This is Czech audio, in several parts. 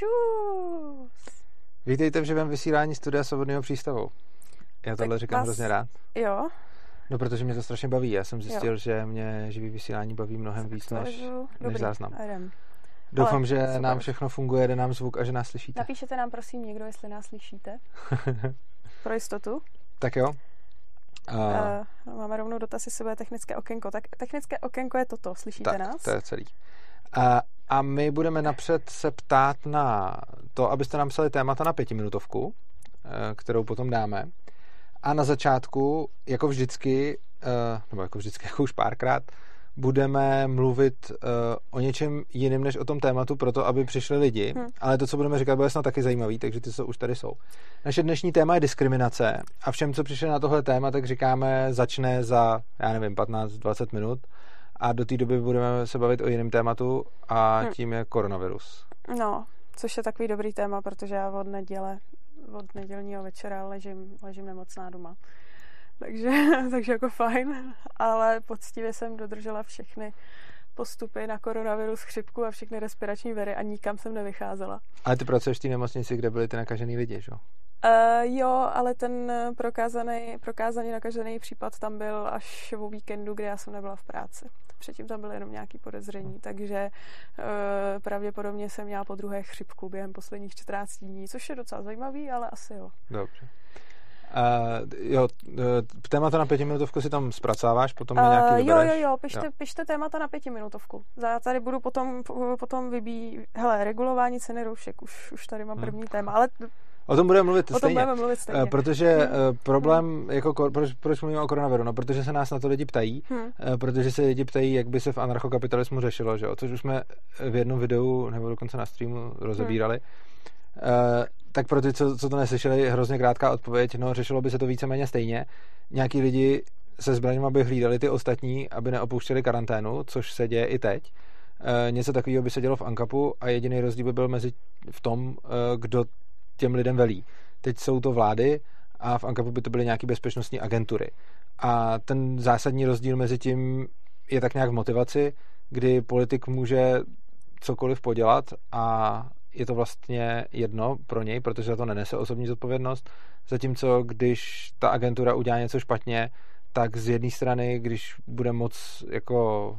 Čus. Vítejte v živém vysílání studia Svobodného přístavu. Já tohle Tak říkám vás- hrozně rád. Jo, No, protože mě to strašně baví. Já jsem zjistil, že mě živý vysílání baví mnohem víc než, aktualizuju. než Dobrý, záznam. jdem. Doufám, Ale že super. nám všechno funguje, jde nám zvuk a že nás slyšíte. Napíšete nám prosím někdo, jestli nás slyšíte. Pro jistotu. tak jo. Uh, Uh, máme rovnou dotaz, jestli bude technické okénko. Tak technické okénko je toto, slyšíte tak, nás? to je celý. A, a my budeme napřed se ptát na to, abyste nám psali témata na pětiminutovku, eh, kterou potom dáme. A na začátku, jako vždycky, eh, nebo jako vždycky, jako už párkrát, budeme mluvit uh, o něčem jiném než o tom tématu, proto aby přišli lidi. Hm. Ale to, co budeme říkat, bude snad taky zajímavý, takže ty, co už tady jsou. Naše dnešní téma je diskriminace a všem, co přišli na tohle téma, tak říkáme, začne za, já nevím, 15-20 minut a do té doby budeme se bavit o jiném tématu a Hm. tím je koronavirus. No, což je takový dobrý téma, protože já od neděle, od nedělního večera ležím, ležím nemocná doma. Takže, takže jako fajn, ale poctivě jsem dodržela všechny postupy na koronavirus, chřipku a všechny respirační very a nikam jsem nevycházela. Ale ty pracuješ v té nemocnici, kde byli ty nakažený lidi, že? jo? Uh, jo, ale ten prokázaný, prokázaný nakažený případ tam byl až o víkendu, kdy já jsem nebyla v práci. Předtím tam byly jenom nějaké podezření, takže uh, pravděpodobně jsem měla po druhé chřipku během posledních 14 dní, což je docela zajímavý, ale asi jo. Dobře. Uh, jo, uh, témata na pětiminutovku si tam zpracováváš, potom mi nějaký Uh, jo, vybereš. jo, jo, pište, jo. pište témata na pětiminutovku. Já tady budu potom, potom vybí... Hele, regulování ceny roušek, už, už tady mám Hmm. první téma, ale O tom budeme mluvit o tom stejně. budeme mluvit stejně. Eh, Protože Hmm. eh, problém, jako, proč, proč mluvíme o koronaviru? No, protože se nás na to lidi ptají, Hm. eh, protože se lidi ptají, jak by se v anarchokapitalismu řešilo, že jo? což už jsme v jednom videu, nebo dokonce na streamu rozebírali. Eh, tak pro ty, co, co to neslyšeli, hrozně krátká odpověď, no řešilo by se to víceméně stejně. Nějaký lidi se zbraněma by hlídali ty ostatní, aby neopouštěli karanténu, což se děje i teď. Eh, něco takového by se dělo v Ankapu a jediný rozdíl by byl mezi v tom, eh, kdo těm lidem velí. Teď jsou to vlády a v Ankapu by to byly nějaké bezpečnostní agentury. A ten zásadní rozdíl mezi tím je tak nějak v motivaci, kdy politik může cokoliv podělat a je to vlastně jedno pro něj, protože za to nenese osobní zodpovědnost. Zatímco když ta agentura udělá něco špatně, tak z jedné strany, když bude moc jako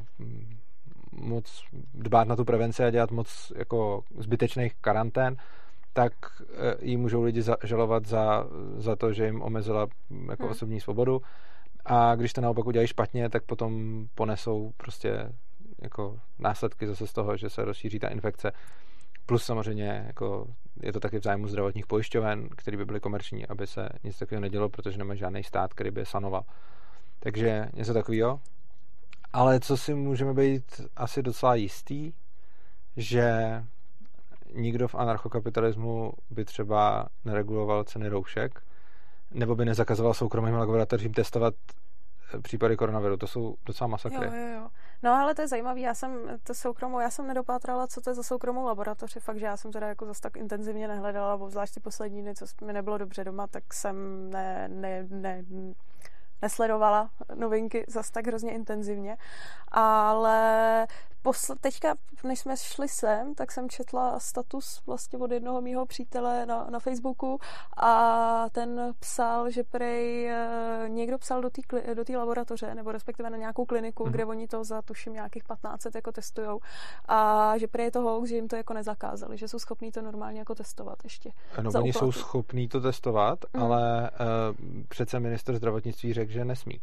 moc dbát na tu prevenci a dělat moc jako zbytečných karantén, tak eh, jí můžou lidi žalovat za, za to, že jim omezila jako Hmm. osobní svobodu. A když to naopak udělají špatně, tak potom ponesou prostě jako následky zase z toho, že se rozšíří ta infekce. Plus samozřejmě jako je to taky v zájmu zdravotních pojišťoven, které by byly komerční, aby se nic takového nedělo, protože nemá žádný stát, který by je sanoval. Takže něco takového. Ale co si můžeme být asi docela jistý, že nikdo v anarchokapitalismu by třeba nereguloval ceny roušek, nebo by nezakazoval soukromým laboratořím testovat eh, případy koronaviru. To jsou docela masakry. Jo, jo, jo. No ale to je zajímavé, já jsem to soukromou, já jsem nedopátrala, co to je za soukromou laboratoř, fakt, že já jsem teda jako zase tak intenzivně nehledala, bo zvlášť ty poslední dny, co mi nebylo dobře doma, tak jsem ne, ne, ne, nesledovala novinky zas tak hrozně intenzivně, ale posl- teďka, než jsme šli sem, tak jsem četla status vlastně od jednoho mýho přítele na, na Facebooku a ten psal, že prej eh, někdo psal do té kli- do té laboratoře, nebo respektive na nějakou kliniku, Mhm. kde oni to za tuším nějakých 15 jako testujou a že prej je to hoax, že jim to jako nezakázali, že jsou schopní to normálně jako testovat ještě. No, oni jsou schopní to testovat, Mm. ale uh, přece minister zdravotnictví řekl, že nesmí.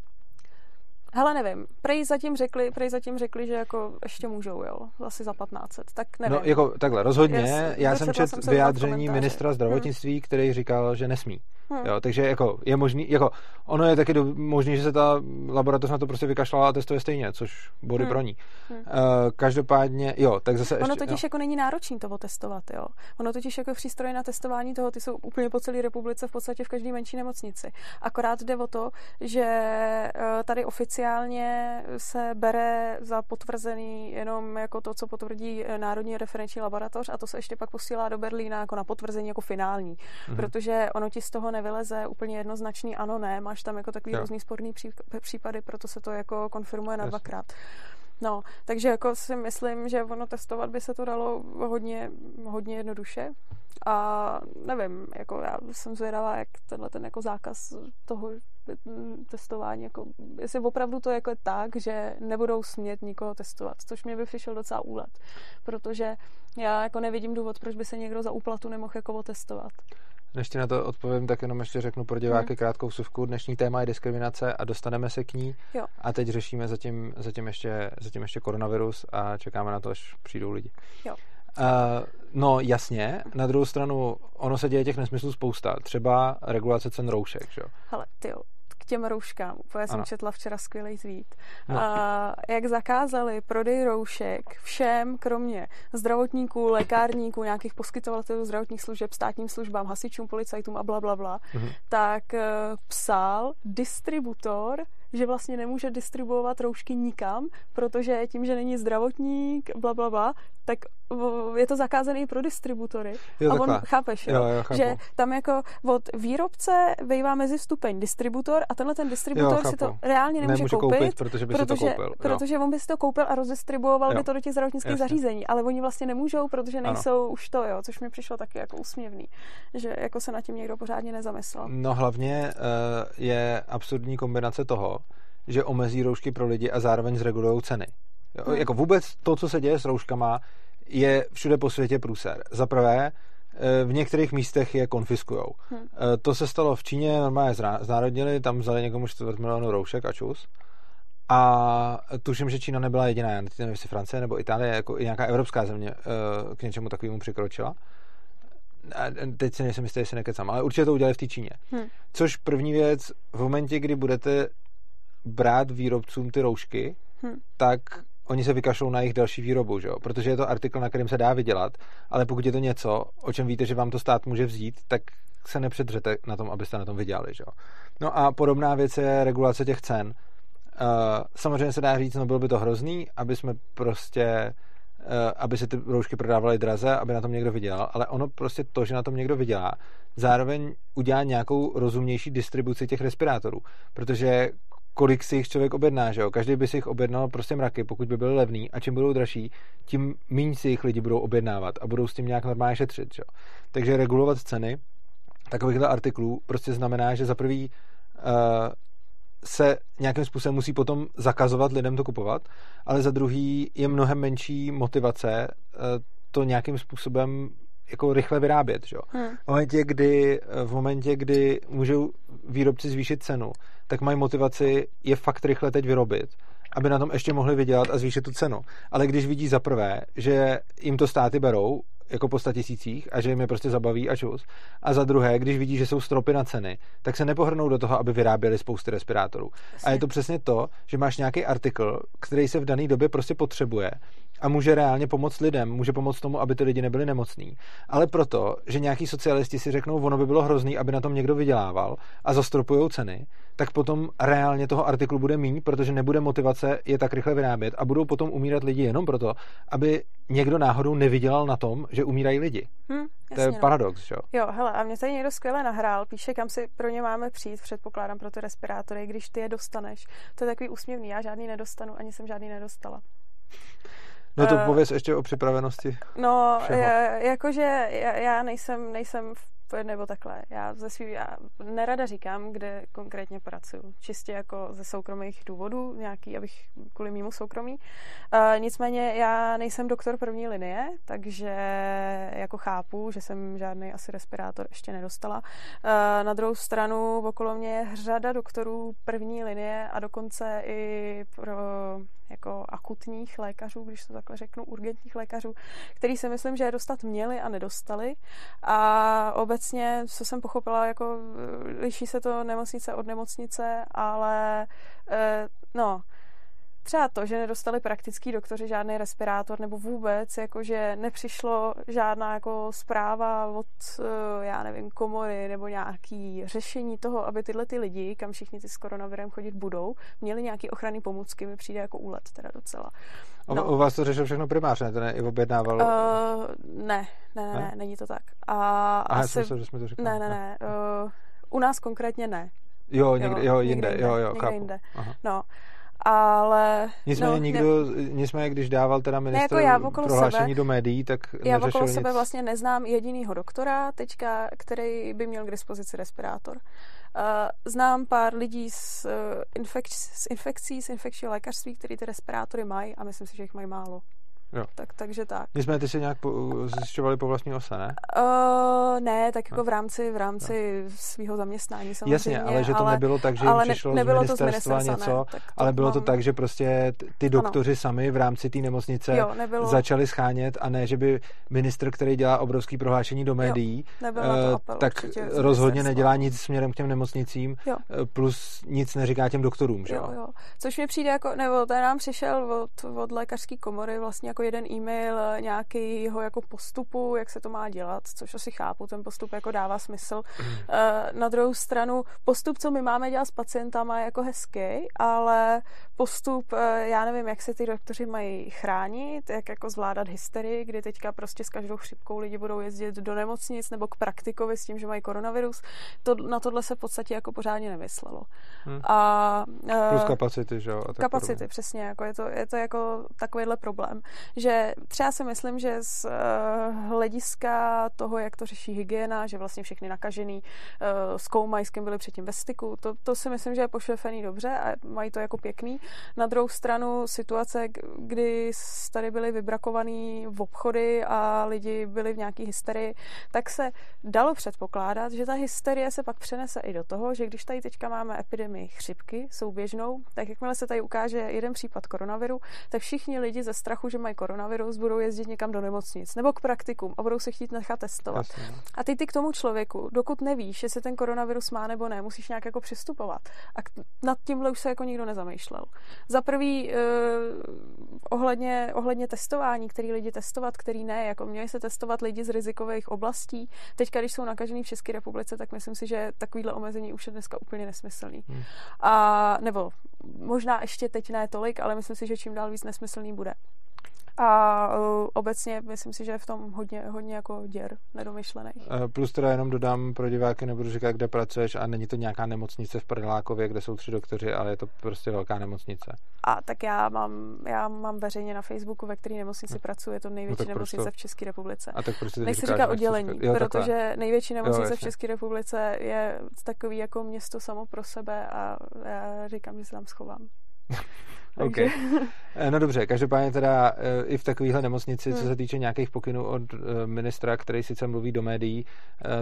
Hele, nevím. Prej zatím řekli, prej zatím řekli, že jako ještě můžou, jo. Asi za 15. Tak nevím. No, jako takhle, rozhodně. Jas- já jsem dočetla čet jsem se vyjádření ministra zdravotnictví, který říkal, že nesmí. Hm. Jo, takže jako je možný, jako ono je taky do, možný, že se ta laboratoř na to prostě vykašlala a testuje stejně, což body Hm. pro ní. Hm. Uh, každopádně, jo, tak zase Ono ještě, totiž jako není náročný to otestovat, jo. Ono totiž jako přístroje na testování toho, ty jsou úplně po celé republice, v podstatě v každé menší nemocnici. Akorát jde o to, že eh, tady oficiálně se bere za potvrzený jenom jako to, co potvrdí eh, Národní referenční laboratoř a to se ještě pak posílá do Berlína jako na potvrzení jako finální. Mhm. Protože ono ti z toho nevyleze úplně jednoznačný ano, ne, máš tam jako takový Jo. různý sporný pří- případy, proto se to jako konfirmuje na Jasně. dvakrát. No, takže jako si myslím, že ono testovat by se to dalo hodně, hodně jednoduše. A nevím, jako já jsem zvědavá, jak tenhle ten jako zákaz toho testování, jako, jestli opravdu to jako je tak, že nebudou smět nikoho testovat, což mě by přišel docela úlet, protože já jako nevidím důvod, proč by se někdo za úplatu nemohl jako otestovat. Než ti na to odpovím, tak jenom ještě řeknu pro diváky hmm. krátkou suvku. Dnešní téma je diskriminace a dostaneme se k ní. Jo. A teď řešíme zatím, zatím, ještě, zatím ještě koronavirus a čekáme na to, až přijdou lidi. Jo. Uh, no jasně, na druhou stranu ono se děje těch nesmyslů spousta. Třeba regulace cen roušek, že jo? Hele, ty těm rouškám. Úplně jsem ano. četla včera skvělý tweet. No. A jak zakázali prodej roušek všem, kromě zdravotníků, lékárníků, nějakých poskytovatelů zdravotních služeb, státním službám, hasičům, policajtům a bla, bla, bla, mhm. tak uh, psal distributor že vlastně nemůže distribuovat roušky nikam, protože tím, že není zdravotník, bla, bla, bla, tak je to zakázané pro distributory. Jo, a on, takhle. chápeš, jo? jo, jo že tam jako od výrobce vejvá mezi stupeň distributor a tenhle ten distributor jo, si to reálně nemůže, nemůže koupit, koupit, protože by protože, si to koupil. Protože on by si to koupil a rozdistribuoval jo. by to do těch zdravotnických Jasně. zařízení, ale oni vlastně nemůžou, protože nejsou ano. už to, jo, což mi přišlo taky jako úsměvný, že jako se na tím někdo pořádně nezamyslel. No hlavně uh, je absurdní kombinace toho, že omezí roušky pro lidi a zároveň zregulují ceny. Jo, hmm. Jako vůbec to, co se děje s rouškama, je všude po světě průser. Za prvé, eh, v některých místech je konfiskujou. Hmm. To se stalo v Číně, normálně znárodnili, tam vzali někomu čtvrt milionu roušek a čus. A tuším, že Čína nebyla jediná, nevím, jestli Francie nebo Itálie, jako i nějaká evropská země eh, k něčemu takovému přikročila. A teď si nejsem jistý, jestli nekecám, ale určitě to udělali v té Číně. Hmm. Což první věc, v momentě, kdy budete brát výrobcům ty roušky, hmm. tak oni se vykašlou na jejich další výrobu, že jo? protože je to artikl, na kterým se dá vydělat, ale pokud je to něco, o čem víte, že vám to stát může vzít, tak se nepředřete na tom, abyste na tom vydělali. Že jo? No a podobná věc je regulace těch cen. Uh, samozřejmě se dá říct, no bylo by to hrozný, aby jsme prostě uh, aby se ty roušky prodávaly draze, aby na tom někdo vydělal, ale ono prostě to, že na tom někdo vydělá, zároveň udělá nějakou rozumnější distribuci těch respirátorů, protože kolik si jich člověk objedná, že jo? Každý by si jich objednal prostě mraky, pokud by byly levný a čím budou dražší, tím méně si jich lidi budou objednávat a budou s tím nějak normálně šetřit, že jo? Takže regulovat ceny takovýchto artiklů prostě znamená, že za prvý uh, se nějakým způsobem musí potom zakazovat lidem to kupovat, ale za druhý je mnohem menší motivace uh, to nějakým způsobem jako rychle vyrábět. Že? Hmm. V, momentě, kdy, v momentě, kdy můžou výrobci zvýšit cenu, tak mají motivaci je fakt rychle teď vyrobit, aby na tom ještě mohli vydělat a zvýšit tu cenu. Ale když vidí za prvé, že jim to státy berou, jako po tisících a že jim je prostě zabaví a čus. A za druhé, když vidí, že jsou stropy na ceny, tak se nepohrnou do toho, aby vyráběli spousty respirátorů. Jasně. A je to přesně to, že máš nějaký artikl, který se v dané době prostě potřebuje a může reálně pomoct lidem, může pomoct tomu, aby ty lidi nebyli nemocní. Ale proto, že nějaký socialisti si řeknou, ono by bylo hrozný, aby na tom někdo vydělával a zastropují ceny, tak potom reálně toho artiklu bude méně, protože nebude motivace je tak rychle vyrábět a budou potom umírat lidi jenom proto, aby někdo náhodou nevydělal na tom, že umírají lidi. Hmm, to je no. paradox, že jo? Jo, hele, a mě tady někdo skvěle nahrál, píše, kam si pro ně máme přijít, předpokládám pro ty respirátory, když ty je dostaneš. To je takový úsměvný, já žádný nedostanu, ani jsem žádný nedostala. No to uh, pověz ještě o připravenosti. No, jakože já, já nejsem, nejsem v nebo takhle. Já ze svý, já nerada říkám, kde konkrétně pracuju. Čistě jako ze soukromých důvodů, nějaký, abych kvůli mýmu soukromí. Uh, nicméně já nejsem doktor první linie, takže jako chápu, že jsem žádný asi respirátor ještě nedostala. Uh, na druhou stranu okolo mě je řada doktorů první linie a dokonce i pro jako akutních lékařů, když to takhle řeknu, urgentních lékařů, který si myslím, že je dostat měli a nedostali. A obecně, co jsem pochopila, jako liší se to nemocnice od nemocnice, ale eh, no, třeba to, že nedostali praktický doktoři žádný respirátor nebo vůbec, jakože nepřišlo žádná jako zpráva od, eh, já nevím, komory nebo nějaký řešení toho, aby tyhle ty lidi, kam všichni ty s koronavirem chodit budou, měli nějaký ochranný pomůcky, mi přijde jako úlet teda docela. No. U vás to řešil všechno primář, To ne, i objednával? Uh, ne, ne, ne, ne, není to tak. A Aha, asi... jsem, že jsme to řekli. Ne, ne, ne. Uh, u nás konkrétně ne. Jo, někde, jo, jo jinde, někde jo, jo, někde chápu. jinde. No. Ale... Nicméně no, nikdo, ne, nicméně když dával teda ministr ne, jako já prohlášení sebe, do médií, tak Já okolo nic. sebe vlastně neznám jedinýho doktora teďka, který by měl k dispozici respirátor. Uh, znám pár lidí s, uh, infek- s infekcí, s infekčního lékařství, který ty respirátory mají a myslím si, že jich mají málo. Jo. Tak, takže tak. Nicméně ty si nějak po, zjišťovali po vlastní ose, ne? Uh, ne, tak jako v rámci, v rámci no. svého zaměstnání samozřejmě. Jasně, ale že to ale, nebylo tak, že jim přišlo ne, z ministerstva to z něco, ne, ale bylo mám... to tak, že prostě ty doktoři ano. sami v rámci té nemocnice jo, nebylo... začali schánět a ne, že by ministr, který dělá obrovský prohlášení do médií, jo, uh, apel, tak rozhodně nedělá nic směrem k těm nemocnicím, jo. Eh, plus nic neříká těm doktorům, že jo? jo. Což mi přijde jako, nebo ten nám přišel od, od lékařské komory vlastně jako jeden e-mail eh, nějakého jako postupu, jak se to má dělat, což asi chápu, ten postup jako dává smysl. Eh, na druhou stranu, postup, co my máme dělat s pacientama, je jako hezký, ale postup, eh, já nevím, jak se ty doktoři mají chránit, jak jako zvládat hysterii, kdy teďka prostě s každou chřipkou lidi budou jezdit do nemocnic nebo k praktikovi s tím, že mají koronavirus. To, na tohle se v podstatě jako pořádně nemyslelo. Hmm. A, Plus kapacity, že jo? Kapacity, podobně. přesně. Jako je, to, je to jako takovýhle problém že třeba si myslím, že z uh, hlediska toho, jak to řeší hygiena, že vlastně všechny nakažený uh, zkoumají, s kým byli předtím ve styku, to, to si myslím, že je pošlefený dobře a mají to jako pěkný. Na druhou stranu situace, kdy tady byly vybrakovaný v obchody a lidi byli v nějaký hysterii, tak se dalo předpokládat, že ta hysterie se pak přenese i do toho, že když tady teďka máme epidemii chřipky souběžnou, tak jakmile se tady ukáže jeden případ koronaviru, tak všichni lidi ze strachu, že mají koronavirus, budou jezdit někam do nemocnic nebo k praktikům a budou se chtít nechat testovat. Jasně. No. A ty ty k tomu člověku, dokud nevíš, jestli ten koronavirus má nebo ne, musíš nějak jako přistupovat. A nad tímhle už se jako nikdo nezamýšlel. Za prvý eh, ohledně, ohledně testování, který lidi testovat, který ne, jako měli se testovat lidi z rizikových oblastí. Teď, když jsou nakažený v České republice, tak myslím si, že takovýhle omezení už je dneska úplně nesmyslný. Hmm. A nebo možná ještě teď ne tolik, ale myslím si, že čím dál víc nesmyslný bude. A uh, obecně myslím si, že je v tom hodně, hodně jako děr nedomyšlených. Uh, plus teda jenom dodám pro diváky, nebudu říkat, kde pracuješ a není to nějaká nemocnice v Prdelákově, kde jsou tři doktoři, ale je to prostě velká nemocnice. A tak já mám, já mám veřejně na Facebooku, ve které nemocnici no. pracuji, je to největší no, nemocnice to... v České republice. A tak prostě Nechci říkat oddělení, jo, protože takhle. největší nemocnice jo, v České republice je takový jako město samo pro sebe a já říkám, že se tam schovám. OK. Eh, no dobře, každopádně teda eh, i v takovéhle nemocnici, hmm. co se týče nějakých pokynů od eh, ministra, který sice mluví do médií,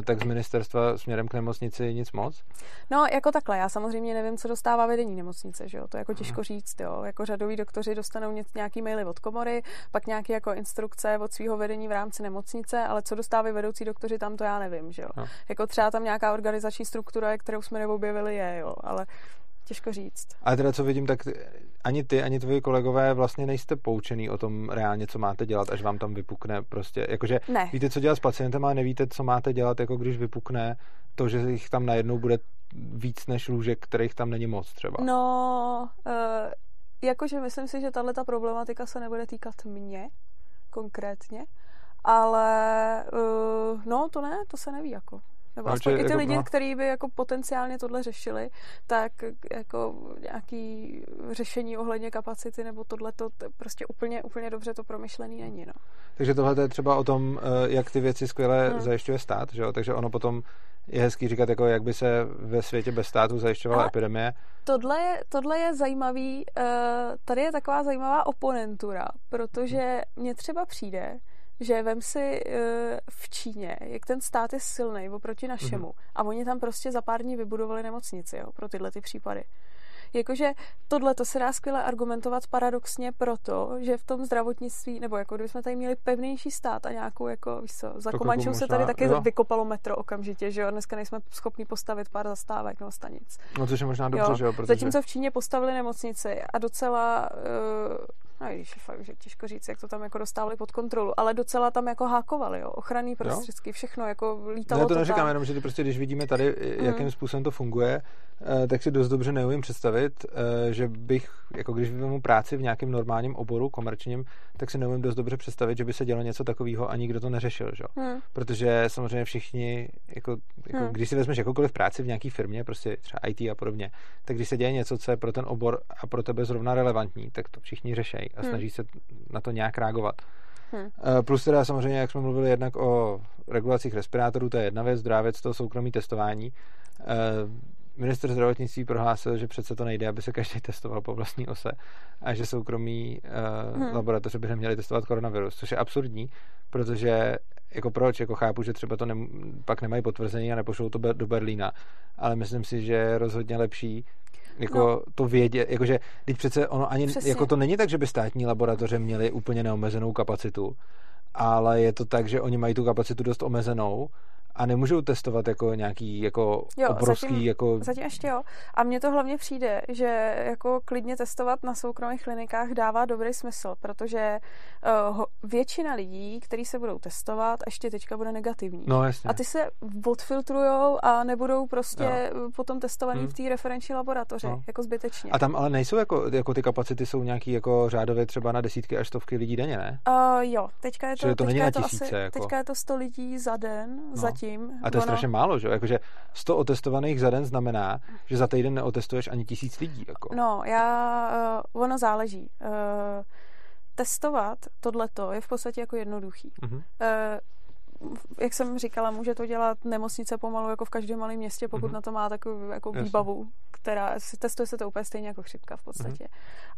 tak z ministerstva směrem k nemocnici nic moc? No, jako takhle, já samozřejmě nevím, co dostává vedení nemocnice, že jo, to je jako hmm. těžko říct, jo, jako řadoví doktoři dostanou nějaký maily od komory, pak nějaké jako instrukce od svého vedení v rámci nemocnice, ale co dostávají vedoucí doktoři tam, to já nevím, že jo. No. Jako třeba tam nějaká organizační struktura, kterou jsme neobjevili, je, jo, ale Těžko říct. Ale teda co vidím, tak ani ty, ani tvoji kolegové vlastně nejste poučený o tom reálně, co máte dělat, až vám tam vypukne prostě. Jakože ne. víte, co dělat s pacientem, ale nevíte, co máte dělat, jako když vypukne to, že jich tam najednou bude víc než lůžek, kterých tam není moc třeba. No, uh, jakože myslím si, že tahle ta problematika se nebude týkat mě konkrétně, ale uh, no, to ne, to se neví jako. Nebo no, aspoň i ty jako, lidi, no. kteří by jako potenciálně tohle řešili, tak jako nějaký řešení ohledně kapacity nebo tohle to prostě úplně, úplně dobře to promyšlený není. No. Takže tohle je třeba o tom, eh, jak ty věci skvěle hmm. zajišťuje stát, že jo? takže ono potom je hezký říkat, jako jak by se ve světě bez státu zajišťovala Ale epidemie. Tohle je, tohle je zajímavý, uh, tady je taková zajímavá oponentura, protože mně třeba přijde, že vem si uh, v Číně, jak ten stát je silný oproti našemu mm-hmm. a oni tam prostě za pár dní vybudovali nemocnici jo, pro tyhle ty případy. Jakože tohle to se dá skvěle argumentovat paradoxně proto, že v tom zdravotnictví, nebo jako kdybychom tady měli pevnější stát a nějakou, jako víš co, za Komančou se tady taky jo. vykopalo metro okamžitě, že jo, dneska nejsme schopni postavit pár zastávek nebo stanic. No což je možná dobře, jo. že jo, protože... Zatímco v Číně postavili nemocnici a docela uh, No víš, fakt, že těžko říct, jak to tam jako dostávali pod kontrolu, ale docela tam jako hákovali, jo, ochranný prostředky, všechno jako lítalo Ne, to to neříkám, tam. jenom, že ty prostě, když vidíme tady, jakým Mm. způsobem to funguje, eh, tak si dost dobře neumím představit, eh, že bych, jako když vezmu práci v nějakém normálním oboru, komerčním, tak si neumím dost dobře představit, že by se dělo něco takového a nikdo to neřešil, že? jo. Hmm. Protože samozřejmě všichni, jako, jako Hmm. když si vezmeš jakoukoliv práci v nějaké firmě, prostě třeba IT a podobně, tak když se děje něco, co je pro ten obor a pro tebe zrovna relevantní, tak to všichni řešejí a Hmm. snaží se na to nějak reagovat. Hmm. Eh, Plus teda samozřejmě, jak jsme mluvili jednak o regulacích respirátorů, to je jedna věc, druhá věc to soukromí testování. Eh, Minister zdravotnictví prohlásil, že přece to nejde, aby se každý testoval po vlastní ose a že soukromí uh, Hmm. laboratoře by neměly testovat koronavirus, což je absurdní, protože jako proč, jako chápu, že třeba to ne, pak nemají potvrzení a nepošlou to do Berlína, ale myslím si, že je rozhodně lepší jako No. to vědět, jakože teď přece ono ani, Přesně. jako to není tak, že by státní laboratoře měly úplně neomezenou kapacitu, ale je to tak, že oni mají tu kapacitu dost omezenou a nemůžou testovat jako nějaký jako Jo, obrovský zatím- jako Zatím ještě jo. A mně to hlavně přijde, že jako klidně testovat na soukromých klinikách dává dobrý smysl, protože uh, většina lidí, kteří se budou testovat, ještě teďka bude negativní. no jasně. A ty se odfiltrujou a nebudou prostě potom testovaný Hmm. v té referenční laboratoři, No. jako zbytečně. A tam ale nejsou jako, jako ty kapacity jsou nějaký jako řádově třeba na desítky až stovky lidí denně, ne? Uh, jo, teďka je to, Čili to teďka není je to tisíce, asi, jako. teďka je to 100 lidí za den, No. zatím. A to je Ono- strašně málo, že? Jakože 100 otestovaných za den znamená, že za týden neotestuješ ani tisíc lidí. Jako. No, já, uh, ono záleží. Uh, testovat tohleto je v podstatě jako jednoduchý. Mhm. Uh, jak jsem říkala, může to dělat nemocnice pomalu jako v každém malém městě, pokud Mhm. na to má takovou jako Jasně. výbavu, která testuje se to úplně stejně jako chřipka v podstatě.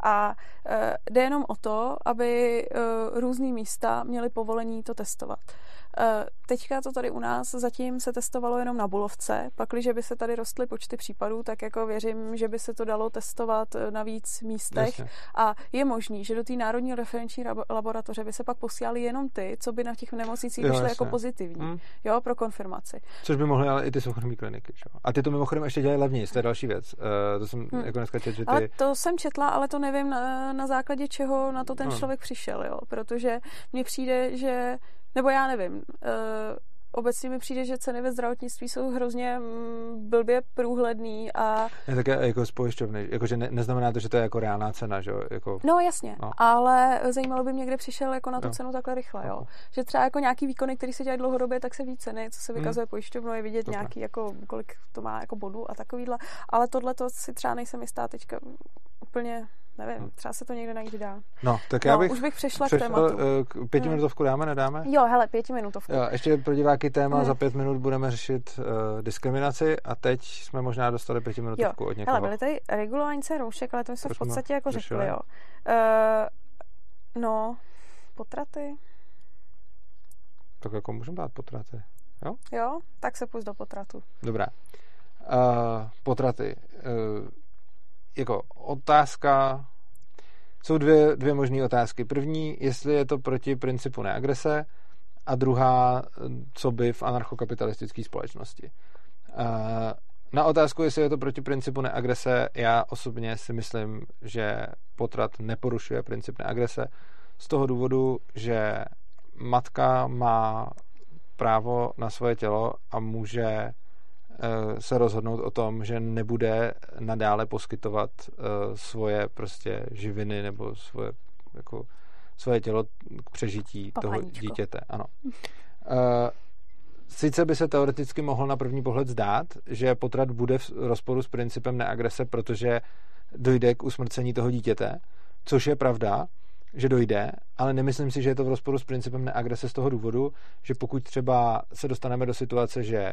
A uh, jde jenom o to, aby uh, různý místa měly povolení to testovat. Uh, teďka to tady u nás zatím se testovalo jenom na Bulovce, pakliže by se tady rostly počty případů, tak jako věřím, že by se to dalo testovat eh, na víc místech Jasně. a je možný, že do té národní referenční labo- laboratoře by se pak posílali jenom ty, co by na těch nemocnicích jasně. jako pozitivní, Hm. jo, pro konfirmaci. Což by mohly ale i ty soukromé kliniky. Jo? A ty to mimochodem ještě dělají levněji, to je další věc. Uh, to jsem Hm. jako dneska četl, že ty... Ale to jsem četla, ale to nevím na, na základě čeho na to ten No. člověk přišel, jo, protože mně přijde, že, nebo já nevím, uh, obecně mi přijde, že ceny ve zdravotnictví jsou hrozně mm, blbě průhledný a Ne, také jako z pojišťovny. Jakože ne, neznamená to, že to je jako reálná cena, že jo? Jako, No jasně, No. no. ale zajímalo by mě, kde přišel jako na tu Jo. cenu takhle rychle, jo. Chápu. Že třeba jako nějaký výkony, který se dělají dlouhodobě, tak se ví ceny, co se Hmm. vykazuje pojišťovnou, je vidět Dobře. nějaký, jako kolik to má jako bodů a takovýhle, ale tohle to si třeba nejsem jistá teďka úplně, nevím, Hmm. třeba se to někde najít dá. no, tak já No, bych... už bych přešla k přešel, tématu. eh, k pětiminutovku dáme, nedáme? Jo, hele, pětiminutovku. Jo, ještě pro diváky téma, Hmm. za pět minut budeme řešit uh, diskriminaci a teď jsme možná dostali pětiminutovku od někoho. Hele, byly tady regulování cen roušek, ale to jsme v podstatě jako řešili. řekli, jo. Uh, no, potraty, Tak jako můžeme dát potraty. jo, tak se půjď do potratu. Dobrá. Uh, potraty. Uh, jako otázka... Jsou dvě, dvě možné otázky. První, jestli je to proti principu neagrese a druhá, co by v anarchokapitalistické společnosti. Uh, na otázku, jestli je to proti principu neagrese, já osobně si myslím, že potrat neporušuje princip neagrese z toho důvodu, že matka má právo na svoje tělo a může eh, se rozhodnout o tom, že nebude nadále poskytovat eh, svoje prostě živiny nebo svoje, jako, svoje tělo k přežití toho Papaníčko. dítěte. Ano. Eh, Sice by se teoreticky mohl na první pohled zdát, že potrat bude v rozporu s principem neagrese, protože dojde k usmrcení toho dítěte, což je pravda, že dojde, ale nemyslím si, že je to v rozporu s principem neagrese z toho důvodu, že pokud třeba se dostaneme do situace, že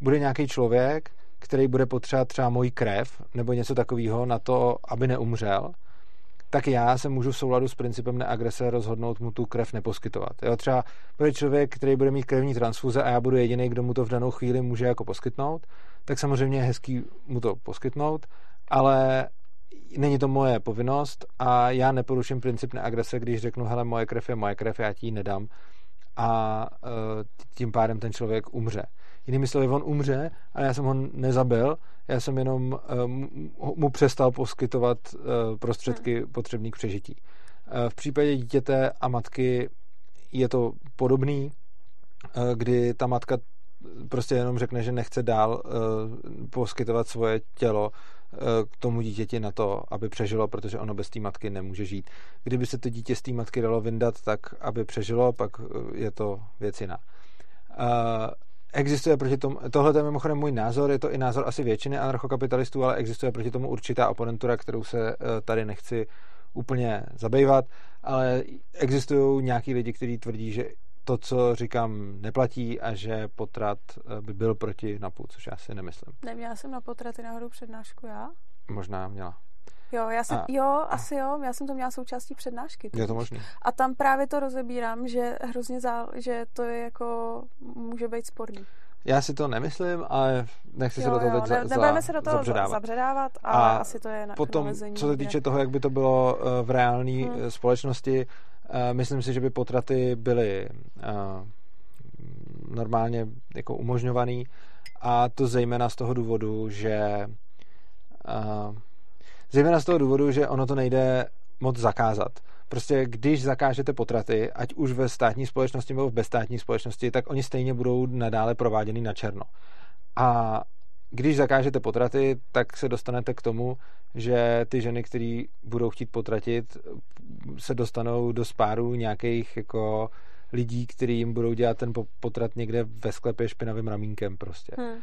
bude nějaký člověk, který bude potřebovat třeba moji krev nebo něco takového na to, aby neumřel, tak já se můžu v souladu s principem neagrese rozhodnout mu tu krev neposkytovat. Jo, třeba bude člověk, který bude mít krevní transfuze a já budu jediný, kdo mu to v danou chvíli může jako poskytnout, tak samozřejmě je hezký mu to poskytnout, ale není to moje povinnost a já neporuším princip neagrese, když řeknu, hele, moje krev je moje krev, já ti ji nedám a e, tím pádem ten člověk umře. Jinými slovy, on umře, ale já jsem ho nezabil, já jsem jenom e, mu- přestal poskytovat e, prostředky potřebný k přežití. V případě dítěte a matky je to podobný, kdy ta matka prostě jenom řekne, že nechce dál poskytovat svoje tělo k tomu dítěti na to, aby přežilo, protože ono bez té matky nemůže žít. Kdyby se to dítě z té matky dalo vyndat tak, aby přežilo, pak je to věc jiná. Existuje proti tomu, tohle je mimochodem můj názor, je to i názor asi většiny anarchokapitalistů, ale existuje proti tomu určitá oponentura, kterou se eh, tady nechci úplně zabývat, ale existují nějaký lidi, kteří tvrdí, že to, co říkám, neplatí a že potrat eh, by byl proti NAPu, což já si nemyslím. Neměla jsem na potraty náhodou přednášku já? Možná měla. Jo, já jsem, a, jo, asi jo, já jsem to měla součástí přednášky. Je to možné. A tam právě to rozebírám, že hrozně zál, že to je jako, může být sporný. Já si to nemyslím, ale nechci jo, se do toho jo, teď ne, za, se do toho zabředávat, zabředávat a, a asi to je na potom, co se týče toho, jak by to bylo eh, v reálné hmm. Eh, společnosti, eh, myslím si, že by potraty byly normálně jako umožňovaný a to zejména z toho důvodu, že Zejména z toho důvodu, že ono to nejde moc zakázat. Prostě když zakážete potraty, ať už ve státní společnosti nebo v bezstátní společnosti, tak oni stejně budou nadále prováděny na černo. A když zakážete potraty, tak se dostanete k tomu, že ty ženy, které budou chtít potratit, se dostanou do spáru nějakých jako lidí, kteří jim budou dělat ten potrat někde ve sklepě špinavým ramínkem prostě. Hmm.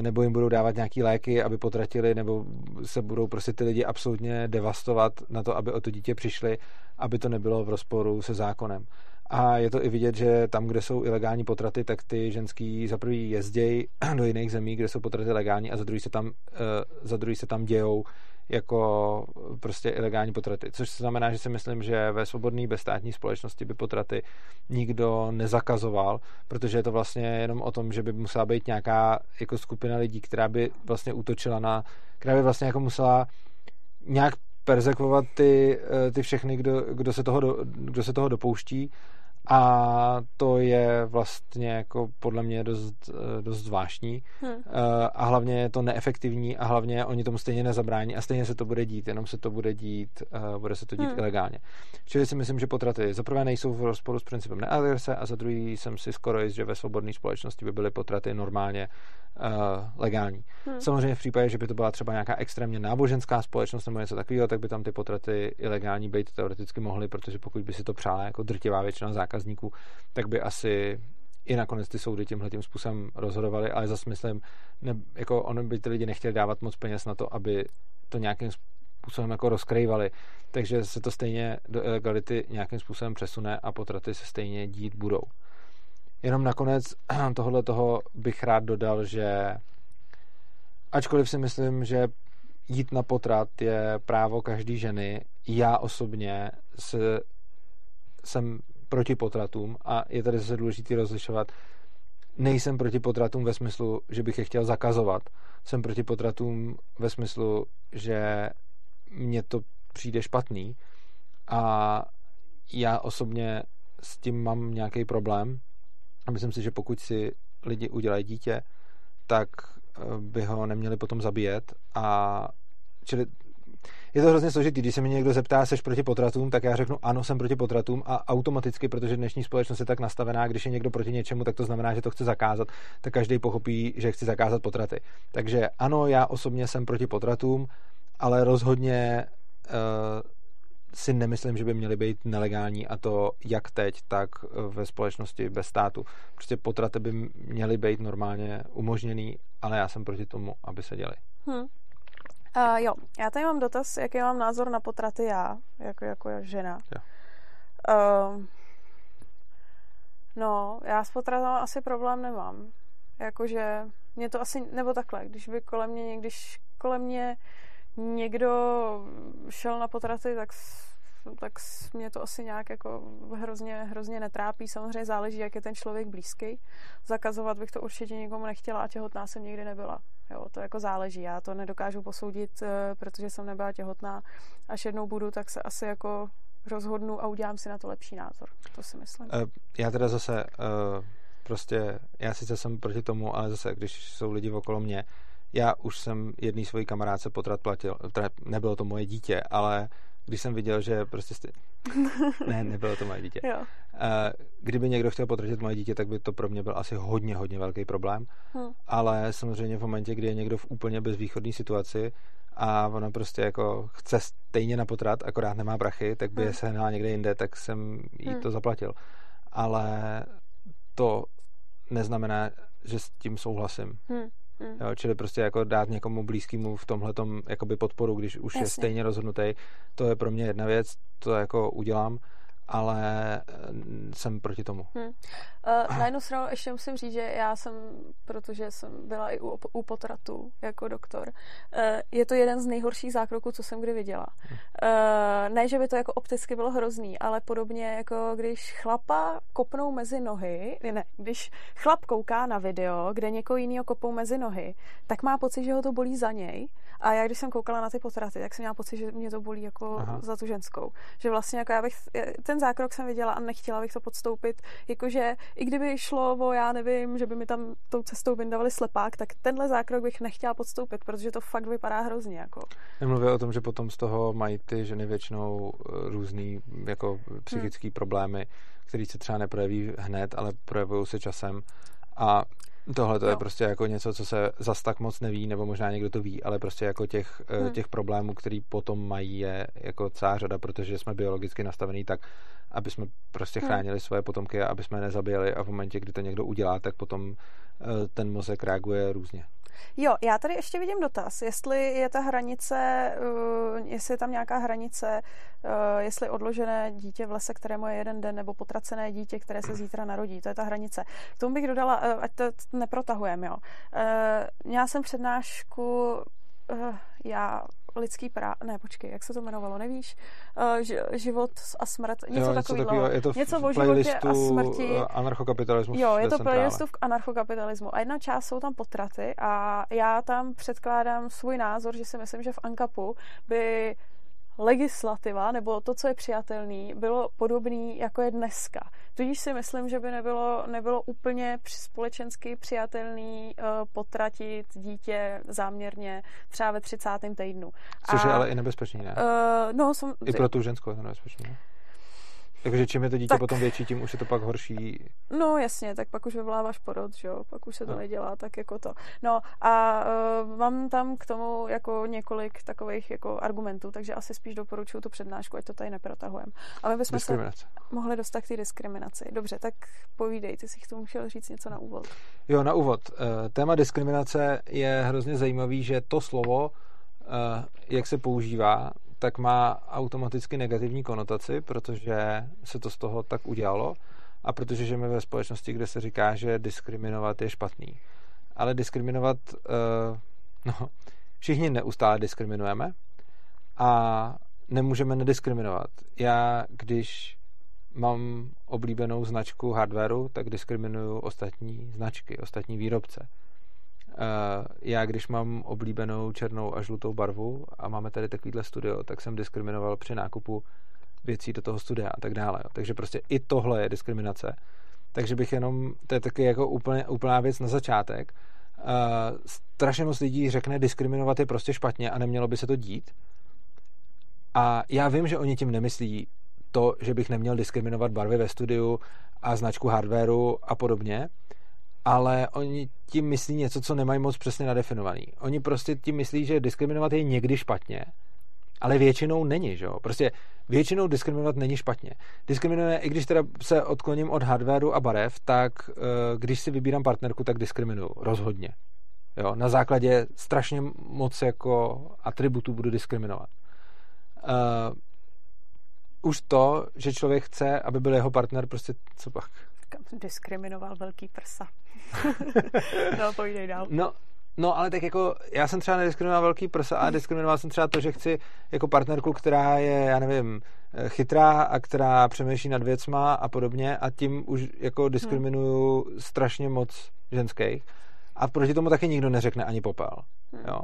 Nebo jim budou dávat nějaký léky, aby potratili, nebo se budou prostě ty lidi absolutně devastovat na to, aby o to dítě přišli, aby to nebylo v rozporu se zákonem. A je to i vidět, že tam, kde jsou ilegální potraty, tak ty ženský za prvý jezdějí do jiných zemí, kde jsou potraty legální a za druhý se tam, eh, za druhý se tam dějou jako prostě ilegální potraty. Což znamená, že si myslím, že ve svobodné bezstátní společnosti by potraty nikdo nezakazoval, protože je to vlastně jenom o tom, že by musela být nějaká jako skupina lidí, která by vlastně útočila na, která by vlastně jako musela nějak perzekvovat ty, eh, ty všechny, kdo, kdo, se toho, kdo se toho dopouští a to je vlastně jako podle mě dost, eh, dost zvláštní hmm. a hlavně je to neefektivní a hlavně oni tomu stejně nezabrání a stejně se to bude dít, jenom se to bude dít, eh, bude se to dít hmm. ilegálně. Čili si myslím, že potraty za prvé nejsou v rozporu s principem neagrese a za druhý jsem si skoro jist, že ve svobodné společnosti by byly potraty normálně uh, legální. Hmm. Samozřejmě v případě, že by to byla třeba nějaká extrémně náboženská společnost nebo něco takového, tak by tam ty potraty ilegální být teoreticky mohly, protože pokud by si to přála jako drtivá většina zákazníků, tak by asi i nakonec ty soudy tímhle tím způsobem rozhodovaly, ale zase myslím, ne, jako ono by ty lidi nechtěli dávat moc peněz na to, aby to nějakým způsobem jako rozkrývali, takže se to stejně do ilegality nějakým způsobem přesune a potraty se stejně dít budou. Jenom nakonec tohle toho bych rád dodal, že ačkoliv si myslím, že jít na potrat je právo každé ženy, já osobně se, jsem proti potratům a je tady zase důležité rozlišovat. Nejsem proti potratům ve smyslu, že bych je chtěl zakazovat. Jsem proti potratům ve smyslu, že mně to přijde špatný a já osobně s tím mám nějaký problém a myslím si, že pokud si lidi udělají dítě, tak eh, by ho neměli potom zabíjet a čili je to hrozně složitý. Když se mi někdo zeptá, seš proti potratům, tak já řeknu ano, jsem proti potratům a automaticky, protože dnešní společnost je tak nastavená, když je někdo proti něčemu, tak to znamená, že to chce zakázat, tak každý pochopí, že chci zakázat potraty. Takže ano, já osobně jsem proti potratům, ale rozhodně uh, si nemyslím, že by měly být nelegální a to jak teď, tak ve společnosti bez státu. Prostě potraty by měly být normálně umožněný, ale já jsem proti tomu, aby se děli. Hmm. Uh, jo, já tady mám dotaz, jaký mám názor na potraty já, jako, jako žena. Jo. Uh, no, já s potratem asi problém nemám. Jakože mě to asi, nebo takhle, když by kolem mě, když kolem mě někdo šel na potraty, tak tak mě to asi nějak jako hrozně, hrozně netrápí. Samozřejmě záleží, jak je ten člověk blízký. Zakazovat bych to určitě nikomu nechtěla a těhotná jsem nikdy nebyla. Jo, to jako záleží. Já to nedokážu posoudit, eh, protože jsem nebyla těhotná. Až jednou budu, tak se asi jako rozhodnu a udělám si na to lepší názor. To si myslím. Eh, já teda zase uh, prostě, já sice jsem proti tomu, ale zase, když jsou lidi okolo mě, já už jsem jedný svojí kamarádce potrat platil, teda nebylo to moje dítě, ale když jsem viděl, že prostě jste... ne, nebylo to moje dítě. Jo. Kdyby někdo chtěl potratit moje dítě, tak by to pro mě byl asi hodně, hodně velký problém. Hmm. Ale samozřejmě v momentě, kdy je někdo v úplně bezvýchodné situaci a ona prostě jako chce stejně na potrat, akorát nemá prachy, tak by hmm. je sehnala někde jinde, tak jsem jí hmm. to zaplatil. Ale to neznamená, že s tím souhlasím. Hmm. Hmm. Jo, čili prostě jako dát někomu blízkému v tomhle jakoby podporu, když už Jasně. je stejně rozhodnutý, to je pro mě jedna věc, to jako udělám, ale eh, jsem proti tomu. Hmm. Uh, na jednu stranu ještě musím říct, že já jsem, protože jsem byla i u, u potratu jako doktor, uh, je to jeden z nejhorších zákroků, co jsem kdy viděla. Uh, ne, že by to jako opticky bylo hrozný, ale podobně jako když chlapa kopnou mezi nohy, ne, když chlap kouká na video, kde někoho jiného kopou mezi nohy, tak má pocit, že ho to bolí za něj. A já, když jsem koukala na ty potraty, tak jsem měla pocit, že mě to bolí jako Aha. za tu ženskou. Že vlastně jako já bych, ten zákrok jsem viděla a nechtěla bych to podstoupit, jakože i kdyby šlo o, já nevím, že by mi tam tou cestou vyndavali slepák, tak tenhle zákrok bych nechtěla podstoupit, protože to fakt vypadá hrozně. Jako. Nemluvě o tom, že potom z toho mají ty ženy většinou eh, různý jako psychické hmm. problémy, které se třeba neprojeví hned, ale projevují se časem. A Tohle to je prostě jako něco, co se zas tak moc neví, nebo možná někdo to ví, ale prostě jako těch, eh, hmm. těch problémů, který potom mají, je jako celá řada, protože jsme biologicky nastavení tak, aby jsme prostě hmm. chránili svoje potomky a aby jsme je nezabijeli a v momentě, kdy to někdo udělá, tak potom eh, ten mozek reaguje různě. Jo, já tady ještě vidím dotaz, jestli je ta hranice, uh, jestli je tam nějaká hranice, uh, jestli odložené dítě v lese, kterému je jeden den, nebo potracené dítě, které se zítra narodí, to je ta hranice. K tomu bych dodala, uh, ať to neprotahujeme, jo. Měla jsem přednášku, já lidský práv, ne, počkej, jak se to jmenovalo, nevíš? Uh, život a smrt, něco takového. Je to v něco o životě a smrti. Eh, anarchokapitalismu. Jo, je to playlistu k anarchokapitalismu. A jedna část jsou tam potraty a já tam předkládám svůj názor, že si myslím, že v Ankapu by legislativa nebo to, co je přijatelný, bylo podobný, jako je dneska. Tudíž si myslím, že by nebylo, nebylo úplně společensky přijatelný uh, potratit dítě záměrně třeba ve 30. týdnu. Což A, je ale i nebezpečný, ne? Uh, no, jsem, I pro tu ženskou je to nebezpečný, ne? Takže čím je to dítě tak, potom větší, tím už je to pak horší. No jasně, tak pak už vyvoláváš porod, že jo, pak už se to no. nedělá tak jako to. No a uh, mám tam k tomu jako několik takových jako argumentů, takže asi spíš doporučuju tu přednášku, ať to tady neprotahujeme. A my bychom se mohli dostat k té diskriminaci. Dobře, tak povídej, ty si k tomu chtěl říct něco na úvod. Jo, na úvod. Uh, téma diskriminace je hrozně zajímavý, že to slovo, uh, jak se používá, tak má automaticky negativní konotaci, protože se to z toho tak udělalo a protože žijeme ve společnosti, kde se říká, že diskriminovat je špatný. Ale diskriminovat, uh, no, všichni neustále diskriminujeme a nemůžeme nediskriminovat. Já, když mám oblíbenou značku hardwareu, tak diskriminuju ostatní značky, ostatní výrobce. Eh, já, když mám oblíbenou černou a žlutou barvu a máme tady takovýhle studio, tak jsem diskriminoval při nákupu věcí do toho studia a tak dále. Jo. Takže prostě i tohle je diskriminace. Takže bych jenom, to je taky jako úplně, úplná věc na začátek. Uh, strašně moc lidí řekne, diskriminovat je prostě špatně a nemělo by se to dít. A já vím, že oni tím nemyslí to, že bych neměl diskriminovat barvy ve studiu a značku hardwareu a podobně, ale oni tím myslí něco, co nemají moc přesně nadefinovaný. Oni prostě tím myslí, že diskriminovat je někdy špatně, ale většinou není, že jo? Prostě většinou diskriminovat není špatně. Diskriminuje, i když teda se odkloním od hardwareu a barev, tak eh, když si vybírám partnerku, tak diskriminuju. Rozhodně. Jo? Na základě strašně moc jako atributů budu diskriminovat. Uh, už to, že člověk chce, aby byl jeho partner, prostě co pak? Diskriminoval velký prsa. no, povídej dál. No, No, ale tak jako, já jsem třeba nediskriminoval velký prsa a diskriminoval jsem třeba to, že chci jako partnerku, která je, já nevím, chytrá a která přemýšlí nad věcma a podobně a tím už jako diskriminuju hmm. strašně moc ženských. A proti tomu taky nikdo neřekne ani popel. Hmm. Jo?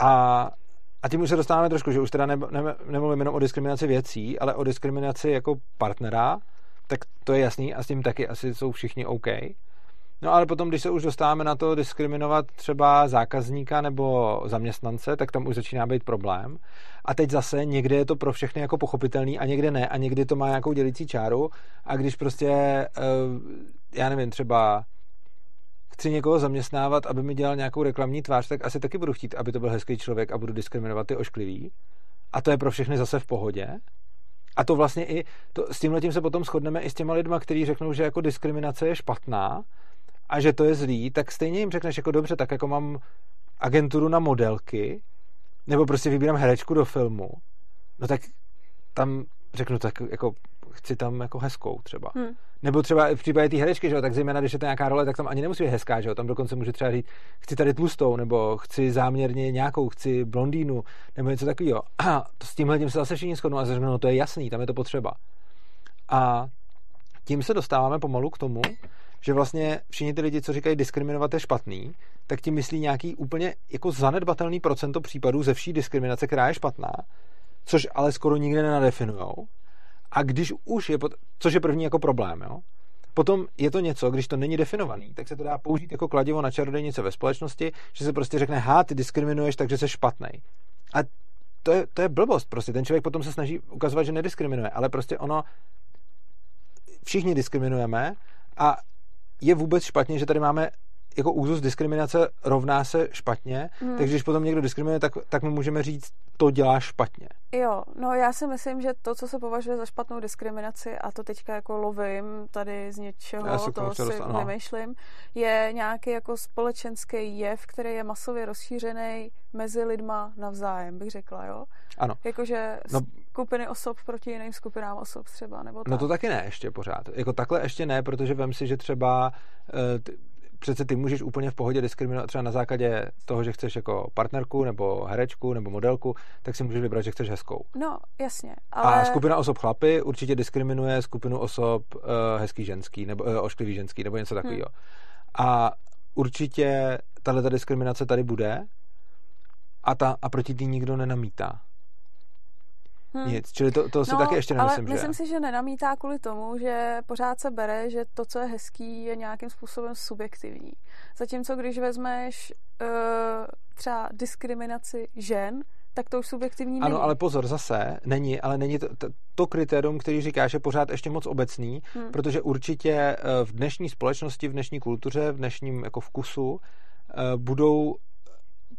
A, a tím už se dostáváme trošku, že už teda ne, ne, nemluvím jenom o diskriminaci věcí, ale o diskriminaci jako partnera, tak to je jasný a s tím taky asi jsou všichni OK. No ale potom, když se už dostáváme na to diskriminovat třeba zákazníka nebo zaměstnance, tak tam už začíná být problém. A teď zase někde je to pro všechny jako pochopitelný a někde ne a někdy to má nějakou dělící čáru a když prostě, eh, já nevím, třeba chci někoho zaměstnávat, aby mi dělal nějakou reklamní tvář, tak asi taky budu chtít, aby to byl hezký člověk a budu diskriminovat ty ošklivý. A to je pro všechny zase v pohodě. A to vlastně i, to, s tímhle tím se potom shodneme i s těma lidma, kteří řeknou, že jako diskriminace je špatná a že to je zlý, tak stejně jim řekneš jako dobře, tak jako mám agenturu na modelky, nebo prostě vybírám herečku do filmu, no tak tam řeknu tak jako chci tam jako hezkou třeba. Hmm. Nebo třeba v případě té herečky, že jo, tak zejména, když je to nějaká role, tak tam ani nemusí být hezká, že jo, tam dokonce může třeba říct, chci tady tlustou, nebo chci záměrně nějakou, chci blondýnu, nebo něco takového. A to s tímhle tím se zase všichni shodnou a řeknou, no to je jasný, tam je to potřeba. A tím se dostáváme pomalu k tomu, že vlastně všichni ty lidi, co říkají diskriminovat je špatný, tak tím myslí nějaký úplně jako zanedbatelný procento případů ze vší diskriminace, která je špatná, což ale skoro nikdy nenadefinujou. A když už je, což je první jako problém, jo? Potom je to něco, když to není definovaný, tak se to dá použít jako kladivo na čarodejnice ve společnosti, že se prostě řekne, há, ty diskriminuješ, takže jsi špatný. A to je, to je blbost, prostě ten člověk potom se snaží ukazovat, že nediskriminuje, ale prostě ono, všichni diskriminujeme a je vůbec špatně, že tady máme jako úzus diskriminace rovná se špatně, hmm. takže když potom někdo diskriminuje, tak, tak mu můžeme říct, to dělá špatně. Jo, no já si myslím, že to, co se považuje za špatnou diskriminaci, a to teďka jako lovím tady z něčeho, to si dostanu, vymýšlím, je nějaký jako společenský jev, který je masově rozšířený mezi lidma navzájem, bych řekla, jo? Ano. Jakože no, skupiny osob proti jiným skupinám osob třeba, nebo tak. No to taky ne ještě pořád. Jako takhle ještě ne, protože vem si, že třeba uh, přece ty můžeš úplně v pohodě diskriminovat třeba na základě toho, že chceš jako partnerku nebo herečku nebo modelku, tak si můžeš vybrat, že chceš hezkou. No, jasně. Ale... A skupina osob chlapy určitě diskriminuje skupinu osob uh, hezký ženský nebo uh, ošklivý ženský nebo něco takového. Hmm. A určitě tahle diskriminace tady bude a, ta, a proti tý nikdo nenamítá. Hmm. Nic, čili to, to si no, taky ještě nemyslím, ale myslím že... si, že nenamítá kvůli tomu, že pořád se bere, že to, co je hezký, je nějakým způsobem subjektivní. Zatímco když vezmeš uh, třeba diskriminaci žen, tak to už subjektivní není. Ano, ale pozor, zase není, ale není to, to, to kritérium, který říkáš, je pořád ještě moc obecný, hmm. protože určitě eh, v dnešní společnosti, v dnešní kultuře, v dnešním jako vkusu eh, budou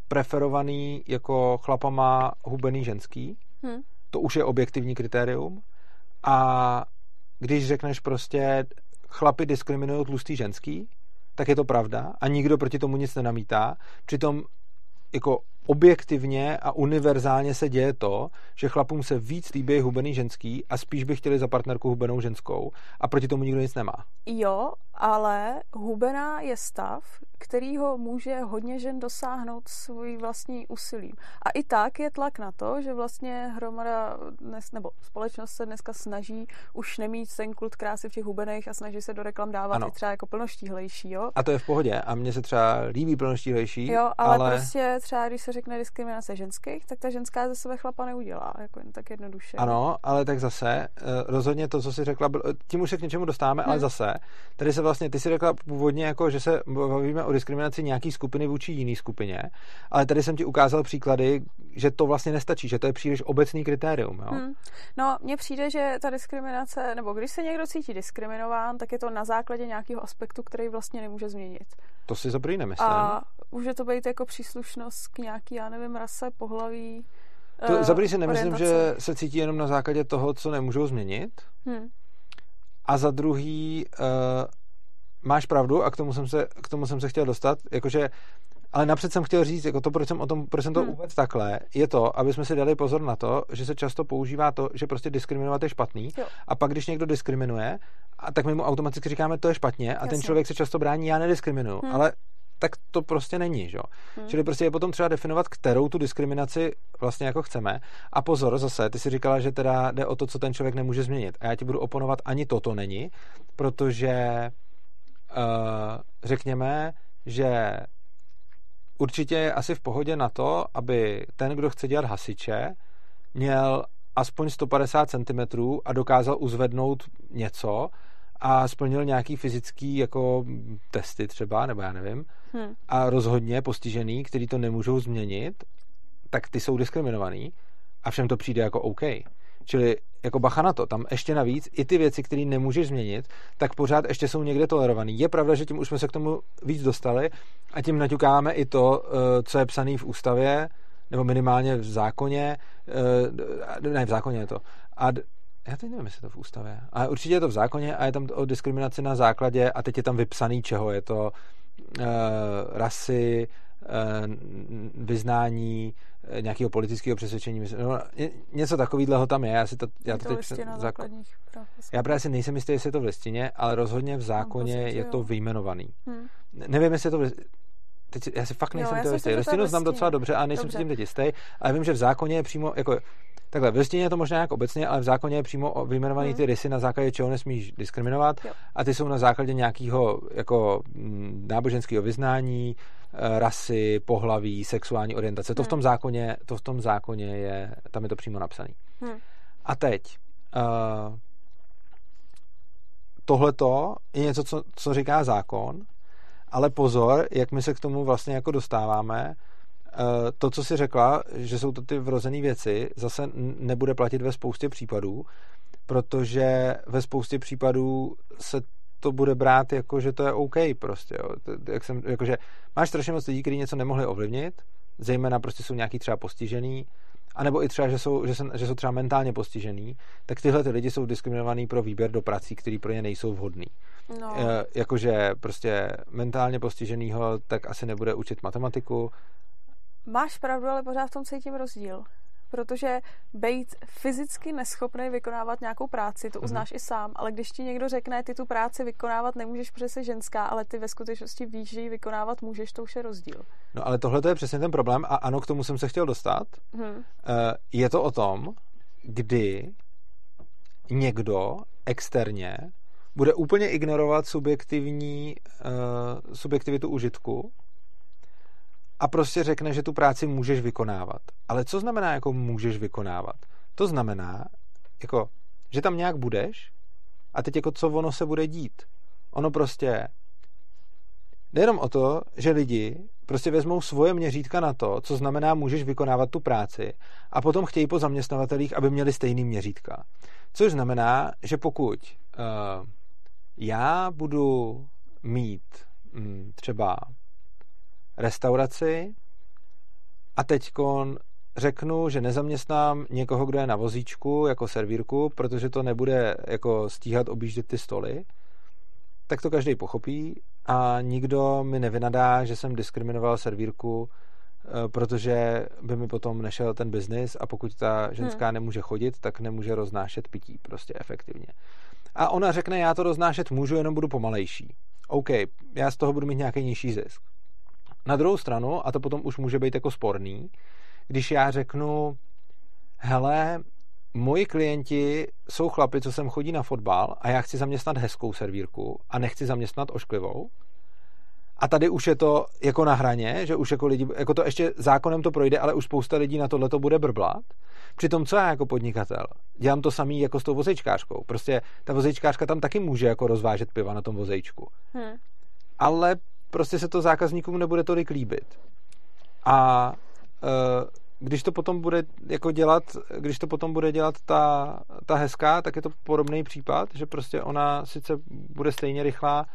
preferovaný jako chlapama hubený ženský, hmm to už je objektivní kritérium. A když řekneš prostě chlapi diskriminují tlustý ženský, tak je to pravda a nikdo proti tomu nic nenamítá. Přitom jako objektivně a univerzálně se děje to, že chlapům se víc líbí hubený ženský a spíš by chtěli za partnerku hubenou ženskou a proti tomu nikdo nic nemá. Jo, ale hubená je stav, který ho může hodně žen dosáhnout svojí vlastní úsilím. A i tak je tlak na to, že vlastně hromada dnes, nebo společnost se dneska snaží už nemít ten kult krásy v těch hubených a snaží se do reklam dávat ano. i třeba jako plnoštíhlejší, jo? A to je v pohodě a mně se třeba líbí plnoštíhlejší. Jo, ale, ale... prostě třeba když se řekne diskriminace ženských, tak ta ženská ze sebe chlapa neudělá, jako jen tak jednoduše. Ano, ale tak zase, eh, rozhodně to, co si řekla, tím už se k něčemu dostáváme, hmm. ale zase, tady se vlastně, ty si řekla původně, jako, že se bavíme o diskriminaci nějaký skupiny vůči jiný skupině, ale tady jsem ti ukázal příklady, že to vlastně nestačí, že to je příliš obecný kritérium. Jo? Hmm. No, mně přijde, že ta diskriminace, nebo když se někdo cítí diskriminován, tak je to na základě nějakého aspektu, který vlastně nemůže změnit. To si za nemyslím. A může to být jako příslušnost k nějaký, já nevím, rase, pohlaví, to, uh, za si nemyslím, že se cítí jenom na základě toho, co nemůžou změnit. Hmm. A za druhý, uh, máš pravdu a k tomu jsem se, k tomu jsem se chtěl dostat, jakože ale napřed jsem chtěl říct, jako to, proč jsem, o tom, proč jsem to hmm. uvedl takhle, je to, aby jsme si dali pozor na to, že se často používá to, že prostě diskriminovat je špatný. Jo. A pak, když někdo diskriminuje, a tak my mu automaticky říkáme, to je špatně, a Jasně. ten člověk se často brání, já nediskriminuju. Hmm. Ale tak to prostě není, že? Hmm. Čili prostě je potom třeba definovat, kterou tu diskriminaci vlastně jako chceme. A pozor, zase, ty si říkala, že teda jde o to, co ten člověk nemůže změnit. A já ti budu oponovat, ani toto není, protože řekněme, že určitě je asi v pohodě na to, aby ten, kdo chce dělat hasiče, měl aspoň 150 cm a dokázal uzvednout něco a splnil nějaký fyzický jako testy třeba, nebo já nevím, hmm. a rozhodně postižený, který to nemůžou změnit, tak ty jsou diskriminovaný a všem to přijde jako OK. Čili jako bacha na to, tam ještě navíc i ty věci, které nemůžeš změnit, tak pořád ještě jsou někde tolerovaný. Je pravda, že tím už jsme se k tomu víc dostali a tím naťukáme i to, eh, co je psané v ústavě, nebo minimálně v zákoně, eh, ne, v zákoně je to. A já teď nevím, jestli to v ústavě, ale určitě je to v zákoně a je tam o diskriminaci na základě a teď je tam vypsaný čeho, je to rasy, uh, vyznání, nějakého politického přesvědčení. No, něco takového tam je. Já, si to, já to, to teď základ... Já právě si nejsem jistý, jestli je to v listině, ale rozhodně v zákoně no, je to vyjmenovaný. Hmm. Nevím, jestli je to v listině. Teď, já si fakt nejsem jo, jistý. Listinu znám docela dobře a nejsem dobře. si tím teď jistý, ale vím, že v zákoně je přímo, jako, takhle, v listině je to možná jako obecně, ale v zákoně je přímo vyjmenovaný ty rysy, na základě čeho nesmíš diskriminovat jo. a ty jsou na základě nějakého jako mm, náboženského vyznání, Eh, rasy, pohlaví, sexuální orientace. To v hmm. tom zákoně, to v tom zákoně je, tam je to přímo napsané. Hmm. A teď, uh, tohleto je něco, co, co říká zákon, ale pozor, jak my se k tomu vlastně jako dostáváme, to, co si řekla, že jsou to ty vrozené věci, zase nebude platit ve spoustě případů, protože ve spoustě případů se to bude brát jako, že to je OK prostě. Jo. Jak jsem, jako, že máš strašně moc lidí, kteří něco nemohli ovlivnit, zejména prostě jsou nějaký třeba postižený, anebo i třeba, že jsou, že, se, že jsou třeba mentálně postižený, tak tyhle ty lidi jsou diskriminovaný pro výběr do prací, které pro ně nejsou vhodný. No. E, jakože prostě mentálně postiženýho tak asi nebude učit matematiku. Máš pravdu, ale pořád v tom cítím rozdíl protože být fyzicky neschopný vykonávat nějakou práci, to mhm. uznáš mm-hmm. i sám, ale když ti někdo řekne, ty tu práci vykonávat nemůžeš, protože jsi ženská, ale ty ve skutečnosti víš, že ji vykonávat můžeš, to už je rozdíl. No ale tohle je přesně ten problém a ano, k tomu jsem se chtěl dostat. Hmm. Je to o tom, kdy někdo externě bude úplně ignorovat subjektivní, uh, subjektivitu užitku a prostě řekne, že tu práci můžeš vykonávat. Ale co znamená jako můžeš vykonávat? To znamená, jako, že tam nějak budeš a teď jako co ono se bude dít. Ono prostě jde jenom o to, že lidi prostě vezmou svoje měřítka na to, co znamená můžeš vykonávat tu práci a potom chtějí po zaměstnavatelích, aby měli stejný měřítka. Což znamená, že pokud uh, já budu mít um, třeba restauraci a teď řeknu, že nezaměstnám někoho, kdo je na vozíčku jako servírku, protože to nebude jako stíhat objíždět ty stoly, tak to každý pochopí a nikdo mi nevynadá, že jsem diskriminoval servírku, eh, protože by mi potom nešel ten biznis a pokud ta ženská hmm. nemůže chodit, tak nemůže roznášet pití prostě efektivně. A ona řekne, já to roznášet můžu, jenom budu pomalejší. OK, já z toho budu mít nějaký nižší zisk. Na druhou stranu, a to potom už může být jako sporný, když já řeknu, hele, moji klienti jsou chlapi, co sem chodí na fotbal a já chci zaměstnat hezkou servírku a nechci zaměstnat ošklivou. A tady už je to jako na hraně, že už jako lidi, jako to ještě zákonem to projde, ale už spousta lidí na tohle to bude brblat. Přitom co já jako podnikatel? Dělám to samý jako s tou vozejčkářkou. Prostě ta vozejčkářka tam taky může jako rozvážet piva na tom vozejčku. Hmm. Ale prostě se to zákazníkům nebude tolik líbit. A e, když to potom bude jako dělat, když to potom bude dělat ta, ta hezká, tak je to podobný případ, že prostě ona sice bude stejně rychlá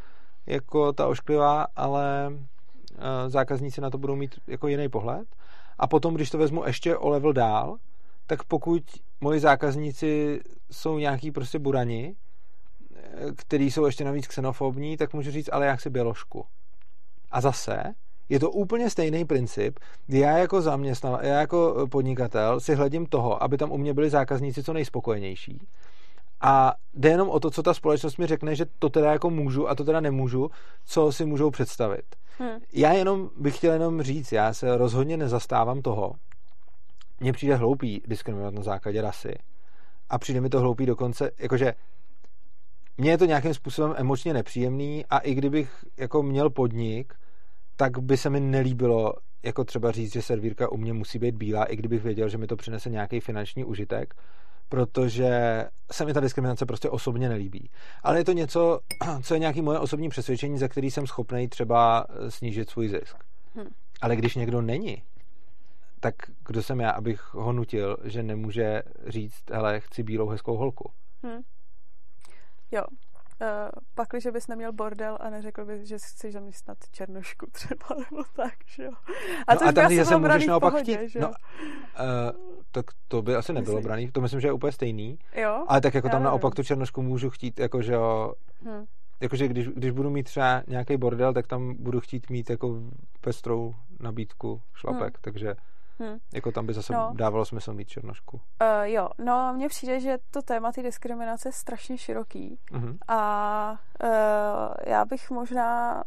jako ta ošklivá, ale e, zákazníci na to budou mít jako jiný pohled. A potom, když to vezmu ještě o level dál, tak pokud moji zákazníci jsou nějaký prostě burani, e, který jsou ještě navíc xenofobní, tak můžu říct, ale já chci běložku. A zase je to úplně stejný princip, kdy já jako zaměstnav, já jako podnikatel si hledím toho, aby tam u mě byli zákazníci co nejspokojenější. A jde jenom o to, co ta společnost mi řekne, že to teda jako můžu a to teda nemůžu, co si můžou představit. Hmm. Já jenom bych chtěl jenom říct, já se rozhodně nezastávám toho. Mně přijde hloupý diskriminovat na základě rasy. A přijde mi to hloupý dokonce, jakože mně je to nějakým způsobem emočně nepříjemný a i kdybych jako měl podnik, tak by se mi nelíbilo jako třeba říct, že servírka u mě musí být bílá, i kdybych věděl, že mi to přinese nějaký finanční užitek, protože se mi ta diskriminace prostě osobně nelíbí. Ale je to něco, co je nějaký moje osobní přesvědčení, za který jsem schopný třeba snížit svůj zisk. Hmm. Ale když někdo není, tak kdo jsem já, abych ho nutil, že nemůže říct, hele, chci bílou hezkou holku. Hmm. Jo, pak, když bys neměl bordel a neřekl bys, že chceš zaměstnat černošku třeba, nebo tak, že jo. A, no, a tam se můžeš naopak pohodě, chtít. Že? No, uh, tak to by asi nebylo myslím. braný, to myslím, že je úplně stejný. Jo? Ale tak jako Já tam nevím. naopak tu černošku můžu chtít, jako že jo, hmm. jakože když, když budu mít třeba nějaký bordel, tak tam budu chtít mít jako pestrou nabídku šlapek, hmm. takže Hmm. Jako tam by zase no. dávalo smysl mít černošku. Uh, jo, no mně přijde, že to téma ty diskriminace je strašně široký uh-huh. a uh, já bych možná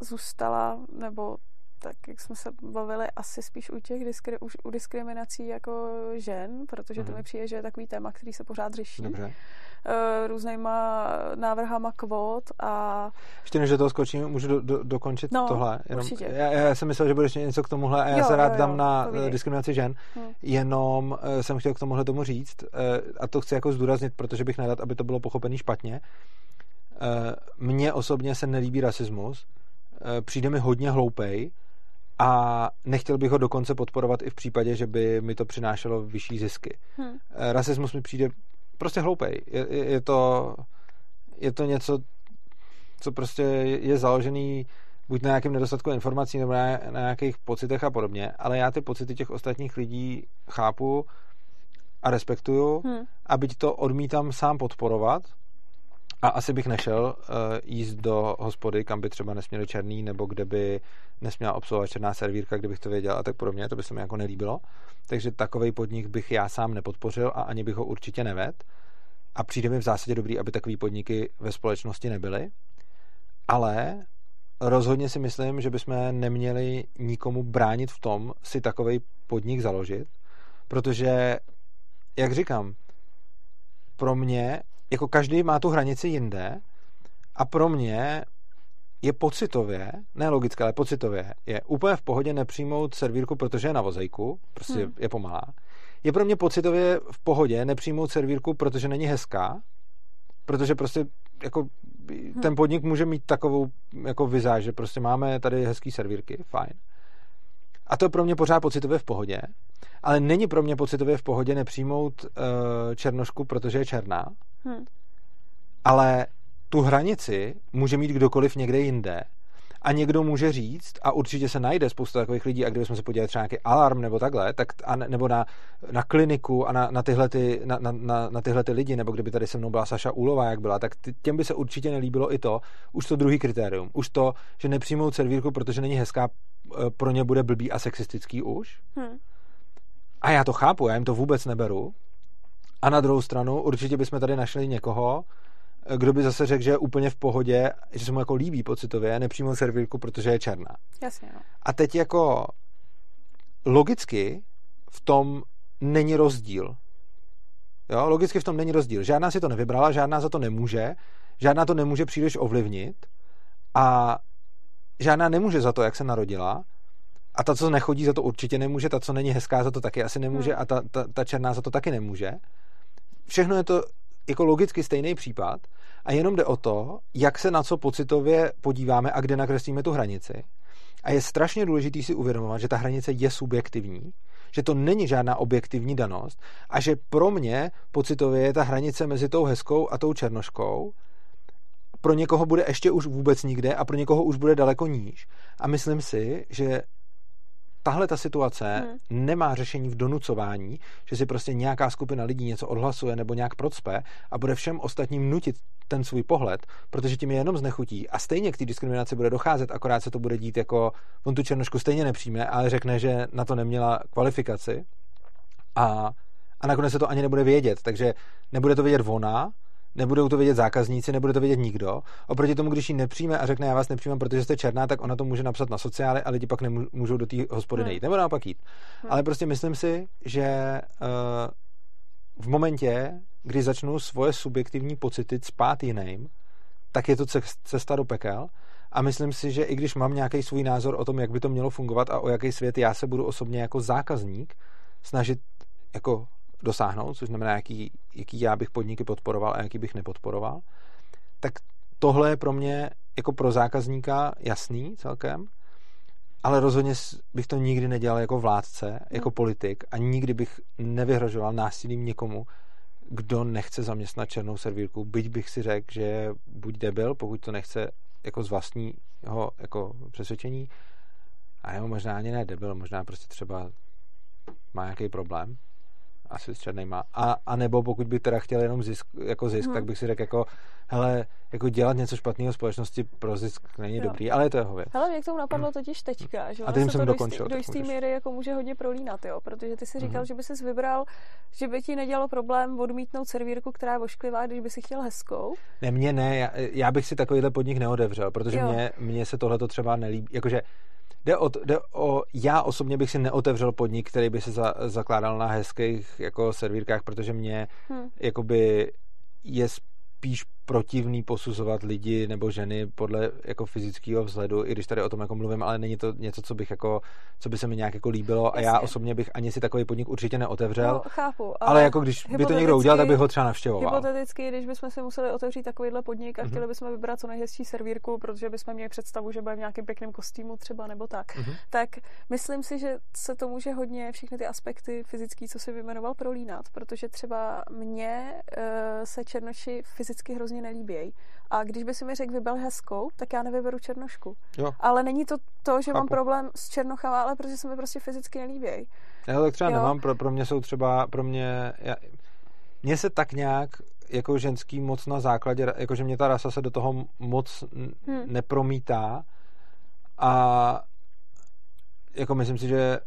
zůstala, nebo tak jak jsme se bavili asi spíš u těch diskri- už u diskriminací jako žen, protože to mi přijde, že je takový téma, který se pořád řeší. Dobře. Uh, různýma návrhama kvót a... Ještě než do toho skočím, můžu do, do, dokončit no, tohle? Jenom, určitě. Já, já jsem myslel, že budeš něco k tomuhle a já jo, se rád jo, dám jo, na povídej. diskriminaci žen, hmm. jenom uh, jsem chtěl k tomuhle tomu říct a to chci jako zdůraznit, protože bych nerad, aby to bylo pochopený špatně. Mně osobně se nelíbí rasismus, přijde mi hodně hloupej, a nechtěl bych ho dokonce podporovat i v případě, že by mi to přinášelo vyšší zisky. Hmm. Rasismus mi přijde prostě hloupej. Je, je, je, to, je to něco, co prostě je založený buď na nějakém nedostatku informací nebo na, na nějakých pocitech a podobně, ale já ty pocity těch ostatních lidí chápu a respektuju hmm. a byť to odmítám sám podporovat, a asi bych nešel uh, jíst do hospody, kam by třeba nesměli černý, nebo kde by nesměla obsluhovat černá servírka, kdybych to věděl a tak podobně, to by se mi jako nelíbilo. Takže takový podnik bych já sám nepodpořil a ani bych ho určitě neved. A přijde mi v zásadě dobrý, aby takové podniky ve společnosti nebyly. Ale rozhodně si myslím, že bychom neměli nikomu bránit v tom si takový podnik založit, protože, jak říkám, pro mě jako každý má tu hranici jinde a pro mě je pocitově, ne logicky, ale pocitově, je úplně v pohodě nepřijmout servírku, protože je na vozejku, prostě hmm. je pomalá. Je pro mě pocitově v pohodě nepřijmout servírku, protože není hezká, protože prostě jako hmm. ten podnik může mít takovou jako vizáž, že prostě máme tady hezký servírky, fajn. A to je pro mě pořád pocitově v pohodě, ale není pro mě pocitově v pohodě nepřijmout uh, černošku, protože je černá, Hmm. Ale tu hranici může mít kdokoliv někde jinde. A někdo může říct, a určitě se najde spousta takových lidí, a kdybychom se podívali třeba nějaký alarm nebo takhle, tak, a, nebo na, na kliniku a na, na, tyhle ty, na, na, na, na tyhle ty lidi, nebo kdyby tady se mnou byla Saša Úlová, jak byla, tak těm by se určitě nelíbilo i to, už to druhý kritérium. Už to, že nepřijmou servírku, protože není hezká, e, pro ně bude blbý a sexistický už. Hmm. A já to chápu, já jim to vůbec neberu, a na druhou stranu určitě bychom tady našli někoho, kdo by zase řekl, že je úplně v pohodě, že se mu jako líbí pocitově, nepřijmout servírku, protože je černá. Jasně, no. A teď jako logicky v tom není rozdíl. Jo, logicky v tom není rozdíl. Žádná si to nevybrala, žádná za to nemůže, žádná to nemůže příliš ovlivnit a žádná nemůže za to, jak se narodila a ta, co nechodí, za to určitě nemůže, ta, co není hezká, za to taky asi nemůže hmm. a ta, ta, ta černá za to taky nemůže všechno je to jako logicky stejný případ a jenom jde o to, jak se na co pocitově podíváme a kde nakreslíme tu hranici. A je strašně důležité si uvědomovat, že ta hranice je subjektivní, že to není žádná objektivní danost a že pro mě pocitově je ta hranice mezi tou hezkou a tou černoškou pro někoho bude ještě už vůbec nikde a pro někoho už bude daleko níž. A myslím si, že tahle ta situace hmm. nemá řešení v donucování, že si prostě nějaká skupina lidí něco odhlasuje nebo nějak procpe a bude všem ostatním nutit ten svůj pohled, protože tím je jenom znechutí a stejně k té diskriminaci bude docházet, akorát se to bude dít jako on tu černošku stejně nepřijme, ale řekne, že na to neměla kvalifikaci a, a nakonec se to ani nebude vědět, takže nebude to vědět ona, nebudou to vědět zákazníci, nebude to vědět nikdo. Oproti tomu, když ji nepřijme a řekne, já vás nepřijímám, protože jste černá, tak ona to může napsat na sociály a lidi pak nemůžou do té hospody hmm. nejít. Nebo naopak jít. Hmm. Ale prostě myslím si, že uh, v momentě, kdy začnu svoje subjektivní pocity spát jiným, tak je to cesta do pekel. A myslím si, že i když mám nějaký svůj názor o tom, jak by to mělo fungovat a o jaký svět já se budu osobně jako zákazník snažit jako dosáhnout, což znamená, jaký, jaký já bych podniky podporoval a jaký bych nepodporoval, tak tohle je pro mě jako pro zákazníka jasný celkem, ale rozhodně bych to nikdy nedělal jako vládce, jako hmm. politik a nikdy bych nevyhrožoval násilím někomu, kdo nechce zaměstnat černou servírku, byť bych si řekl, že je buď debil, pokud to nechce jako z vlastního jako přesvědčení, a jeho možná ani ne debil, možná prostě třeba má nějaký problém, asi s černýma. A, a nebo pokud by teda chtěl jenom zisk, jako zisk, hmm. tak bych si řekl jako, hele, jako dělat něco špatného společnosti pro zisk není jo. dobrý, ale je to jeho věc. Hele, mě k tomu napadlo totiž teďka, že a tím jsem to dokončil. Do jistý míry jako může hodně prolínat, jo, protože ty si říkal, hmm. že by si vybral, že by ti nedělalo problém odmítnout servírku, která je ošklivá, když by si chtěl hezkou. Ne, mě ne, já, já bych si takovýhle podnik neodevřel, protože mě, mně se tohle třeba nelíbí, jakože Jde o, jde o, já osobně bych si neotevřel podnik, který by se za, zakládal na hezkých jako servírkách, protože mě hmm. jakoby je spíš protivný posuzovat lidi nebo ženy podle jako fyzického vzhledu, i když tady o tom jako mluvím, ale není to něco, co bych jako, co by se mi nějak jako líbilo Jasně. a já osobně bych ani si takový podnik určitě neotevřel. No, chápu. Ale, ale jako když by to někdo udělal, tak bych ho třeba navštěvoval. Hypoteticky, když bychom si museli otevřít takovýhle podnik a mm-hmm. chtěli bychom vybrat co nejhezčí servírku, protože bychom měli představu, že bude v nějakém pěkném kostýmu třeba nebo tak, mm-hmm. tak myslím si, že se to může hodně všechny ty aspekty fyzické, co si vyjmenoval, prolínat, protože třeba mě uh, se černoši fyzicky hrozně nelíbí líbějí. A když by si mi řekl, vyber hezkou, tak já nevyberu černošku. Jo. Ale není to to, že Chápu. mám problém s černochama, ale protože se mi prostě fyzicky nelíbějí. Já tak třeba jo. nemám, pro, pro mě jsou třeba, pro mě, já, mně se tak nějak jako ženský moc na základě, jakože mě ta rasa se do toho moc hmm. nepromítá a jako myslím si, že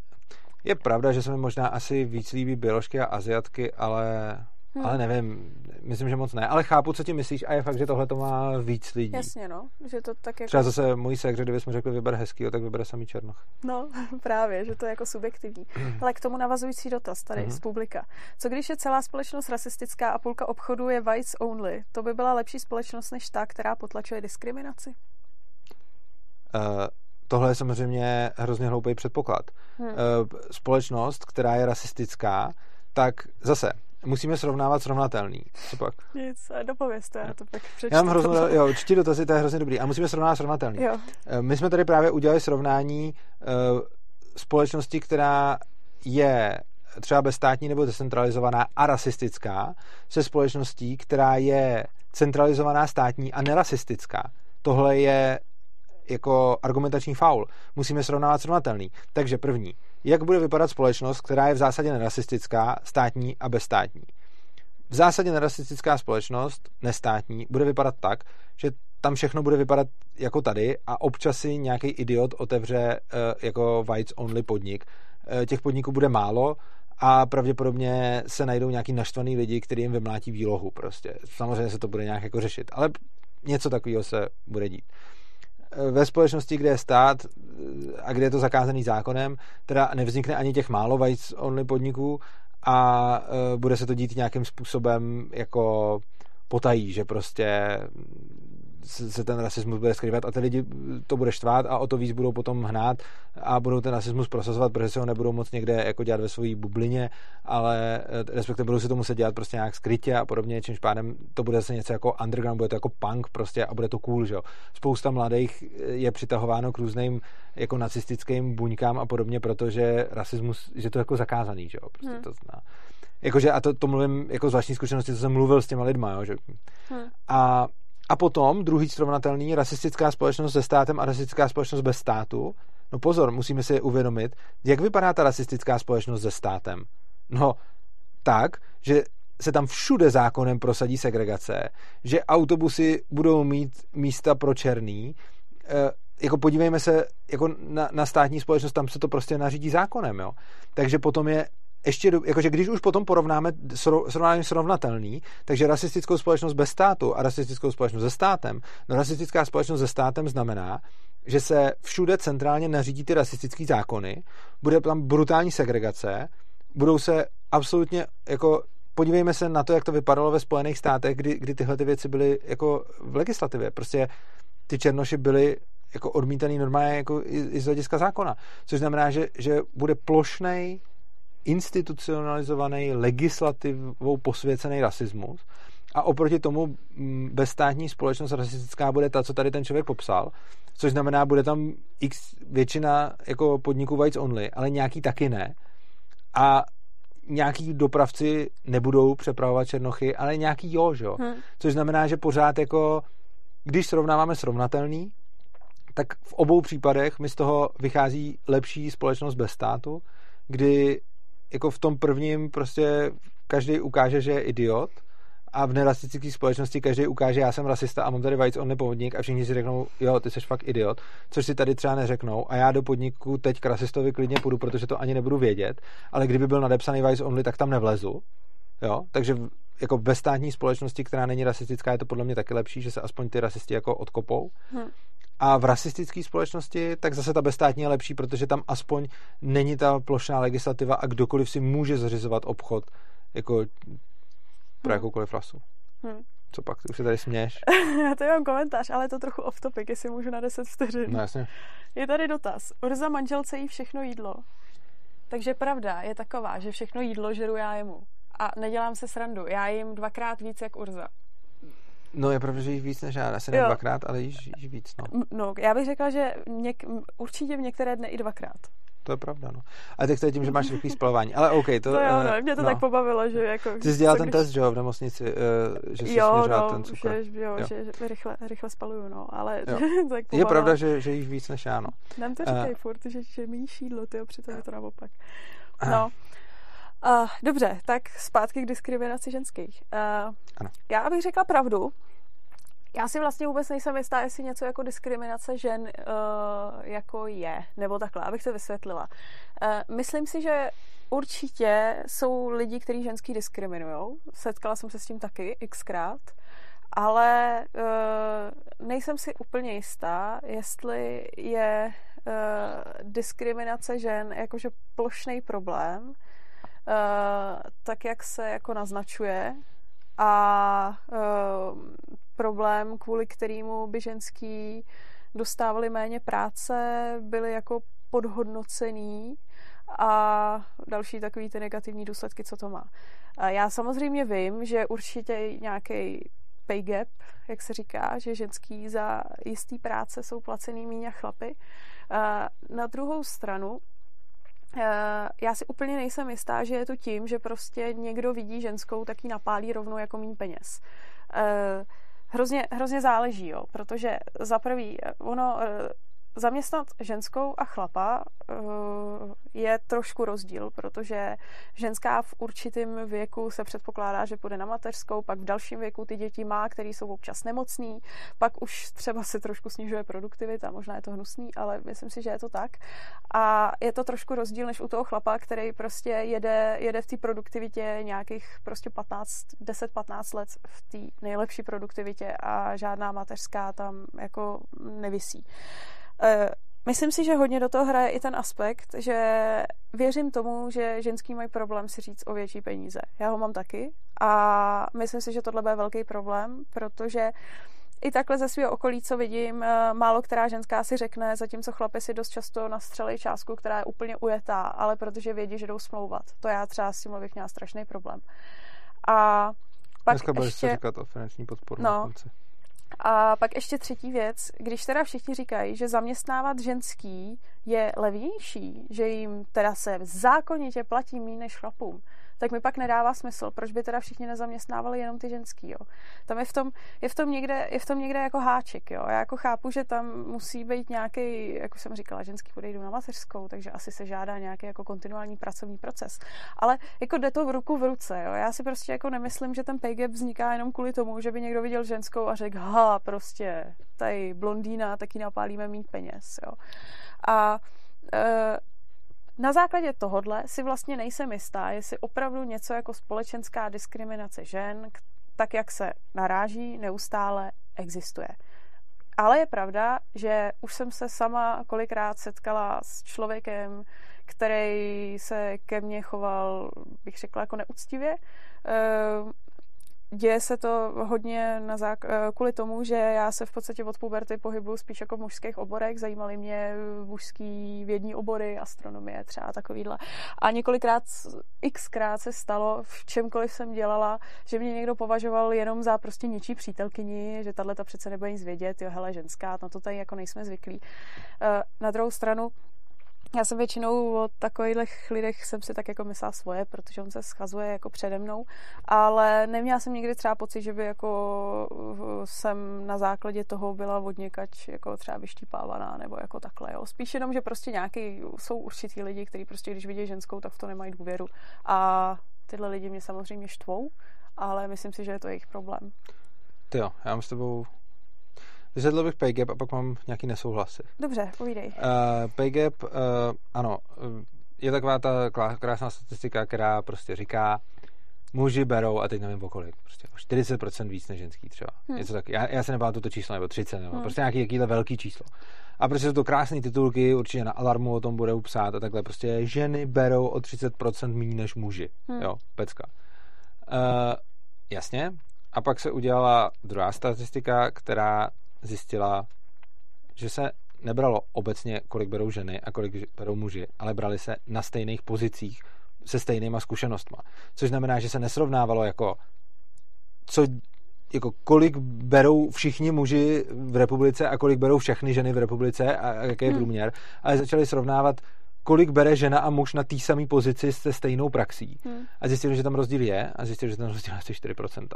je pravda, že se mi možná asi víc líbí běložky a aziatky, ale Hmm. Ale nevím, myslím, že moc ne. Ale chápu, co ti myslíš a je fakt, že tohle to má víc lidí. Jasně, no. Že to tak jako... Třeba zase můj sekře, kdybychom řekli vyber hezký, tak vybere samý černoch. No, právě, že to je jako subjektivní. Ale k tomu navazující dotaz tady hmm. z publika. Co když je celá společnost rasistická a půlka obchodu je whites only? To by byla lepší společnost než ta, která potlačuje diskriminaci? Uh, tohle je samozřejmě hrozně hloupý předpoklad. Hmm. Uh, společnost, která je rasistická, tak zase musíme srovnávat srovnatelný. Co pak? Nic, dopovězte, já to pak přečtu. Já mám hrozně, jo, čti dotazy, to je hrozně dobrý. A musíme srovnávat srovnatelný. Jo. Eh, my jsme tady právě udělali srovnání uh, společnosti, která je třeba bezstátní nebo decentralizovaná a rasistická, se společností, která je centralizovaná státní a nerasistická. Tohle je jako argumentační faul. Musíme srovnávat srovnatelný. Takže první, jak bude vypadat společnost, která je v zásadě nerasistická, státní a bezstátní. V zásadě nerasistická společnost, nestátní, bude vypadat tak, že tam všechno bude vypadat jako tady a občas si nějaký idiot otevře uh, jako whites only podnik. Uh, těch podniků bude málo a pravděpodobně se najdou nějaký naštvaný lidi, kteří jim vymlátí výlohu prostě. Samozřejmě se to bude nějak jako řešit, ale něco takového se bude dít ve společnosti, kde je stát eh, a kde je to zakázaný zákonem, teda nevznikne ani těch málo whites only podniků a eh, bude se to dít nějakým způsobem jako potají, že prostě se ten rasismus bude skrývat a ty lidi to bude štvát a o to víc budou potom hnát a budou ten rasismus prosazovat, protože se ho nebudou moc někde jako dělat ve své bublině, ale eh, respektive budou si to muset dělat prostě nějak skrytě a podobně, čímž pádem to bude zase něco jako underground, bude to jako punk prostě a bude to cool, že jo. Spousta mladých je přitahováno k různým jako nacistickým buňkám a podobně, protože rasismus, že to je jako zakázaný, že jo. Prostě hmm. to zná. Jakože, a to, to mluvím jako z vlastní zkušenosti, co jsem mluvil s těma lidma, jo, že. Hmm. A a potom druhý srovnatelný rasistická společnost se státem a rasistická společnost bez státu. No pozor, musíme si uvědomit, jak vypadá ta rasistická společnost se státem. No tak, že se tam všude zákonem prosadí segregace, že autobusy budou mít místa pro černý, e, jako podívejme se jako na, na státní společnost, tam se to prostě nařídí zákonem, jo. Takže potom je ještě, jakože když už potom porovnáme srovnání srovnatelný, takže rasistickou společnost bez státu a rasistickou společnost se státem, no rasistická společnost se státem znamená, že se všude centrálně nařídí ty rasistické zákony, bude tam brutální segregace, budou se absolutně jako podívejme se na to, jak to vypadalo ve Spojených státech, kdy, kdy tyhle ty věci byly jako v legislativě. Prostě ty černoši byly jako odmítaný normálně jako i, i z hlediska zákona. Což znamená, že, že bude plošnej institucionalizovaný, legislativou posvěcený rasismus a oproti tomu mm, bezstátní společnost rasistická bude ta, co tady ten člověk popsal, což znamená, bude tam x většina jako podniků whites only, ale nějaký taky ne. A nějaký dopravci nebudou přepravovat černochy, ale nějaký jo, že jo? Hmm. Což znamená, že pořád jako, když srovnáváme srovnatelný, tak v obou případech mi z toho vychází lepší společnost bez státu, kdy jako v tom prvním prostě každý ukáže, že je idiot a v nerasistické společnosti každý ukáže, já jsem rasista a mám tady vajc on podnik a všichni si řeknou, jo, ty jsi fakt idiot, což si tady třeba neřeknou a já do podniku teď k rasistovi klidně půjdu, protože to ani nebudu vědět, ale kdyby byl nadepsaný Vice Only, tak tam nevlezu. Jo? Takže jako ve státní společnosti, která není rasistická, je to podle mě taky lepší, že se aspoň ty rasisti jako odkopou. Hmm. A v rasistické společnosti, tak zase ta bezstátní je lepší, protože tam aspoň není ta plošná legislativa a kdokoliv si může zařizovat obchod jako pro hmm. jakoukoliv rasu. Hmm. Co pak, ty už se tady směš? Já tady mám komentář, ale je to trochu off topic, jestli můžu na 10 vteřin. No jasně. Je tady dotaz. Urza manželce jí všechno jídlo. Takže pravda je taková, že všechno jídlo žeru já jemu. A nedělám se srandu. Já jim dvakrát víc jak Urza. No je pravda, že jíš víc než já. Asi ne dvakrát, ale jíš, jíš víc. No. no, já bych řekla, že něk- určitě v některé dny i dvakrát to je pravda, no. Ale tak to je tím, že máš rychlý spalování. Ale OK, to... To jo, no, mě to no. tak pobavilo, že jako... Ty jsi dělal ten když... test, že jo, v nemocnici, uh, že jsi jo, no, ten cukr. Že, jo, jo. že rychle, rychle spaluju, no, ale jo. tak Je pravda, že, že jíš víc než já, no. Nám to říkají uh, furt, že, že jíš jídlo, ty přitom je to naopak. No. Uh, dobře, tak zpátky k diskriminaci ženských. Uh, ano. Já bych řekla pravdu, já si vlastně vůbec nejsem jistá, jestli něco jako diskriminace žen uh, jako je, nebo takhle, abych to vysvětlila. Uh, myslím si, že určitě jsou lidi, kteří ženský diskriminují. Setkala jsem se s tím taky xkrát. Ale uh, nejsem si úplně jistá, jestli je uh, diskriminace žen jakože plošný problém, tak jak se jako naznačuje, a uh, problém, kvůli kterému by ženský dostávali méně práce, byli jako podhodnocený a další takový ty negativní důsledky, co to má. Já samozřejmě vím, že určitě nějaký pay gap, jak se říká, že ženský za jistý práce jsou placený míň a chlapy. A na druhou stranu, já si úplně nejsem jistá, že je to tím, že prostě někdo vidí ženskou, tak ji napálí rovnou jako míň peněz. Hrozně, hrozně záleží, jo, protože za prvý, ono, eh, zaměstnat ženskou a chlapa eh, je trošku rozdíl, protože ženská v určitém věku se předpokládá, že půjde na mateřskou, pak v dalším věku ty děti má, které jsou občas nemocný, pak už třeba se trošku snižuje produktivita, možná je to hnusný, ale myslím si, že je to tak. A je to trošku rozdíl než u toho chlapa, který prostě jede, jede v té produktivitě nějakých prostě 15, 10-15 let v té nejlepší produktivitě a žádná mateřská tam jako nevisí. Eh, myslím si, že hodně do toho hraje i ten aspekt, že věřím tomu, že ženský mají problém si říct o větší peníze. Já ho mám taky a myslím si, že tohle je velký problém, protože i takhle ze svého okolí, co vidím, eh, málo která ženská si řekne, zatímco chlapi si dost často nastřelí částku, která je úplně ujetá, ale protože vědí, že jdou smlouvat. To já třeba s tím bych měla strašný problém. A pak Dneska budeš ještě... říkat o finanční podporu no, na konci. A pak ještě třetí věc, když teda všichni říkají, že zaměstnávat ženský je levnější, že jim teda se zákonitě platí méně než chlapům, tak mi pak nedává smysl, proč by teda všichni nezaměstnávali jenom ty ženský, jo. Tam je v tom, je v tom, někde, je v tom někde jako háček, jo. Já jako chápu, že tam musí být nějaký, jako jsem říkala, ženský odejdu na mateřskou, takže asi se žádá nějaký jako kontinuální pracovní proces. Ale jako jde to v ruku v ruce, jo. Já si prostě jako nemyslím, že ten pay gap vzniká jenom kvůli tomu, že by někdo viděl ženskou a řekl, ha, prostě, tady blondýna, taky napálíme mít peněz, jo. A e, na základě tohodle si vlastně nejsem jistá, jestli opravdu něco jako společenská diskriminace žen, tak jak se naráží, neustále existuje. Ale je pravda, že už jsem se sama kolikrát setkala s člověkem, který se ke mně choval, bych řekla, jako neúctivě. Děje se to hodně na zák- eh, kvůli tomu, že já se v podstatě od puberty pohybuju spíš jako v mužských oborech, zajímaly mě mužský vědní obory, astronomie třeba takovýhle. A několikrát, xkrát se stalo v čemkoliv jsem dělala, že mě někdo považoval jenom za prostě něčí přítelkyni, že tahle ta přece nebude nic vědět, jo, hele, ženská, no to tady jako nejsme zvyklí. Eh, na druhou stranu, já jsem většinou o takových lidech jsem si tak jako myslela svoje, protože on se schazuje jako přede mnou, ale neměla jsem nikdy třeba pocit, že by jako uh, jsem na základě toho byla od někač jako třeba vyštípávaná nebo jako takhle, jo. Spíš jenom, že prostě nějaký, jsou určitý lidi, kteří prostě když vidí ženskou, tak v to nemají důvěru a tyhle lidi mě samozřejmě štvou, ale myslím si, že je to jejich problém. Ty jo, já mám s tebou Vysvětlil bych pay gap a pak mám nějaký nesouhlasy. Dobře, povídej. Uh, pay gap, uh, ano, je taková ta krásná statistika, která prostě říká, muži berou, a teď nevím pokolik, prostě 40% víc než ženský třeba. Hmm. Něco tak, já, já se nebám toto číslo, nebo 30, nebo hmm. prostě nějaký jakýhle velký číslo. A prostě jsou to krásné titulky, určitě na Alarmu o tom budou psát a takhle. Prostě ženy berou o 30% méně než muži. Hmm. Jo, pecka. Uh, jasně. A pak se udělala druhá statistika, která zjistila, že se nebralo obecně, kolik berou ženy a kolik berou muži, ale brali se na stejných pozicích se stejnýma zkušenostma. Což znamená, že se nesrovnávalo jako co, jako kolik berou všichni muži v republice a kolik berou všechny ženy v republice a jaký je hmm. průměr, ale začali srovnávat kolik bere žena a muž na té samé pozici se stejnou praxí. Hmm. A zjistili, že tam rozdíl je a zjistili, že tam rozdíl je asi 4%.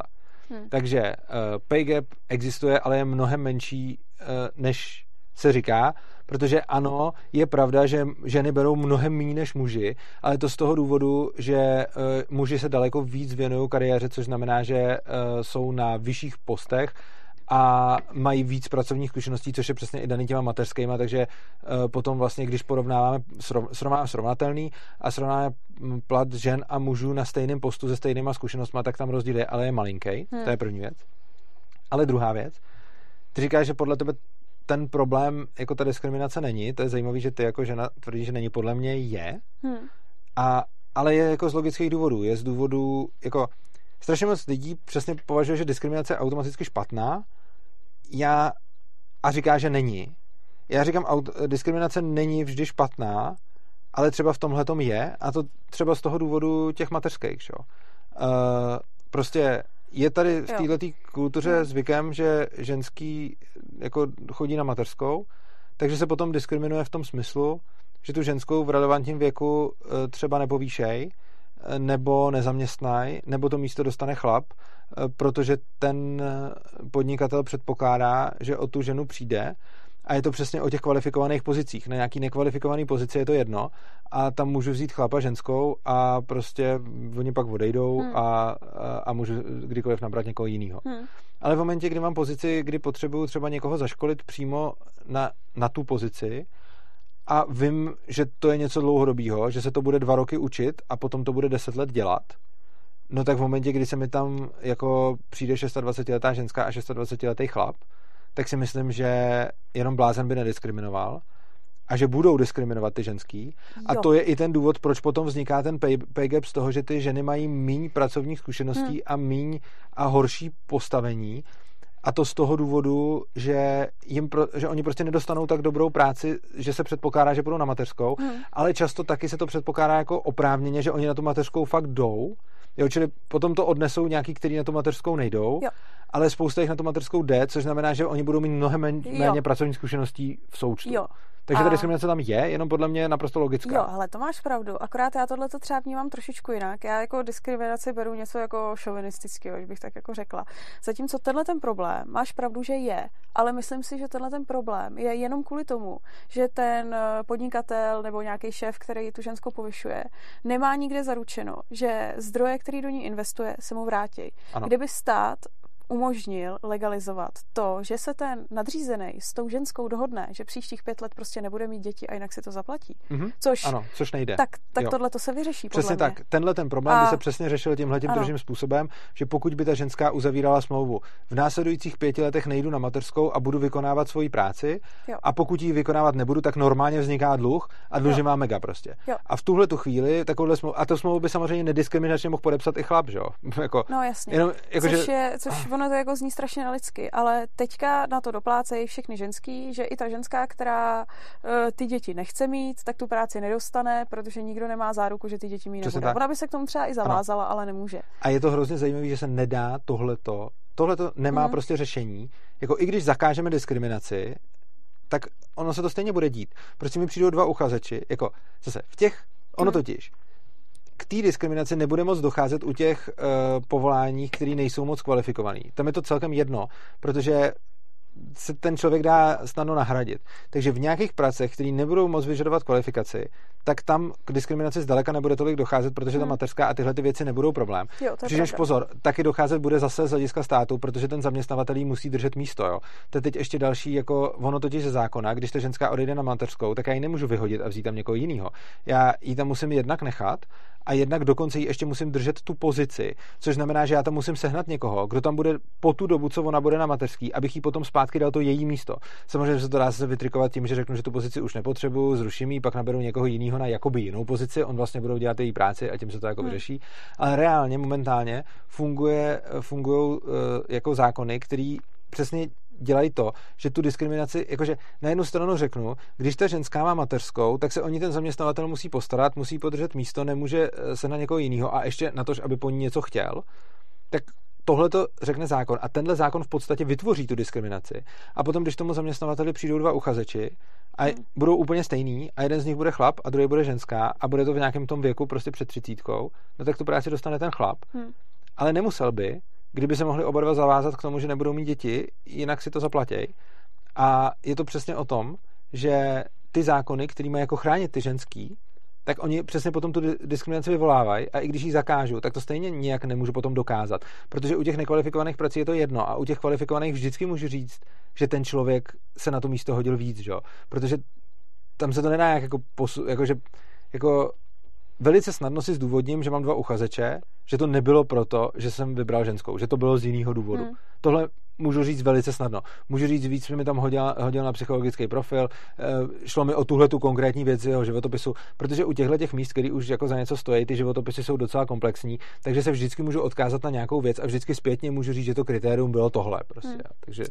Hmm. Takže uh, pay gap existuje, ale je mnohem menší, uh, než se říká, protože ano, je pravda, že ženy berou mnohem méně než muži, ale to z toho důvodu, že uh, muži se daleko víc věnují kariéře, což znamená, že uh, jsou na vyšších postech a mají víc pracovních zkušeností, což je přesně i daný těma mateřskýma, takže uh, potom vlastně, když porovnáváme, srovnáváme srovnatelný a srovnáváme plat žen a mužů na stejném postu se stejnýma zkušenostmi, tak tam rozdíl je, ale je malinký. Hmm. To je první věc. Ale druhá věc, ty říkáš, že podle tebe ten problém, jako ta diskriminace není, to je zajímavé, že ty jako žena tvrdíš, že není, podle mě je, hmm. a, ale je jako z logických důvodů. Je z důvodu, jako strašně moc lidí přesně považuje, že diskriminace je automaticky špatná já a říká, že není. Já říkám, aut, diskriminace není vždy špatná, ale třeba v tomhle tom je a to třeba z toho důvodu těch mateřských, čo? Uh, prostě je tady v této kultuře hmm. zvykem, že ženský jako chodí na mateřskou, takže se potom diskriminuje v tom smyslu, že tu ženskou v relevantním věku eh, třeba nepovýšej, nebo nezaměstnají, nebo to místo dostane chlap, eh, protože ten podnikatel předpokládá, že o tu ženu přijde a je to přesně o těch kvalifikovaných pozicích. Na nějaký nekvalifikovaný pozici je to jedno a tam můžu vzít chlapa ženskou a prostě oni pak odejdou hmm. a, a, a můžu kdykoliv nabrat někoho jiného. Hmm. Ale v momentě, kdy mám pozici, kdy potřebuju třeba někoho zaškolit přímo na, na tu pozici, a vím, že to je něco dlouhodobého, že se to bude dva roky učit a potom to bude deset let dělat, no tak v momentě, kdy se mi tam jako přijde 26-letá ženská a 26-letý chlap, tak si myslím, že jenom blázen by nediskriminoval a že budou diskriminovat ty ženský. A jo. to je i ten důvod, proč potom vzniká ten pay, pay gap z toho, že ty ženy mají méně pracovních zkušeností hmm. a méně a horší postavení, a to z toho důvodu, že, jim pro, že oni prostě nedostanou tak dobrou práci, že se předpokládá, že budou na mateřskou, hmm. ale často taky se to předpokládá jako oprávněně, že oni na tu mateřskou fakt jdou. Jo, čili potom to odnesou nějaký, kteří na tu mateřskou nejdou, jo. ale spousta jich na tu mateřskou jde, což znamená, že oni budou mít mnohem méně jo. pracovních zkušeností v součtu. Jo. Takže a... ta diskriminace tam je, jenom podle mě naprosto logická. Jo, ale to máš pravdu. Akorát já tohle to třeba vnímám trošičku jinak. Já jako diskriminaci beru něco jako šovinistického, bych tak jako řekla. Zatímco tenhle ten problém, máš pravdu, že je, ale myslím si, že tenhle ten problém je jenom kvůli tomu, že ten eh, podnikatel nebo nějaký šéf, který tu ženskou povyšuje, nemá nikde zaručeno, že zdroje, který do ní investuje, se mu vrátí. Ano. Kdyby stát umožnil legalizovat to, že se ten nadřízený s tou ženskou dohodne, že příštích pět let prostě nebude mít děti a jinak si to zaplatí. Mhm. Což, Ano, což nejde. tak, tak tohle to se vyřeší. Přesně podle mě. tak. Tenhle ten problém A- by se přesně řešil tímhle tím druhým způsobem, že pokud by ta ženská uzavírala smlouvu, v následujících pěti letech nejdu na mateřskou a budu vykonávat svoji práci, Jo. a pokud ji vykonávat nebudu, tak normálně vzniká dluh a dluh, že má mega prostě. Jo. A v tuhle tu chvíli takovouhle smlouvu, a to smlouvu by samozřejmě nediskriminačně mohl podepsat i chlap, že jo? jako, No jasně. jenom, jako, což, že, je, což ono to jako zní strašně nelidsky, ale teďka na to doplácejí všechny ženský, že i ta ženská, která uh, ty děti nechce mít, tak tu práci nedostane, protože nikdo nemá záruku, že ty děti mít nebude. tak. Ona by se k tomu třeba i zavázala, ale nemůže. A je to hrozně zajímavé, že se nedá tohleto, tohleto nemá Mhm. prostě řešení. Jako i když zakážeme diskriminaci, tak ono se to stejně bude dít. Prostě mi přijdou dva uchazeči, jako zase v těch, ono Mhm. totiž, k té diskriminaci nebude moc docházet u těch uh, povolání, které nejsou moc kvalifikovaný. Tam je to celkem jedno, protože se ten člověk dá snadno nahradit. Takže v nějakých pracech, které nebudou moc vyžadovat kvalifikaci, tak tam k diskriminaci zdaleka nebude tolik docházet, protože ta Hmm. mateřská a tyhle ty věci nebudou problém. Jo, Přičemž pozor, taky docházet bude zase z hlediska státu, protože ten zaměstnavatel jí musí držet místo. Jo. To je teď ještě další, jako ono totiž ze zákona, když ta ženská odejde na mateřskou, tak já ji nemůžu vyhodit a vzít tam někoho jiného. Já ji tam musím jednak nechat a jednak dokonce ji ještě musím držet tu pozici, což znamená, že já tam musím sehnat někoho, kdo tam bude po tu dobu, co ona bude na mateřský, abych jí potom zpátky dal to její místo. Samozřejmě že se to dá se vytrikovat tím, že řeknu, že tu pozici už nepotřebuju, zruším ji, pak naberu někoho jiného na jakoby jinou pozici, on vlastně budou dělat její práci a tím se to jako Hmm. vyřeší. Ale reálně momentálně funguje, fungují jako zákony, který přesně dělají to, že tu diskriminaci, jakože na jednu stranu řeknu, když ta ženská má mateřskou, tak se o ní ten zaměstnavatel musí postarat, musí podržet místo, nemůže eh, se na někoho jiného a ještě na to, aby po ní něco chtěl, tak tohle to řekne zákon a tenhle zákon v podstatě vytvoří tu diskriminaci. A potom, když tomu zaměstnavateli přijdou dva uchazeči a Hmm. budou úplně stejný a jeden z nich bude chlap a druhý bude ženská a bude to v nějakém tom věku prostě před třicítkou, no tak tu práci dostane ten chlap. Hmm. Ale nemusel by, kdyby se mohli oba dva zavázat k tomu, že nebudou mít děti, jinak si to zaplatí. A je to přesně o tom, že ty zákony, které mají jako chránit ty ženský, tak oni přesně potom tu di- diskriminaci vyvolávají a i když ji zakážu, tak to stejně nijak nemůžu potom dokázat. Protože u těch nekvalifikovaných prací je to jedno a u těch kvalifikovaných vždycky můžu říct, že ten člověk se na to místo hodil víc, že? Protože tam se to nedá jak jako, posu, jako, že, jako velice snadno si zdůvodním, že mám dva uchazeče, že to nebylo proto, že jsem vybral ženskou, že to bylo z jiného důvodu. Hmm. Tohle můžu říct velice snadno. Můžu říct víc, mi tam hodil, hodil na psychologický profil, eh, šlo mi o tuhle tu konkrétní věc z jeho životopisu, protože u těchto těch míst, které už jako za něco stojí, ty životopisy jsou docela komplexní, takže se vždycky můžu odkázat na nějakou věc a vždycky zpětně můžu říct, že to kritérium bylo tohle. Prostě. Hmm. Takže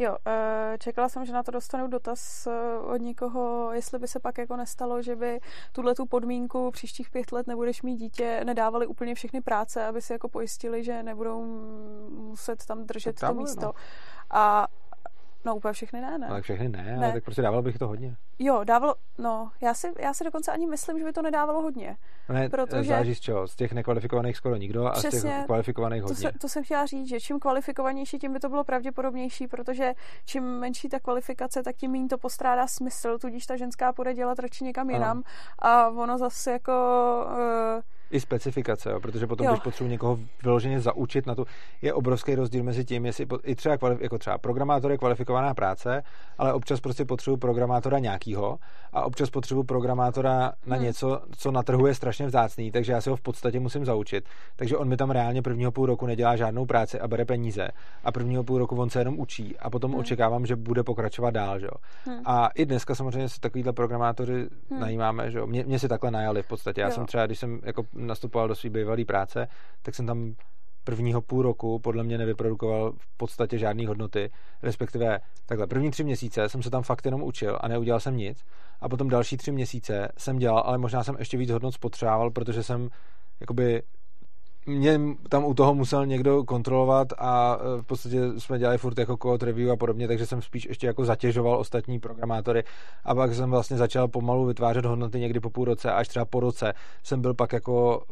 Jo, eh, čekala jsem, že na to dostanu dotaz eh, od někoho, jestli by se pak jako nestalo, že by tuhle tu podmínku příštích pět let nebudeš mít dítě, nedávali úplně všechny práce, aby si jako pojistili, že nebudou muset tam držet Tak to dávali, místo. No. A no úplně všechny ne, ne. ale všechny ne, Ne. ale tak prostě dával bych to hodně. Jo, dávalo, no, já si, já si dokonce ani myslím, že by to nedávalo hodně. Ne, Protože- záleží z čeho. Z těch nekvalifikovaných skoro nikdo a z těch Přesně, kvalifikovaných To, hodně. se, to jsem chtěla říct, že čím kvalifikovanější, tím by to bylo pravděpodobnější, protože čím menší ta kvalifikace, tak tím méně to postrádá smysl, tudíž ta ženská půjde dělat radši někam Ano. jinam a ono zase jako... Uh, I specifikace, jo, protože potom, Jo. když potřebuji někoho vyloženě zaučit na to, je obrovský rozdíl mezi tím, jestli i třeba, jako třeba programátor je kvalifikovaná práce, ale občas prostě potřebuji programátora nějakýho a občas potřebuji programátora na Hmm. něco, co na trhu je strašně vzácný, takže já si ho v podstatě musím zaučit. Takže on mi tam reálně prvního půl roku nedělá žádnou práci a bere peníze a prvního půl roku on se jenom učí a potom Hmm. očekávám, že bude pokračovat dál. Že? jo. hm. A i dneska samozřejmě se takovýhle programátory Hmm. hmm. najímáme, že jo. Mě, mě si takhle najali v podstatě. Já Jo. jsem třeba, když jsem jako nastupoval do své bývalé práce, tak jsem tam prvního půl roku podle mě nevyprodukoval v podstatě žádné hodnoty, respektive takhle. První tři měsíce jsem se tam fakt jenom učil a neudělal jsem nic. A potom další tři měsíce jsem dělal, ale možná jsem ještě víc hodnot spotřeboval, protože jsem jakoby mě tam u toho musel někdo kontrolovat a e, v podstatě jsme dělali furt jako code review a podobně, takže jsem spíš ještě jako zatěžoval ostatní programátory a pak jsem vlastně začal pomalu vytvářet hodnoty někdy po půl roce a až třeba po roce jsem byl pak jako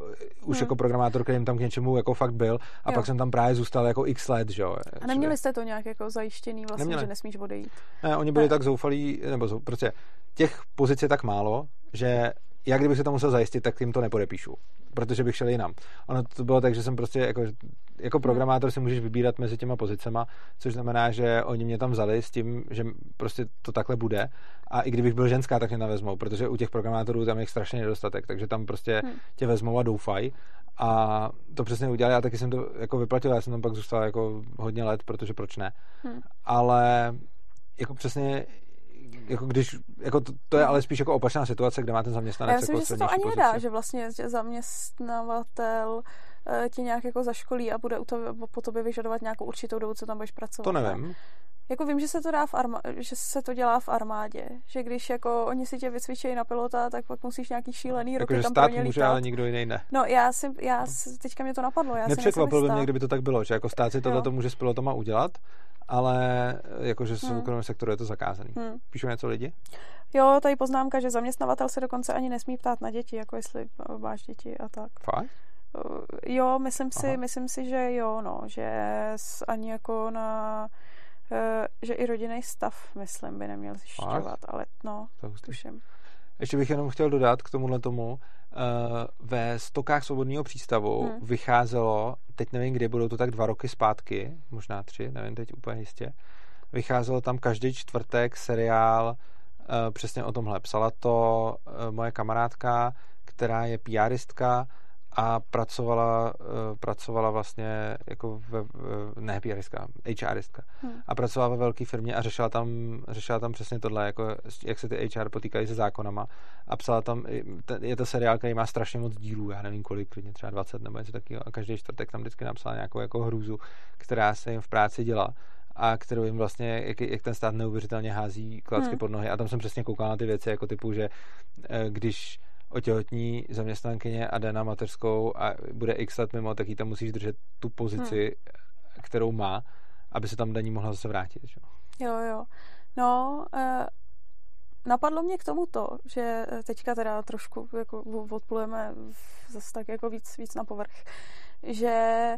už Hmm. jako programátor, který tam k něčemu jako fakt byl a Jo. pak jsem tam právě zůstal jako x let, že jo. A neměli jste to nějak jako zajištěný vlastně, Neměli. že nesmíš odejít? Ne, oni byli Ne. tak zoufalí, nebo prostě těch pozic je tak málo, že já kdybych se to musel zajistit, tak jim to nepodepíšu, protože bych šel jinam. Ono to bylo tak, že jsem prostě jako, jako programátor si můžeš vybírat mezi těma pozicema, což znamená, že oni mě tam vzali s tím, že prostě to takhle bude a i kdybych byl ženská, tak mě tam vezmou, protože u těch programátorů tam je strašně nedostatek, takže tam prostě hmm. tě vezmou a doufají a to přesně udělali a taky jsem to jako vyplatil, já jsem tam pak zůstal jako hodně let, protože proč ne. Hmm. Ale jako přesně jako když, jako to, to, je ale spíš jako opačná situace, kde má ten zaměstnanec Já myslím, jako že se to ani pozici. nedá, že vlastně zaměstnavatel eh, tě nějak jako zaškolí a bude u to, po tobě vyžadovat nějakou určitou dobu, co tam budeš pracovat. To nevím. Jako vím, že se to dá v arma- že se to dělá v armádě, že když jako oni si tě vycvičejí na pilota, tak pak musíš nějaký šílený jako, roky tam stát pro ně může, ale nikdo jiný ne. No já si, já si, teďka mě to napadlo. Já Nepřekvapilo by mě, kdyby to tak bylo, že jako stát si tohle to může s pilotama udělat, ale jakože v hmm. soukromém sektoru je to zakázaný. Hmm. Píšou něco lidi? Jo, tady poznámka, že zaměstnavatel se dokonce ani nesmí ptát na děti, jako jestli máš děti a tak. Fakt? Jo, myslím si, myslím si, že jo, no, že ani jako na Eh, že i rodinný stav, myslím, by neměl zjišťovat, ale no, to tuším. Ještě bych jenom chtěl dodat k tomuhle tomu, uh, ve stokách svobodného přístavu hmm. vycházelo, teď nevím kdy, budou to tak dva roky zpátky, možná tři, nevím teď úplně jistě, vycházelo tam každý čtvrtek seriál uh, přesně o tomhle. Psala to uh, moje kamarádka, která je PRistka a pracovala, uh, pracovala vlastně jako ve, ne PRistka, HRistka. Hmm. A pracovala ve velké firmě a řešila tam, řešila tam přesně tohle, jako jak se ty HR potýkají se zákonama. A psala tam, je to seriál, který má strašně moc dílů, já nevím kolik, klidně třeba 20 nebo něco takového. A každý čtvrtek tam vždycky napsala nějakou jako hrůzu, která se jim v práci dělá a kterou jim vlastně, jak, jak ten stát neuvěřitelně hází klacky hmm. pod nohy. A tam jsem přesně koukal na ty věci, jako typu, že eh, když otěhotní zaměstnankyně a jde na mateřskou a bude x let mimo, tak jí tam musíš držet tu pozici, hmm. kterou má, aby se tam daní mohla zase vrátit. Že? Jo, jo. No, eh, napadlo mě k tomu to, že teďka teda trošku jako odplujeme zase tak jako víc, víc na povrch, že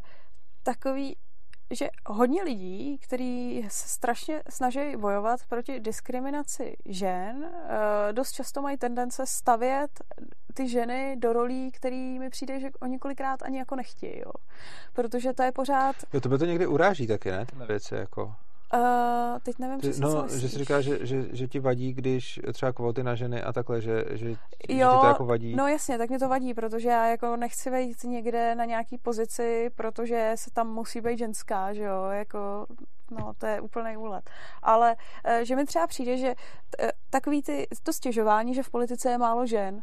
takový že hodně lidí, kteří se strašně snaží bojovat proti diskriminaci žen, eh, dost často mají tendence stavět ty ženy do rolí, který mi přijde, že oni kolikrát ani jako nechtějí, jo. Protože to je pořád... Jo, to by to někdy uráží taky, ne, tyhle věci, jako... Uh, teď nevím, přesně, No, že si říká, že, že, že ti vadí, když třeba kvóty na ženy a takhle, že, že, jo, že ti to jako vadí. No jasně, tak mi to vadí, protože já jako nechci vejít někde na nějaký pozici, protože se tam musí být ženská, že jo, jako no, to je úplný úlet. Ale eh, že mi třeba přijde, že eh, takový ty, to stěžování, že v politice je málo žen,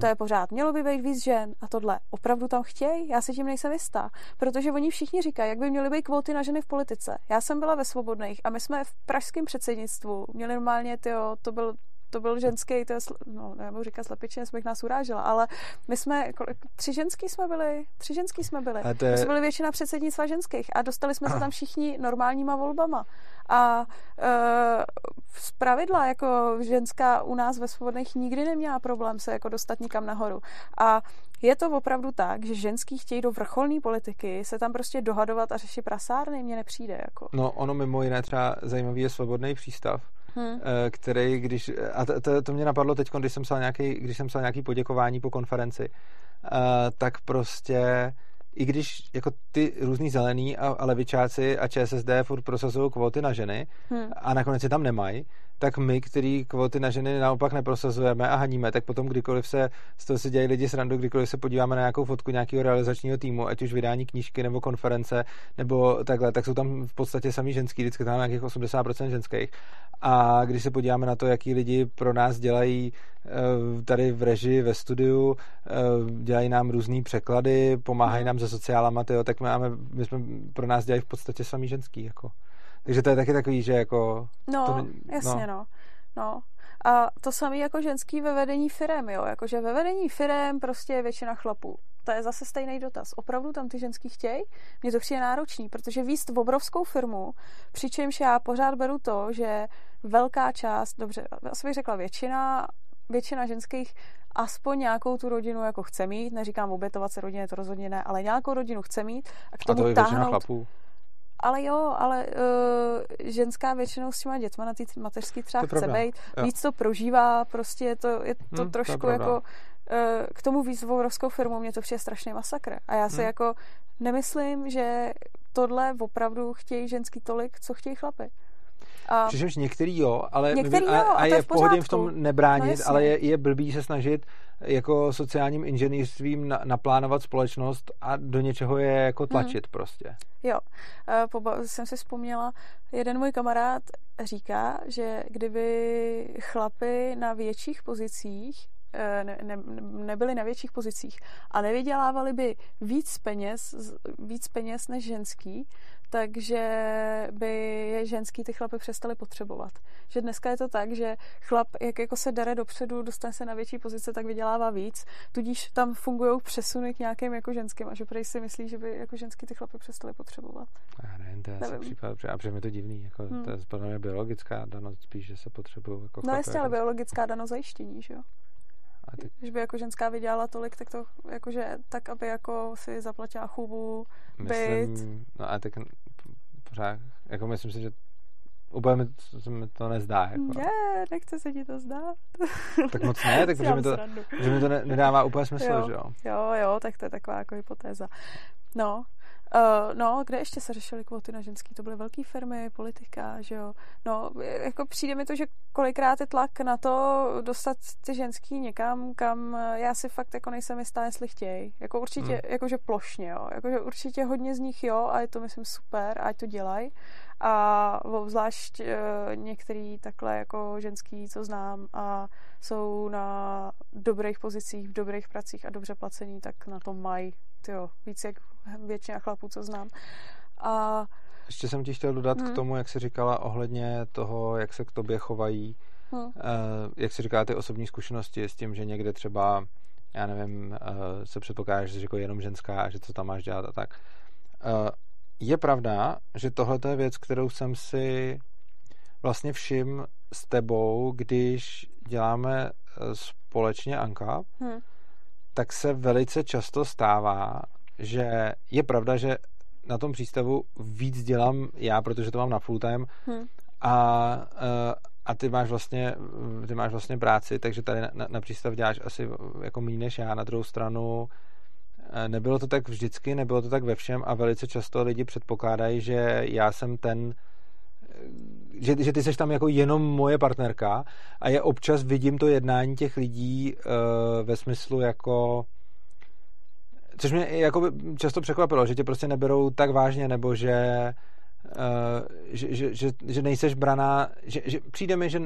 to je pořád. Mělo by být víc žen a tohle. Opravdu tam chtějí? Já si tím nejsem jistá. Protože oni všichni říkají, jak by měly být kvóty na ženy v politice. Já jsem byla ve Svobodných a my jsme v pražském předsednictvu měli normálně, tyjo, to byl to byl ženský, to je, no, nebudu říkat slepičně, jsme nás urážela, ale my jsme, kolik, tři ženský jsme byli, tři ženský jsme byli. A to je... My jsme byli většina předsednictva ženských a dostali jsme se tam všichni normálníma volbama. A e, z pravidla, jako ženská u nás ve Svobodných nikdy neměla problém se jako dostat nikam nahoru. A je to opravdu tak, že ženský chtějí do vrcholné politiky se tam prostě dohadovat a řešit prasárny, mně nepřijde. Jako. No ono mimo jiné třeba zajímavý je svobodný přístav, hmm. Eh, který, když, a to, to, to mě napadlo teď, když jsem psal nějaký, když jsem psal nějaký poděkování po konferenci, uh, tak prostě i když jako ty různý zelený a, a levičáci a ČSSD furt prosazují kvóty na ženy hmm. a nakonec je tam nemají, tak my, který kvóty na ženy naopak neprosazujeme a haníme, tak potom kdykoliv se z toho si dělají lidi srandu, kdykoliv se podíváme na nějakou fotku nějakého realizačního týmu, ať už vydání knížky nebo konference nebo takhle, tak jsou tam v podstatě samý ženský, vždycky tam nějakých 80% ženských. A když se podíváme na to, jaký lidi pro nás dělají eh, tady v režii, ve studiu, eh, dělají nám různý překlady, pomáhají nám se sociálama, tyjo, tak my, máme, my jsme pro nás dělají v podstatě samý ženský. Jako. Takže to je taky takový, že jako... No, to, jasně, no. no. no. A to samé jako ženský ve vedení firem, jo. Jakože ve vedení firem prostě je většina chlapů. To je zase stejný dotaz. Opravdu tam ty ženský chtějí? Mně to přijde náročný, protože víc v obrovskou firmu, přičemž já pořád beru to, že velká část, dobře, asi bych řekla většina, většina ženských aspoň nějakou tu rodinu jako chce mít, neříkám obětovat se rodině, to rozhodně ne, ale nějakou rodinu chce mít a k tomu a to je táhnout, chlapů. Ale jo, ale uh, ženská většinou s těma dětma na té mateřský třeba chce být, víc to prožívá, prostě je to, je to hmm, trošku to jako eh, k tomu víc obrovskou firmu, mě to přijde strašně masakr. A já si hmm. jako nemyslím, že tohle opravdu chtějí ženský tolik, co chtějí chlapy. A... Přičemž některý jo, ale některý a, jo, a, a je v pohodě v tom nebránit, no ale je, je blbý se snažit jako sociálním inženýrstvím na, naplánovat společnost a do něčeho je jako mhm. tlačit hmm. prostě. Jo, poba- jsem si vzpomněla, jeden můj kamarád říká, že kdyby chlapy na větších pozicích eh, ne, ne, nebyli na větších pozicích a nevydělávali by víc peněz, víc peněz než ženský, takže by je ženský ty chlapy přestali potřebovat. Že dneska je to tak, že chlap, jak jako se dere dopředu, dostane se na větší pozice, tak vydělává víc, tudíž tam fungují přesuny k nějakým jako ženským a že prej si myslí, že by jako ženský ty chlapy přestali potřebovat. Já nevím, to je asi případ, a protože je to divný, jako, hmm. to je biologická danost spíš, že se potřebují jako No jistě, ale biologická danost zajištění, že jo? A ty... Když by jako ženská vydělala tolik, tak to jakože tak, aby jako si zaplatila chubu, byt. No a tak pořád, jako myslím si, že úplně mi to, se mi to nezdá. Jako. Ne, nechce se ti to zdát. tak moc ne, tak protože mi to, že mi to ne, nedává úplně smysl, jo, že jo? Jo, jo, tak to je taková jako hypotéza. No, Uh, no, kde ještě se řešily kvóty na ženský? To byly velké firmy, politika, že jo. No, jako přijde mi to, že kolikrát je tlak na to dostat ty ženský někam, kam já si fakt jako nejsem jistá, jestli chtějí. Jako určitě, hmm. jakože plošně, jo. Jakože určitě hodně z nich jo a je to, myslím, super, ať to dělají. A obzvlášť uh, některý takhle jako ženský, co znám a jsou na dobrých pozicích, v dobrých pracích a dobře placení, tak na to mají tyjo, víc jak většina chlapů, co znám. A ještě jsem ti chtěl dodat hmm. k tomu, jak jsi říkala ohledně toho, jak se k tobě chovají, hmm. uh, jak jsi říkala ty osobní zkušenosti s tím, že někde třeba, já nevím, uh, se předpokládá, že jsi jako jenom ženská a že co tam máš dělat a tak. Uh, je pravda, že tohle je věc, kterou jsem si vlastně všim s tebou, když děláme společně Anka, hmm tak se velice často stává, že je pravda, že na tom přístavu víc dělám já, protože to mám na full time hmm. a, eh, a ty máš vlastně ty máš vlastně práci, takže tady na, na přístav děláš asi jako méně než já. Na druhou stranu eh, nebylo to tak vždycky, nebylo to tak ve všem a velice často lidi předpokládají, že já jsem ten že, že ty seš tam jako jenom moje partnerka a je občas vidím to jednání těch lidí uh, ve smyslu jako což mě jako často překvapilo, že tě prostě neberou tak vážně, nebo že, uh, že, že, že, že nejseš braná, že, že přijde mi, že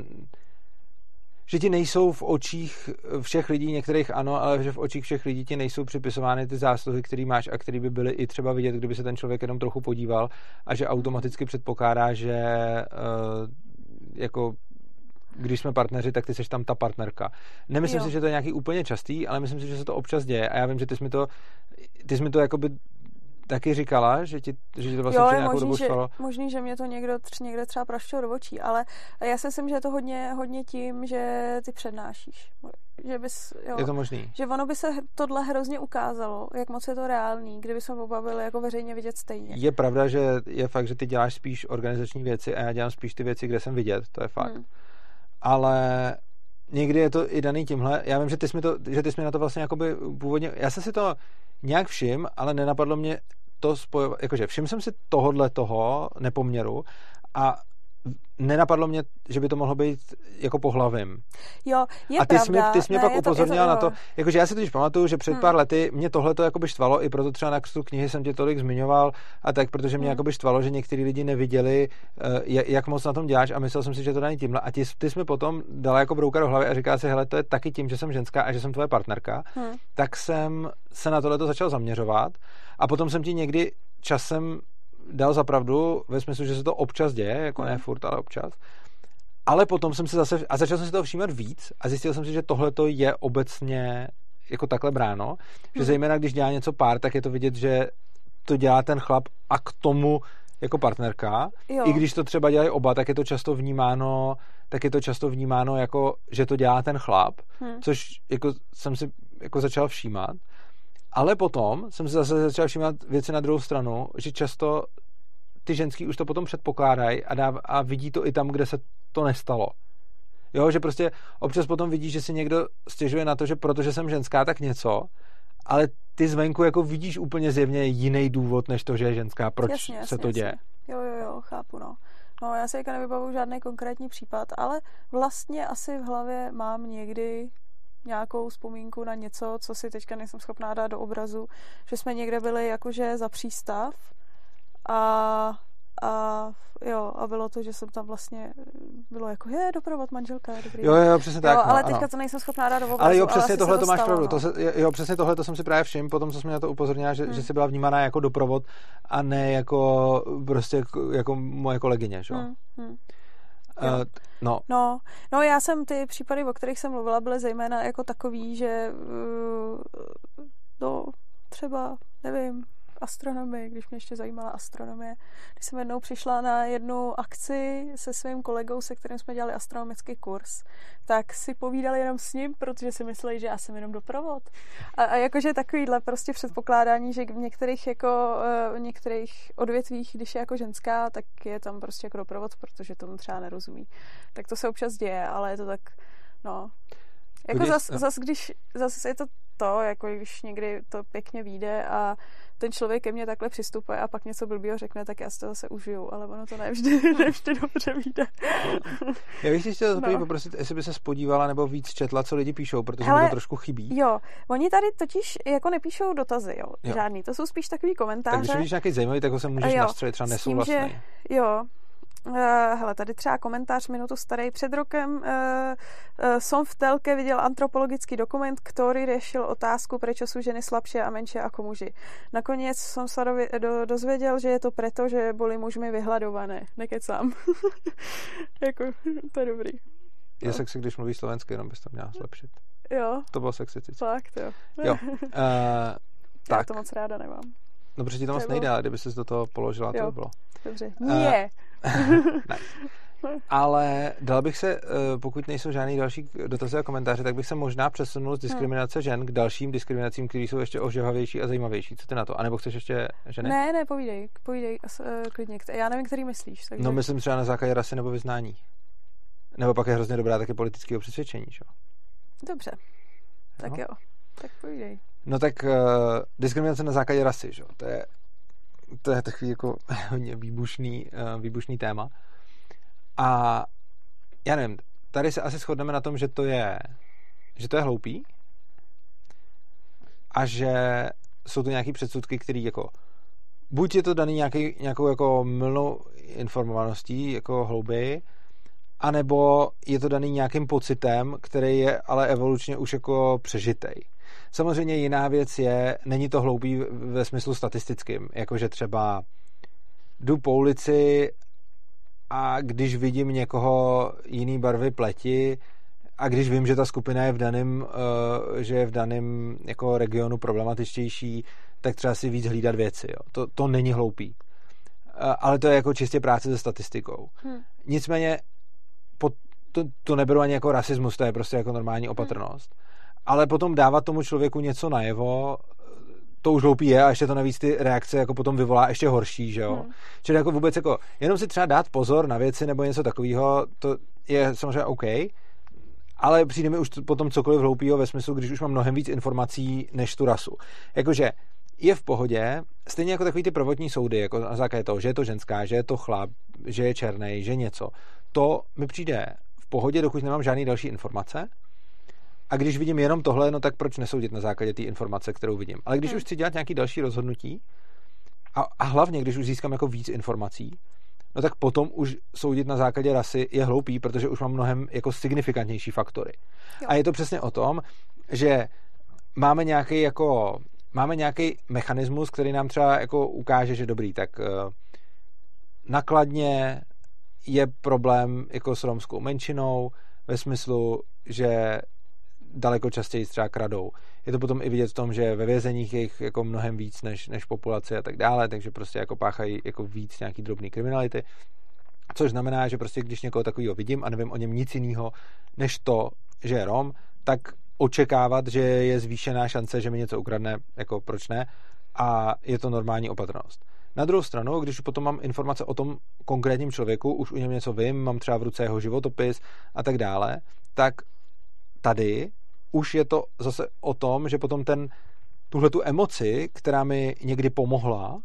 že ti nejsou v očích všech lidí, některých ano, ale že v očích všech lidí ti nejsou připisovány ty zásluhy, které máš a které by byly i třeba vidět, kdyby se ten člověk jenom trochu podíval a že automaticky předpokládá, že uh, jako když jsme partneři, tak ty jsi tam ta partnerka. Nemyslím jo. si, že to je nějaký úplně častý, ale myslím si, že se to občas děje a já vím, že ty jsi mi to, ty jsi mi to jakoby taky říkala, že ti, že ti to vlastně jo, nějakou možný, dobu šlo. Možný, že mě to někdo tř, někde třeba praštil do očí, ale já si myslím, že je to hodně, hodně tím, že ty přednášíš. Že bys, jo, je to možný. Že ono by se tohle hrozně ukázalo, jak moc je to reálný, kdyby jsme oba byli jako veřejně vidět stejně. Je pravda, že je fakt, že ty děláš spíš organizační věci a já dělám spíš ty věci, kde jsem vidět, to je fakt. Hmm. Ale někdy je to i daný tímhle. Já vím, že ty jsi mi, to, že ty jsi mi na to vlastně jakoby původně, já jsem si to nějak všim, ale nenapadlo mě to spojovat, jakože všim jsem si tohodle toho nepoměru a nenapadlo mě, že by to mohlo být jako pohlavím. Jo, je A ty pravda. jsi mě, ty jsi mě ne, pak upozornila to, na to, jakože já si totiž pamatuju, že před hmm. pár lety mě tohle to jakoby štvalo, i proto třeba na tu knihy jsem tě tolik zmiňoval a tak, protože mě hmm. jakoby štvalo, že některý lidi neviděli, uh, jak moc na tom děláš a myslel jsem si, že to není tímhle. A ty, ty jsi mi potom dala jako brouka do hlavy a říká si, hele, to je taky tím, že jsem ženská a že jsem tvoje partnerka, hmm. tak jsem se na tohle začal zaměřovat a potom jsem ti někdy časem dal za pravdu ve smyslu, že se to občas děje, jako ne furt, ale občas. Ale potom jsem se zase, a začal jsem si toho všímat víc a zjistil jsem si, že tohle to je obecně jako takhle bráno, mm. že hmm. zejména když dělá něco pár, tak je to vidět, že to dělá ten chlap a k tomu jako partnerka. Jo. I když to třeba dělají oba, tak je to často vnímáno, tak je to často vnímáno jako, že to dělá ten chlap, hmm. což jako jsem si jako začal všímat. Ale potom jsem se zase začal všímat věci na druhou stranu, že často ty ženský už to potom předpokládají a, dáv, a vidí to i tam, kde se to nestalo. Jo, že prostě občas potom vidíš, že si někdo stěžuje na to, že protože jsem ženská, tak něco, ale ty zvenku jako vidíš úplně zjevně jiný důvod, než to, že je ženská. Proč jasně, jasně, se to děje? Jo, jo, jo, chápu, no. No, já si teďka nevybavu žádný konkrétní případ, ale vlastně asi v hlavě mám někdy nějakou vzpomínku na něco, co si teďka nejsem schopná dát do obrazu, že jsme někde byli jakože za přístav a a jo, a bylo to, že jsem tam vlastně bylo jako, je, doprovod manželka, dobrý. Jo, jo, přesně tak. Jo, ale no, teďka ano. to nejsem schopná dát do obrazu. Ale jo, přesně tohle to máš pravdu. No. To se, jo, přesně tohle to jsem si právě všiml, potom co jsme na to upozornila, že, hmm. že jsi byla vnímaná jako doprovod a ne jako prostě jako moje kolegyně, že? Hmm. Hmm. Uh, no. no. No, já jsem ty případy, o kterých jsem mluvila, byly zejména jako takový, že uh, no, třeba, nevím, astronomii, když mě ještě zajímala astronomie. Když jsem jednou přišla na jednu akci se svým kolegou, se kterým jsme dělali astronomický kurz, tak si povídali jenom s ním, protože si mysleli, že já jsem jenom doprovod. A, a jakože takovýhle prostě předpokládání, že v některých jako eh, v některých odvětvích, když je jako ženská, tak je tam prostě jako doprovod, protože tomu třeba nerozumí. Tak to se občas děje, ale je to tak, no, jako zas, zas, když zase je to to, jako když někdy to pěkně vyjde a ten člověk ke mně takhle přistupuje a pak něco blbýho řekne, tak já si to zase užiju, ale ono to nevždy, nevždy dobře vyjde. já bych si chtěla no. poprosit, jestli by se spodívala nebo víc četla, co lidi píšou, protože Hele, mi to trošku chybí. Jo, oni tady totiž jako nepíšou dotazy, jo, jo. žádný, to jsou spíš takový komentáře. Tak když nějaký zajímavý, tak ho se můžeš nastřelit třeba nesouhlasný. Tím, že, jo, Uh, hele, tady třeba komentář minutu starý. Před rokem uh, uh, v telke viděl antropologický dokument, který řešil otázku, proč jsou ženy slabší a menší jako muži. Nakonec jsem se do, dozvěděl, že je to proto, že byly mužmi vyhladované. Nekecám. jako, to je dobrý. Je no. sexy, když mluví slovensky, jenom bys to měla zlepšit. Jo. To bylo sexy. Fakt, jo. jo. Uh, tak. Já to moc ráda nemám. No, protože ti to moc nejde, ale kdyby jsi do toho položila, jo. to by bylo. Dobře. Nie. ne. Ale dal bych se, eh, pokud nejsou žádný další dotazy a komentáře, tak bych se možná přesunul z diskriminace žen k dalším diskriminacím, které jsou ještě ožehavější a zajímavější. Co ty na to? A nebo chceš ještě ženy? Ne, ne, povídej, povídej uh, klidně. Já nevím, který myslíš. Takže... No myslím třeba na základě rasy nebo vyznání. Nebo pak je hrozně dobrá také politického přesvědčení, čo? Dobře. Tak no. jo. Tak povídej. No tak uh, diskriminace na základě rasy, že? To je to je takový jako hodně výbušný, uh, výbušný téma. A já nevím, tady se asi shodneme na tom, že to je, že to je hloupý a že jsou to nějaké předsudky, které jako buď je to daný nějaký, nějakou jako mylnou informovaností, jako hlouběji, anebo je to daný nějakým pocitem, který je ale evolučně už jako přežitej. Samozřejmě jiná věc je, není to hloupý ve smyslu statistickým, jakože třeba jdu po ulici a když vidím někoho jiný barvy pleti a když vím, že ta skupina je v daném, eh, že je v daném jako regionu problematičtější, tak třeba si víc hlídat věci. Jo. To, to není hloupý. Eh, ale to je jako čistě práce se statistikou. Hmm. Nicméně po, to, to neberu ani jako rasismus, to je prostě jako normální opatrnost. Hmm ale potom dávat tomu člověku něco najevo, to už hloupý je a ještě to navíc ty reakce jako potom vyvolá ještě horší, že jo. Hmm. Čili jako vůbec jako, jenom si třeba dát pozor na věci nebo něco takového, to je samozřejmě OK, ale přijde mi už potom cokoliv hloupýho ve smyslu, když už mám mnohem víc informací než tu rasu. Jakože je v pohodě, stejně jako takový ty prvotní soudy, jako na základě toho, že je to ženská, že je to chlap, že je černý, že něco. To mi přijde v pohodě, dokud nemám žádný další informace, a když vidím jenom tohle, no tak proč nesoudit na základě té informace, kterou vidím. Ale když hmm. už chci dělat nějaký další rozhodnutí, a, a hlavně, když už získám jako víc informací, no tak potom už soudit na základě rasy je hloupý, protože už mám mnohem jako signifikantnější faktory. Jo. A je to přesně o tom, že máme nějaký jako máme nějaký mechanismus, který nám třeba jako ukáže, že dobrý, tak uh, nakladně je problém jako s romskou menšinou ve smyslu, že daleko častěji třeba kradou. Je to potom i vidět v tom, že ve vězeních je jich jako mnohem víc než, než populace a tak dále, takže prostě jako páchají jako víc nějaký drobný kriminality. Což znamená, že prostě když někoho takového vidím a nevím o něm nic jiného, než to, že je Rom, tak očekávat, že je zvýšená šance, že mi něco ukradne, jako proč ne, a je to normální opatrnost. Na druhou stranu, když potom mám informace o tom konkrétním člověku, už u něm něco vím, mám třeba v ruce jeho životopis a tak dále, tak tady už je to zase o tom, že potom ten tuhle tu emoci, která mi někdy pomohla,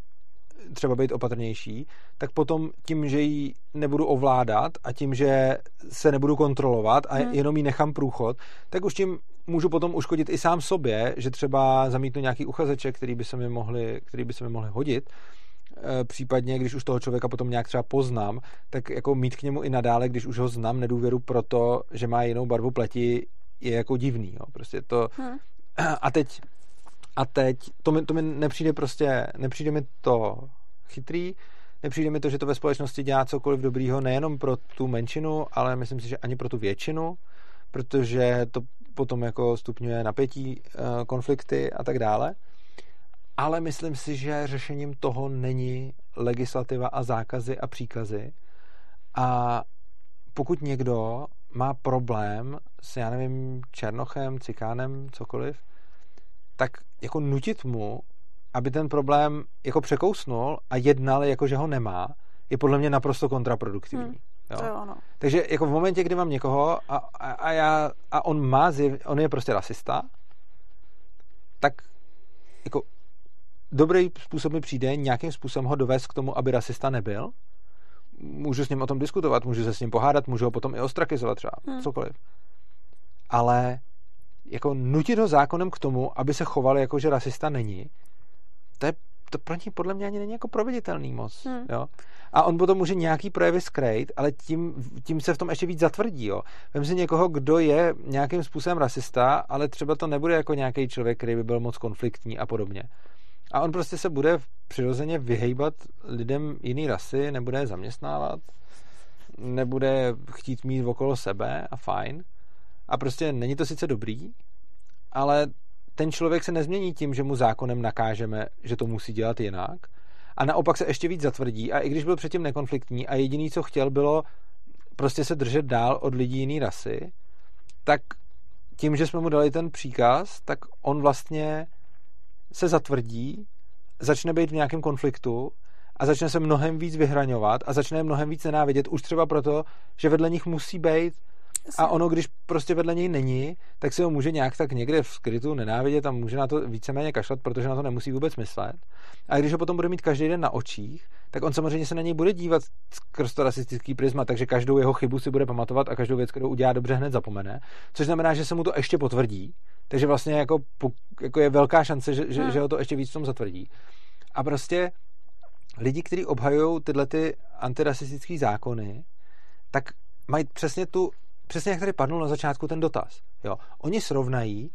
třeba být opatrnější, tak potom tím, že ji nebudu ovládat a tím, že se nebudu kontrolovat a hmm. jenom ji nechám průchod, tak už tím můžu potom uškodit i sám sobě, že třeba zamítnu nějaký uchazeče, který by se mi mohli, který by se mi mohli hodit, e, případně, když už toho člověka potom nějak třeba poznám, tak jako mít k němu i nadále, když už ho znám, nedůvěru proto, že má jinou barvu pleti, je jako divný. Jo. Prostě to... Hmm. A teď a teď to mi, to mi nepřijde prostě, nepřijde mi to chytrý, nepřijde mi to, že to ve společnosti dělá cokoliv dobrýho nejenom pro tu menšinu, ale myslím si, že ani pro tu většinu, protože to potom jako stupňuje napětí, eh, konflikty a tak dále. Ale myslím si, že řešením toho není legislativa a zákazy a příkazy. A pokud někdo má problém s, já nevím, černochem, cikánem, cokoliv, tak jako nutit mu, aby ten problém jako překousnul a jednal jako, že ho nemá, je podle mě naprosto kontraproduktivní. Hmm. Jo? To je ono. Takže jako v momentě, kdy mám někoho a, a, a, já, a on má, zjev, on je prostě rasista, tak jako dobrý způsob mi přijde nějakým způsobem ho dovést k tomu, aby rasista nebyl. Můžu s ním o tom diskutovat, můžu se s ním pohádat, můžu ho potom i ostrakizovat třeba, hmm. cokoliv. Ale jako nutit ho zákonem k tomu, aby se choval jako, že rasista není, to je to pro něj podle mě ani není jako proveditelný moc. Hmm. Jo? A on potom může nějaký projevy skrejt, ale tím, tím se v tom ještě víc zatvrdí. Jo? Vem si někoho, kdo je nějakým způsobem rasista, ale třeba to nebude jako nějaký člověk, který by byl moc konfliktní a podobně. A on prostě se bude přirozeně vyhejbat lidem jiný rasy, nebude je zaměstnávat, nebude chtít mít okolo sebe a fajn. A prostě není to sice dobrý, ale ten člověk se nezmění tím, že mu zákonem nakážeme, že to musí dělat jinak. A naopak se ještě víc zatvrdí. A i když byl předtím nekonfliktní a jediný, co chtěl, bylo prostě se držet dál od lidí jiný rasy, tak tím, že jsme mu dali ten příkaz, tak on vlastně se zatvrdí, začne být v nějakém konfliktu a začne se mnohem víc vyhraňovat a začne mnohem víc nenávidět, už třeba proto, že vedle nich musí být a ono, když prostě vedle něj není, tak se ho může nějak tak někde v skrytu nenávidět a může na to víceméně kašlat, protože na to nemusí vůbec myslet. A když ho potom bude mít každý den na očích, tak on samozřejmě se na něj bude dívat skrz to rasistický prisma, takže každou jeho chybu si bude pamatovat a každou věc, kterou udělá dobře, hned zapomene. Což znamená, že se mu to ještě potvrdí. Takže vlastně jako, jako je velká šance, že, že, hmm. že ho to ještě víc v tom zatvrdí. A prostě lidi, kteří obhajují tyhle ty antirasistické zákony, tak mají přesně tu přesně jak tady padnul na začátku ten dotaz. Jo. Oni srovnají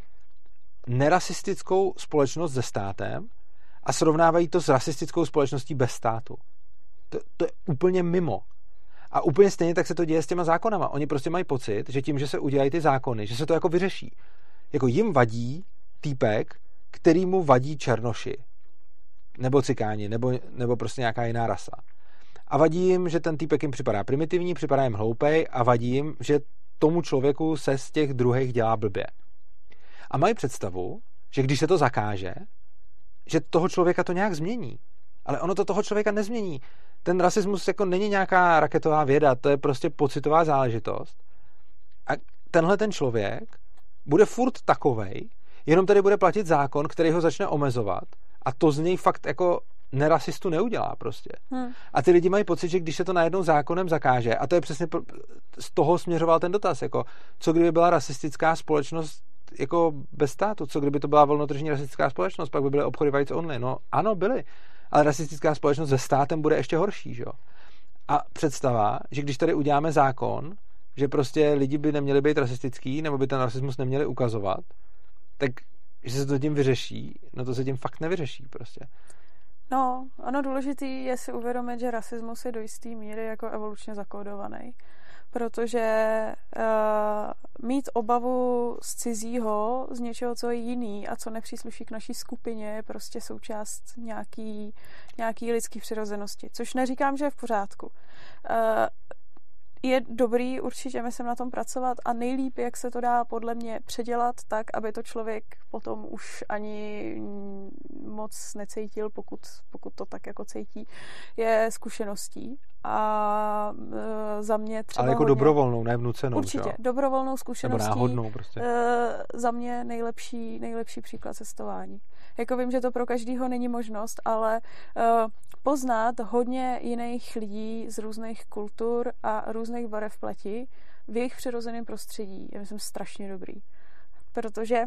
nerasistickou společnost se státem a srovnávají to s rasistickou společností bez státu. To, to je úplně mimo. A úplně stejně tak se to děje s těma zákonama. Oni prostě mají pocit, že tím, že se udělají ty zákony, že se to jako vyřeší. Jako jim vadí týpek, který mu vadí černoši. Nebo cikáni, nebo, nebo prostě nějaká jiná rasa. A vadí jim, že ten týpek jim připadá primitivní, připadá jim hloupej a vadí jim, že tomu člověku se z těch druhých dělá blbě. A mají představu, že když se to zakáže, že toho člověka to nějak změní. Ale ono to toho člověka nezmění. Ten rasismus jako není nějaká raketová věda, to je prostě pocitová záležitost. A tenhle ten člověk bude furt takovej, jenom tady bude platit zákon, který ho začne omezovat a to z něj fakt jako nerasistu neudělá prostě. Hmm. A ty lidi mají pocit, že když se to najednou zákonem zakáže, a to je přesně z toho směřoval ten dotaz, jako co kdyby byla rasistická společnost jako bez státu, co kdyby to byla volnotržní rasistická společnost, pak by byly obchody vajíc online. No ano, byly, ale rasistická společnost se státem bude ještě horší, že jo. A představa, že když tady uděláme zákon, že prostě lidi by neměli být rasistický, nebo by ten rasismus neměli ukazovat, tak že se to tím vyřeší, no to se tím fakt nevyřeší prostě. No, ono důležitý je si uvědomit, že rasismus je do jisté míry jako evolučně zakódovaný. Protože uh, mít obavu z cizího, z něčeho, co je jiný a co nepřísluší k naší skupině, je prostě součást nějaký, nějaký lidský přirozenosti. Což neříkám, že je v pořádku. Uh, je dobrý určitě, myslím, na tom pracovat a nejlíp, jak se to dá podle mě předělat tak, aby to člověk potom už ani moc necítil, pokud, pokud to tak jako cítí, je zkušeností. A e, za mě třeba Ale jako hodně, dobrovolnou, ne vnucenou. Určitě, že? dobrovolnou zkušeností. Nebo náhodnou prostě. E, za mě nejlepší, nejlepší příklad cestování. Jako vím, že to pro každého není možnost, ale uh, poznat hodně jiných lidí z různých kultur a různých barev pleti v jejich přirozeném prostředí je, myslím, strašně dobrý. Protože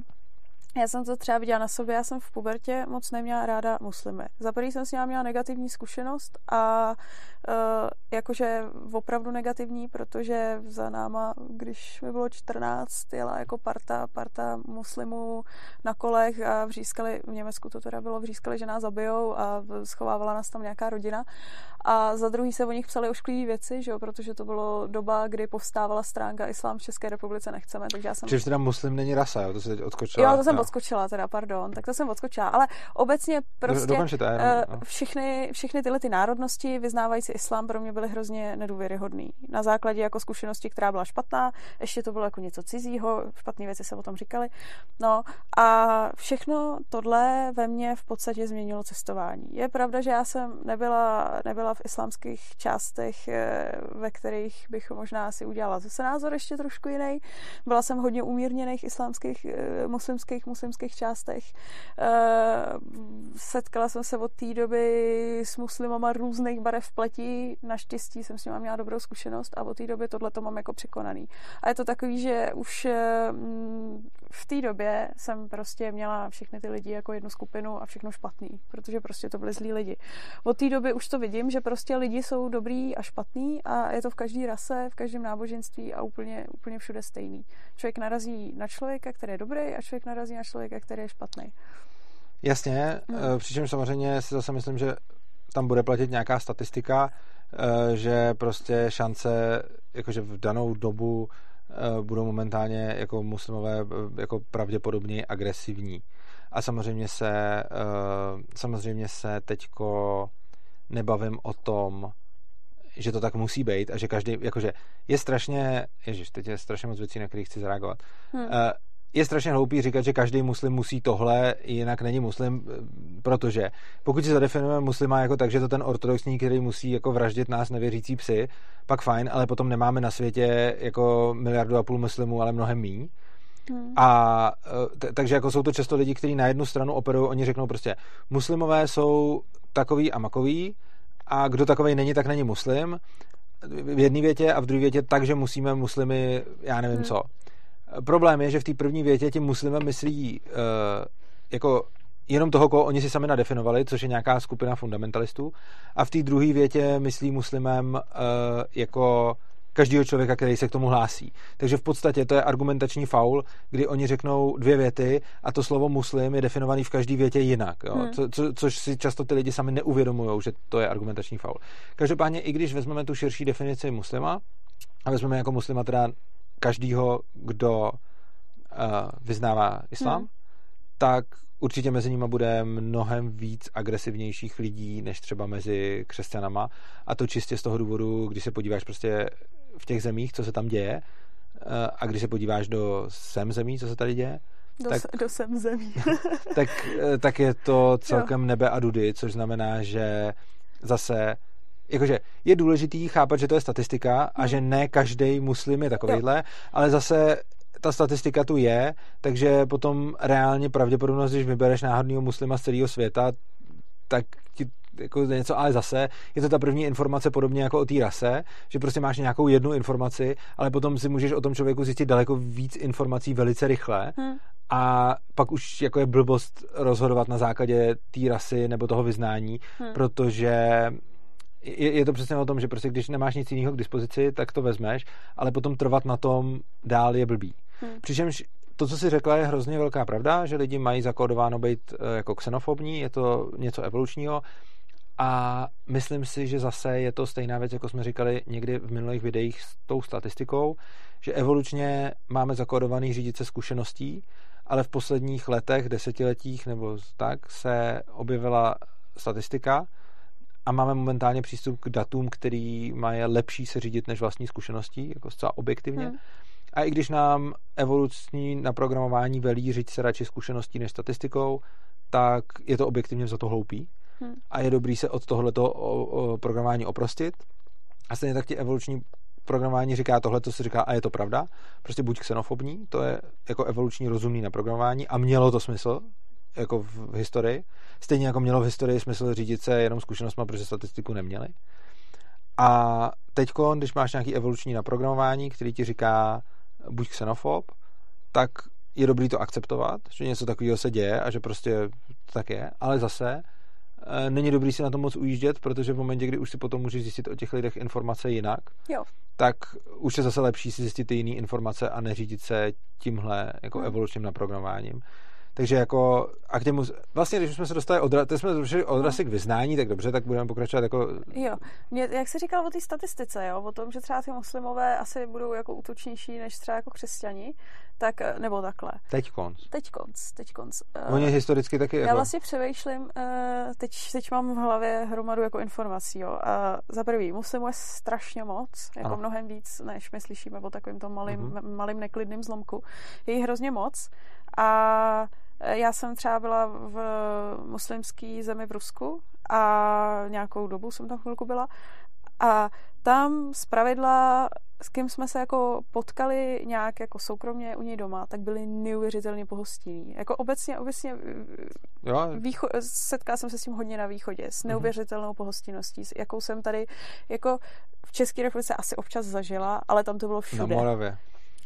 já jsem to třeba viděla na sobě, já jsem v pubertě moc neměla ráda muslimy. Za prvý jsem s ním měla negativní zkušenost a uh, jakože opravdu negativní, protože za náma, když mi bylo 14, jela jako parta, parta muslimů na kolech a vřískali, v Německu to teda bylo, vřískali, že nás zabijou a schovávala nás tam nějaká rodina. A za druhý se o nich psali ošklivé věci, že jo, protože to bylo doba, kdy povstávala stránka Islám v České republice nechceme, takže já jsem... Čiže teda muslim není rasa, jo? to se teď odskočila. Jo, to jsem. Odskočila teda, pardon, tak to jsem odskočila, ale obecně prostě Dokončite, uh, všechny, všechny tyhle ty národnosti vyznávající islám pro mě byly hrozně nedůvěryhodný. Na základě jako zkušenosti, která byla špatná, ještě to bylo jako něco cizího, špatné věci se o tom říkali. No a všechno tohle ve mně v podstatě změnilo cestování. Je pravda, že já jsem nebyla, nebyla v islámských částech, eh, ve kterých bych možná si udělala zase názor ještě trošku jiný. Byla jsem hodně umírněných islámských, eh, muslimských, muslimských částech. Eh, setkala jsem se od té doby s muslimama různých barev pletí. Naštěstí jsem s nimi měla dobrou zkušenost a od té doby tohle to mám jako překonaný. A je to takový, že už v té době jsem prostě měla všechny ty lidi jako jednu skupinu a všechno špatný, protože prostě to byly zlí lidi. Od té doby už to vidím, že prostě lidi jsou dobrý a špatný a je to v každé rase, v každém náboženství a úplně, úplně všude stejný. Člověk narazí na člověka, který je dobrý a člověk narazí na člověka, který je špatný. Jasně, hmm. přičemž samozřejmě si zase myslím, že tam bude platit nějaká statistika, eh, že prostě šance, jakože v danou dobu eh, budou momentálně jako muslimové jako pravděpodobně agresivní. A samozřejmě se, samozřejmě se teďko nebavím o tom, že to tak musí být a že každý, jakože je strašně, ježiš, teď je strašně moc věcí, na kterých chci zareagovat. Hmm. Je strašně hloupý říkat, že každý muslim musí tohle, jinak není muslim, eh, protože pokud si zadefinujeme muslima jako tak, že to ten ortodoxní, který musí jako vraždit nás nevěřící psy, pak fajn, ale potom nemáme na světě jako miliardu a půl muslimů, ale mnohem míň. Hmm. A eh, t- takže jako jsou to často lidi, kteří na jednu stranu operují, oni řeknou prostě, muslimové jsou takový a makový a kdo takový není, tak není muslim v jedné větě a v druhé větě tak, že musíme muslimy, já nevím hmm. co. Problém je, že v té první větě tím muslimem myslí uh, jako jenom toho, koho oni si sami nadefinovali, což je nějaká skupina fundamentalistů, a v té druhé větě myslí muslimem uh, jako každého člověka, který se k tomu hlásí. Takže v podstatě to je argumentační faul, kdy oni řeknou dvě věty a to slovo muslim je definovaný v každé větě jinak. Jo? Hmm. Co, co, což si často ty lidi sami neuvědomují, že to je argumentační faul. Každopádně, i když vezmeme tu širší definici muslima a vezmeme jako muslima teda každýho, kdo uh, vyznává islám, hmm. tak určitě mezi nimi bude mnohem víc agresivnějších lidí, než třeba mezi křesťanama. A to čistě z toho důvodu, když se podíváš prostě v těch zemích, co se tam děje, eh, a když se podíváš do sem zemí, co se tady děje, do, tak, do sem zemí. tak, eh, tak je to celkem jo. nebe a dudy, což znamená, že zase jakože je důležitý chápat, že to je statistika a hmm. že ne každý muslim je takovýhle, jo. ale zase ta statistika tu je, takže potom reálně pravděpodobnost, když vybereš náhodného muslima z celého světa, tak ti jako něco, ale zase je to ta první informace podobně jako o té rase, že prostě máš nějakou jednu informaci, ale potom si můžeš o tom člověku zjistit daleko víc informací velice rychle hmm. a pak už jako je blbost rozhodovat na základě té rasy nebo toho vyznání, hmm. protože je, je to přesně o tom, že prostě když nemáš nic jiného k dispozici, tak to vezmeš, ale potom trvat na tom dál je blbý. Hmm. Přičemž to, co jsi řekla, je hrozně velká pravda, že lidi mají zakódováno být eh, jako xenofobní, je to něco evolučního a myslím si, že zase je to stejná věc, jako jsme říkali někdy v minulých videích s tou statistikou, že evolučně máme zakódovaný řídit se zkušeností, ale v posledních letech, desetiletích nebo tak se objevila statistika a máme momentálně přístup k datům, který má je lepší se řídit než vlastní zkušeností, jako zcela objektivně. Hmm. A i když nám evoluční naprogramování velí říct se radši zkušeností než statistikou, tak je to objektivně za to hloupý. Hmm. A je dobrý se od tohoto programování oprostit. A stejně tak ti evoluční programování říká tohle, co se říká, a je to pravda. Prostě buď xenofobní, to je jako evoluční rozumný naprogramování a mělo to smysl, jako v historii. Stejně jako mělo v historii smysl řídit se jenom zkušenostmi, protože statistiku neměli. A teď, když máš nějaký evoluční naprogramování, který ti říká buď xenofob, tak je dobrý to akceptovat, že něco takového se děje a že prostě tak je, ale zase e, není dobrý si na to moc ujíždět, protože v momentě, kdy už si potom můžeš zjistit o těch lidech informace jinak, jo. tak už je zase lepší si zjistit ty jiné informace a neřídit se tímhle jako hmm. evolučním naprogramováním. Takže jako, a k němu, vlastně, když jsme se dostali od, teď jsme zrušili od rasy k vyznání, tak dobře, tak budeme pokračovat jako... Jo, Mě, jak jsi říkal o té statistice, jo, o tom, že třeba ty muslimové asi budou jako útočnější než třeba jako křesťani, tak, nebo takhle. Teď konc. Teď konc, teď konc. Uh, Oni historicky taky jako... Já vlastně přemýšlím, uh, teď, teď mám v hlavě hromadu jako informací, jo. Uh, za prvý, muslimů je strašně moc, jako ano. mnohem víc, než my slyšíme o takovém tom malým, uh-huh. malým neklidným zlomku. Je jich hrozně moc a Eh, já jsem třeba byla v muslimské zemi v Rusku a nějakou dobu jsem tam chvilku byla a tam z pravidla, s kým jsme se jako potkali nějak jako soukromně u něj doma, tak byli neuvěřitelně pohostinní. Jako obecně, obecně jo. Výcho, setkala jsem se s tím hodně na východě, s mhm. neuvěřitelnou pohostinností, s jakou jsem tady jako v České republice asi občas zažila, ale tam to bylo všude. Na Moravě.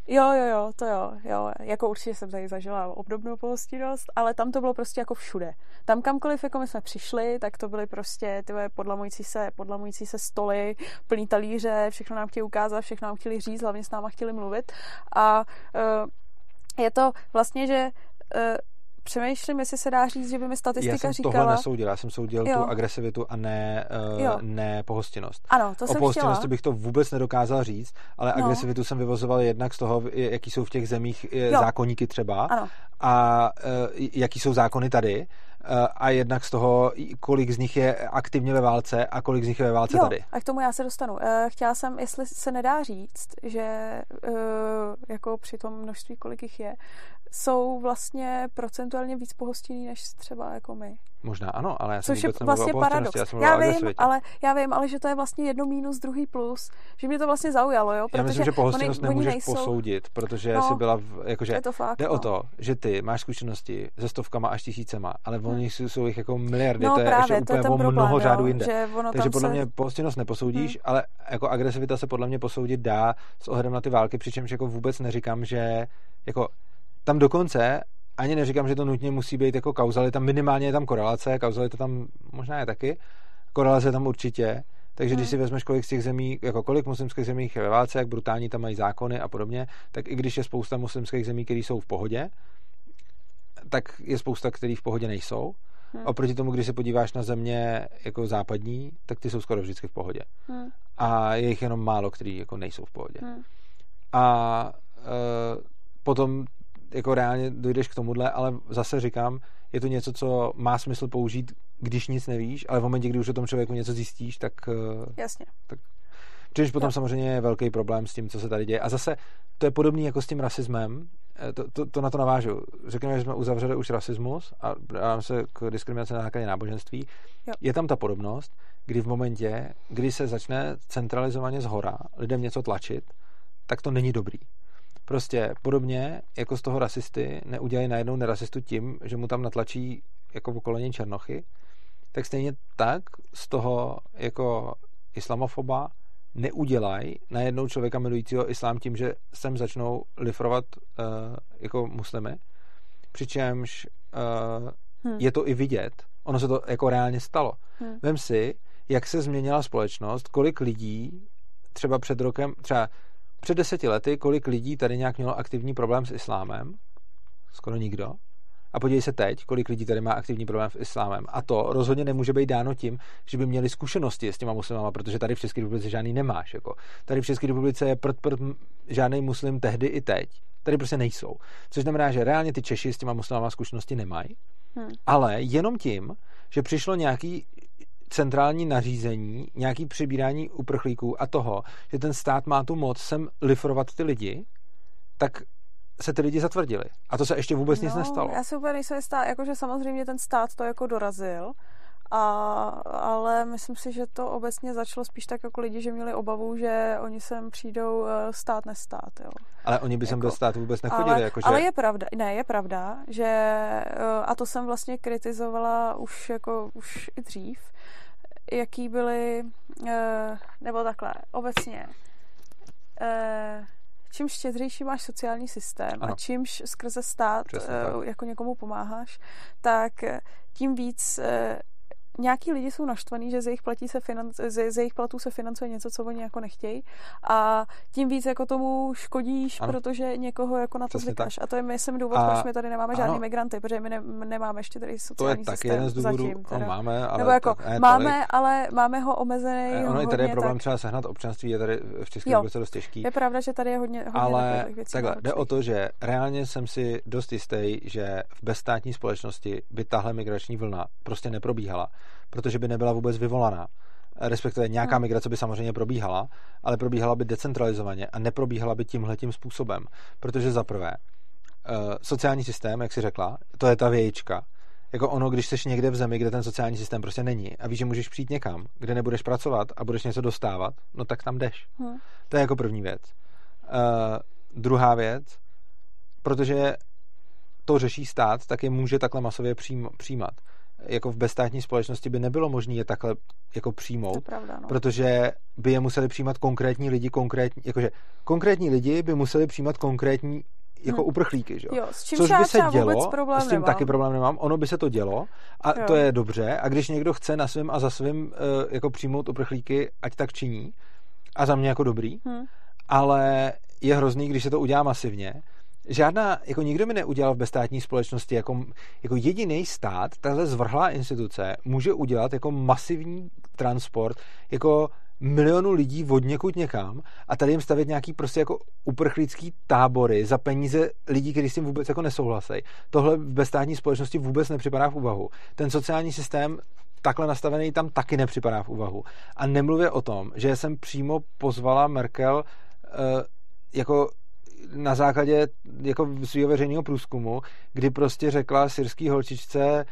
Jo, jo, jo, to jo, jo. Jako určitě jsem tady zažila obdobnou pohostinnost, ale tam to bylo prostě jako všude. Tam kamkoliv jako my jsme přišli, tak to byly prostě ty podlamující se, podlamující se stoly, plný talíře, všechno nám chtěli ukázat, všechno nám chtěli říct, hlavně s náma chtěli mluvit. A uh, je to vlastně, že uh, Přemýšlím, jestli se dá říct, že by mi statistika já jsem říkala... tohle nesoudil, já jsem soudil jo. tu agresivitu a ne, uh, ne pohostinnost. Ano, to o jsem pohostinnosti chtěla. bych to vůbec nedokázal říct, ale no. agresivitu jsem vyvozoval jednak z toho, jaký jsou v těch zemích jo. zákonníky třeba ano. a uh, jaký jsou zákony tady a jednak z toho, kolik z nich je aktivně ve válce a kolik z nich je ve válce jo, tady. a k tomu já se dostanu. Chtěla jsem, jestli se nedá říct, že jako při tom množství, kolik jich je, jsou vlastně procentuálně víc pohostinní než třeba jako my. Možná ano, ale já jsem Což je vlastně paradox. Já, já vím, ale, já vím, ale že to je vlastně jedno mínus, druhý plus. Že mě to vlastně zaujalo, jo? Protože já myslím, že pohostinnost oni, nemůžeš oni nejsou... posoudit, protože no, jsi byla, v, jakože, je to fakt, jde no. o to, že ty máš zkušenosti se stovkama až tisícema, ale hmm. oni jsou, jsou jich jako miliardy, no, to je právě, ještě úplně to je o problém, mnoho jo, řádů jinde. Že Takže podle se... mě pohostinnost neposoudíš, hmm. ale jako agresivita se podle mě posoudit dá s ohledem na ty války, přičemž jako vůbec neříkám, že jako tam dokonce ani neříkám, že to nutně musí být jako kauzalita, minimálně je tam korelace, kauzalita tam možná je taky, korelace je tam určitě, takže hmm. když si vezmeš, kolik z těch zemí, jako kolik muslimských zemí je ve válce, jak brutální tam mají zákony a podobně, tak i když je spousta muslimských zemí, které jsou v pohodě, tak je spousta, které v pohodě nejsou. Hmm. Oproti tomu, když se podíváš na země jako západní, tak ty jsou skoro vždycky v pohodě. Hmm. A je jich jenom málo, který jako nejsou v pohodě. Hmm. A e, potom jako reálně dojdeš k tomuhle, ale zase říkám, je to něco, co má smysl použít, když nic nevíš, ale v momentě, kdy už o tom člověku něco zjistíš, tak... Eh, Jasně. Tak, Přičemž potom jo. samozřejmě je velký problém s tím, co se tady děje. A zase to je podobný jako s tím rasismem. Eh, to, to, to na to navážu. Řekněme, že jsme uzavřeli už rasismus a dáváme se k diskriminaci na základě náboženství. Jo. Je tam ta podobnost, kdy v momentě, kdy se začne centralizovaně z hora lidem něco tlačit, tak to není dobrý. Prostě podobně jako z toho rasisty neudělají najednou nerasistu tím, že mu tam natlačí jako pokolení černochy, tak stejně tak z toho jako islamofoba neudělají najednou člověka milujícího islám tím, že sem začnou lifrovat uh, jako muslimy. Přičemž uh, hmm. je to i vidět. Ono se to jako reálně stalo. Hmm. Vem si, jak se změnila společnost, kolik lidí třeba před rokem, třeba před deseti lety, kolik lidí tady nějak mělo aktivní problém s islámem? Skoro nikdo. A podívej se teď, kolik lidí tady má aktivní problém s islámem. A to rozhodně nemůže být dáno tím, že by měli zkušenosti s těma muslimama, protože tady v České republice žádný nemáš. Jako. Tady v České republice je prd, prd žádný muslim tehdy i teď. Tady prostě nejsou. Což znamená, že reálně ty Češi s těma muslimama zkušenosti nemají. Hmm. Ale jenom tím, že přišlo nějaký centrální nařízení, nějaký přibírání uprchlíků a toho, že ten stát má tu moc sem lifrovat ty lidi, tak se ty lidi zatvrdili. A to se ještě vůbec no, nic nestalo. Já si úplně nejsem jistá, jakože samozřejmě ten stát to jako dorazil, a, ale myslím si, že to obecně začalo spíš tak jako lidi, že měli obavu, že oni sem přijdou eh, stát nestát. Jo. Ale oni by sem jako, bez státu vůbec nechodili. Ale, jako, že... ale je pravda, ne, je pravda, že eh, a to jsem vlastně kritizovala už jako už i dřív, jaký byly, eh, nebo takhle, obecně, čím štědřejší máš sociální systém ano. a čímž skrze stát jako někomu pomáháš, tak tím víc nějaký lidi jsou naštvaní, že z jejich, platí se financ- z, z jejich platů se financuje něco, co oni jako nechtějí a tím víc jako tomu škodíš, ano. protože někoho jako na to zvykáš. A to je, myslím, důvod, a... proč my tady nemáme žádný ano. migranty, protože my ne, nemáme ještě tady sociální to je taky jeden z důvodů, zatím, no, máme, ale... Nebo jako, ne, máme, tolik. ale máme ho omezený Ono hodně, tady je problém tak... třeba sehnat občanství, je tady v České republice dost těžký. Je pravda, že tady je hodně, hodně ale věcí takhle, jde o to, že reálně jsem si dost jistý, že v bezstátní společnosti by tahle migrační vlna prostě neprobíhala protože by nebyla vůbec vyvolaná. Respektive nějaká hmm. migrace by samozřejmě probíhala, ale probíhala by decentralizovaně a neprobíhala by tímhletím způsobem. Protože za prvé, eh, sociální systém, jak si řekla, to je ta vějička. Jako ono, když jsi někde v zemi, kde ten sociální systém prostě není a víš, že můžeš přijít někam, kde nebudeš pracovat a budeš něco dostávat, no tak tam jdeš. Hmm. To je jako první věc. Uh, druhá věc, protože to řeší stát, tak je může takhle masově přijímat jako v bezstátní společnosti by nebylo možné je takhle jako přijmout, pravda, no. protože by je museli přijímat konkrétní lidi, konkrétní, jakože konkrétní lidi by museli přijímat konkrétní jako hmm. uprchlíky, že? Jo, s čím Což by se dělo, problém s tím nemám. taky problém nemám, ono by se to dělo a jo. to je dobře a když někdo chce na svém a za svým uh, jako přijmout uprchlíky, ať tak činí a za mě jako dobrý, hmm. ale je hrozný, když se to udělá masivně, žádná, jako nikdo mi neudělal v bezstátní společnosti, jako, jako jediný stát, tahle zvrhlá instituce, může udělat jako masivní transport, jako milionu lidí od někud někam a tady jim stavit nějaký prostě jako uprchlický tábory za peníze lidí, kteří s tím vůbec jako nesouhlasí. Tohle v bezstátní společnosti vůbec nepřipadá v úvahu. Ten sociální systém takhle nastavený tam taky nepřipadá v úvahu. A nemluvě o tom, že jsem přímo pozvala Merkel uh, jako na základě jako svého veřejného průzkumu, kdy prostě řekla syrský holčičce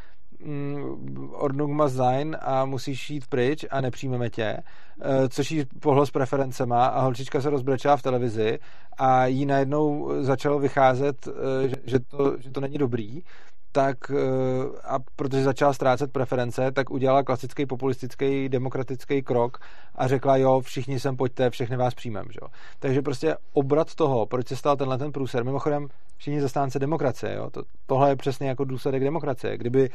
mm, Ordnung sein a musíš jít pryč a nepřijmeme tě, eh, což jí pohlo s preferencema a holčička se rozbrečela v televizi a jí najednou začalo vycházet, eh, že to, že to není dobrý tak eh, a protože začala ztrácet preference, tak udělala klasický populistický demokratický krok a řekla, jo, všichni sem pojďte, všechny vás přijmem. Že? Takže prostě obrat toho, proč se stal tenhle ten průser, mimochodem všichni zastánce demokracie, jo? To, tohle je přesně jako důsledek demokracie. Kdyby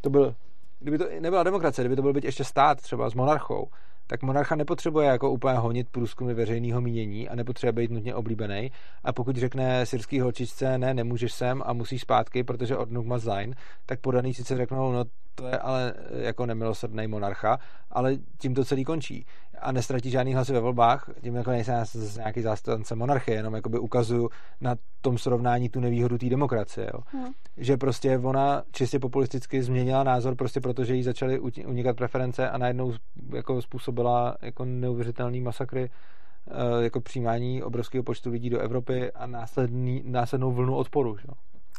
to byl kdyby to nebyla demokracie, kdyby to byl být ještě stát třeba s monarchou, tak monarcha nepotřebuje jako úplně honit průzkumy veřejného mínění a nepotřebuje být nutně oblíbený. A pokud řekne syrský holčičce, ne, nemůžeš sem a musíš zpátky, protože od má zain, tak podaný sice řeknou, no to je ale jako nemilosrdný monarcha, ale tím to celý končí. A nestratí žádný hlasy ve volbách, tím jako nejsem nějaký zástupce monarchie, jenom jakoby ukazuju na tom srovnání tu nevýhodu té demokracie. Jo. Hmm. Že prostě ona čistě populisticky změnila názor prostě proto, že jí začaly unikat preference a najednou jako způsobila jako neuvěřitelný masakry eh, jako přijímání obrovského počtu lidí do Evropy a následný, následnou vlnu odporu. Že?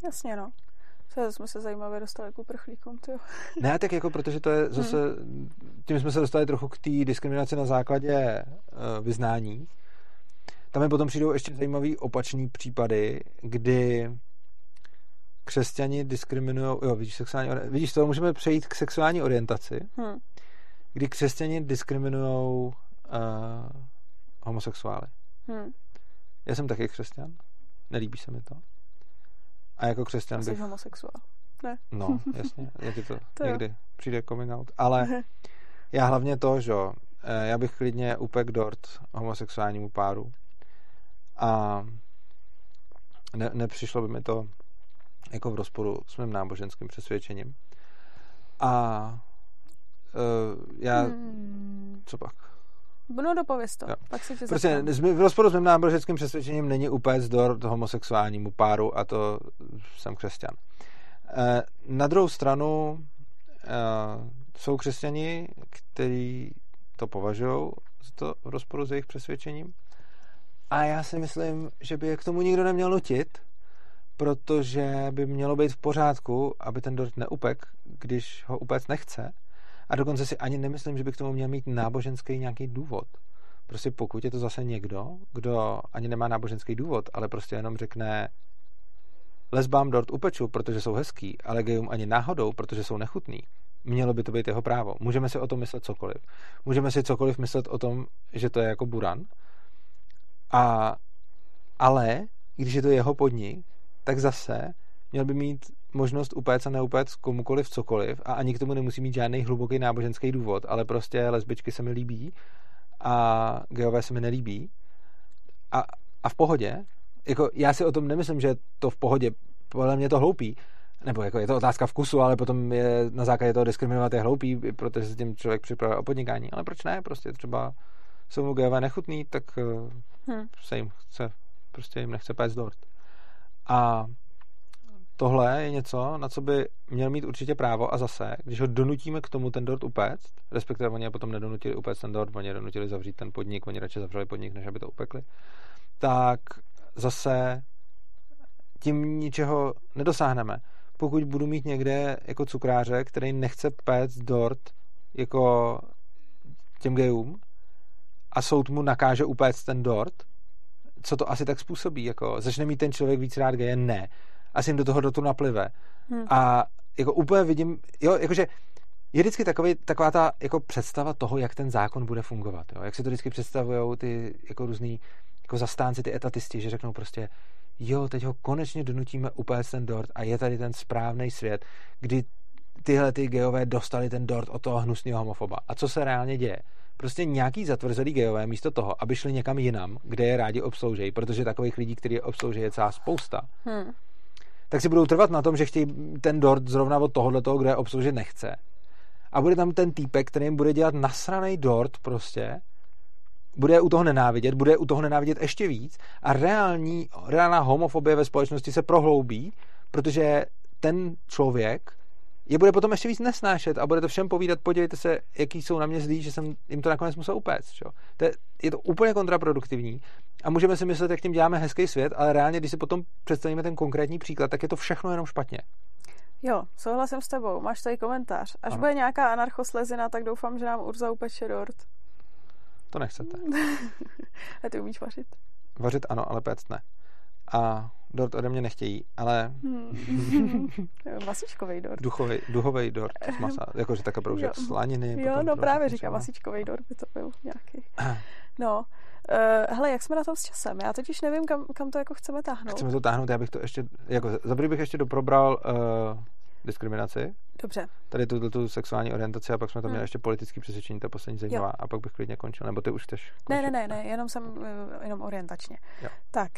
Jasně, no. To jsme se zajímavě dostali k uprchlíkům, tyjo. Ne, tak jako protože to je zase, hmm. tím jsme se dostali trochu k té diskriminaci na základě uh, vyznání. Tam je potom přijdou ještě zajímavý opačný případy, kdy křesťani diskriminují, jo, vidíš, sexuální, vidíš, to můžeme přejít k sexuální orientaci, hmm. kdy křesťani diskriminují uh, homosexuály. Hmm. Já jsem taky křesťan, nelíbí se mi to. A jako křesťan bych... Jsi homosexuál. Ne. No, jasně, ti to, to někdy jo. přijde coming out. Ale já hlavně to, že eh, já bych klidně upek dort homosexuálnímu páru. A ne, nepřišlo by mi to jako v rozporu s mým náboženským přesvědčením. A uh, já... Hmm. Co pak? No dopověz to, jo. pak se tě Prostě v rozporu s mým náboženským přesvědčením není úplně zdor homosexuálnímu páru a to jsem křesťan. Eh, na druhou stranu eh, jsou křesťani, kteří to považují za to v rozporu s jejich přesvědčením. A já si myslím, že by je k tomu nikdo neměl nutit, protože by mělo být v pořádku, aby ten dort neupek, když ho upec nechce. A dokonce si ani nemyslím, že by k tomu měl mít náboženský nějaký důvod. Prostě pokud je to zase někdo, kdo ani nemá náboženský důvod, ale prostě jenom řekne lesbám dort upeču, protože jsou hezký, ale gejům ani náhodou, protože jsou nechutný, mělo by to být jeho právo. Můžeme si o tom myslet cokoliv. Můžeme si cokoliv myslet o tom, že to je jako buran. A, ale, když je to jeho podnik, tak zase měl by mít možnost upéct a neupéct komukoliv cokoliv a ani k tomu nemusí mít žádný hluboký náboženský důvod, ale prostě lesbičky se mi líbí a geové se mi nelíbí a, a v pohodě, jako já si o tom nemyslím, že to v pohodě, podle mě to hloupý, nebo jako je to otázka vkusu, ale potom je na základě toho diskriminovat je hloupý, protože se tím člověk připravuje o podnikání. Ale proč ne? Prostě třeba jsou mu geové nechutný, tak hmm. se jim chce, prostě jim nechce péct dort. A tohle je něco, na co by měl mít určitě právo a zase, když ho donutíme k tomu ten dort upéct, respektive oni je potom nedonutili upéct ten dort, oni je donutili zavřít ten podnik, oni radši zavřeli podnik, než aby to upekli, tak zase tím ničeho nedosáhneme. Pokud budu mít někde jako cukráře, který nechce péct dort jako těm gejům a soud mu nakáže upéct ten dort, co to asi tak způsobí? Jako, začne mít ten člověk víc rád geje? Ne. Asi jim do toho dortu naplive. Hmm. A jako úplně vidím, jo, jakože je vždycky takový, taková ta jako představa toho, jak ten zákon bude fungovat. Jo? Jak si to vždycky představují ty jako různý jako zastánci, ty etatisti, že řeknou prostě, jo, teď ho konečně donutíme upéct ten dort a je tady ten správný svět, kdy tyhle ty geové dostali ten dort od toho hnusného homofoba. A co se reálně děje? Prostě nějaký zatvrzelý geové místo toho, aby šli někam jinam, kde je rádi obsloužejí, protože takových lidí, kteří je obslouží, je celá spousta, hmm. Tak si budou trvat na tom, že chtějí ten dort zrovna od tohohle toho, kde je obsloužit nechce. A bude tam ten týpek, který jim bude dělat nasraný dort prostě, bude u toho nenávidět, bude u toho nenávidět ještě víc a reální, reálná homofobie ve společnosti se prohloubí, protože ten člověk je bude potom ještě víc nesnášet a bude to všem povídat, podívejte se, jaký jsou na mě zlí, že jsem jim to nakonec musel upéct. Čo? To je, je to úplně kontraproduktivní a můžeme si myslet, jak tím děláme hezký svět, ale reálně, když si potom představíme ten konkrétní příklad, tak je to všechno jenom špatně. Jo, souhlasím s tebou. Máš tady komentář. Až ano. bude nějaká anarchoslezina, tak doufám, že nám Urza upeče dort. To nechcete. a ty umíš vařit? Vařit ano, ale péct ne. A dort ode mě nechtějí, ale... Hmm. Masíčkový dort. Duchový, duhový dort z masa. Jakože také broužek slaniny. Jo, no právě říkám, masíčkový dort by to byl nějaký. No, Uh, hele, jak jsme na tom s časem? Já totiž nevím, kam, kam to jako chceme táhnout. Chceme to táhnout, já bych to ještě, jako za bych ještě doprobral uh, diskriminaci. Dobře. Tady tu, tu sexuální orientaci a pak jsme tam měli hmm. ještě politický přesvědčení, to je poslední zajímavá. Jo. A pak bych klidně končil, nebo ty už chceš Ne, ne, ne, ne, jenom jsem, eh, jenom orientačně. Jo. Tak.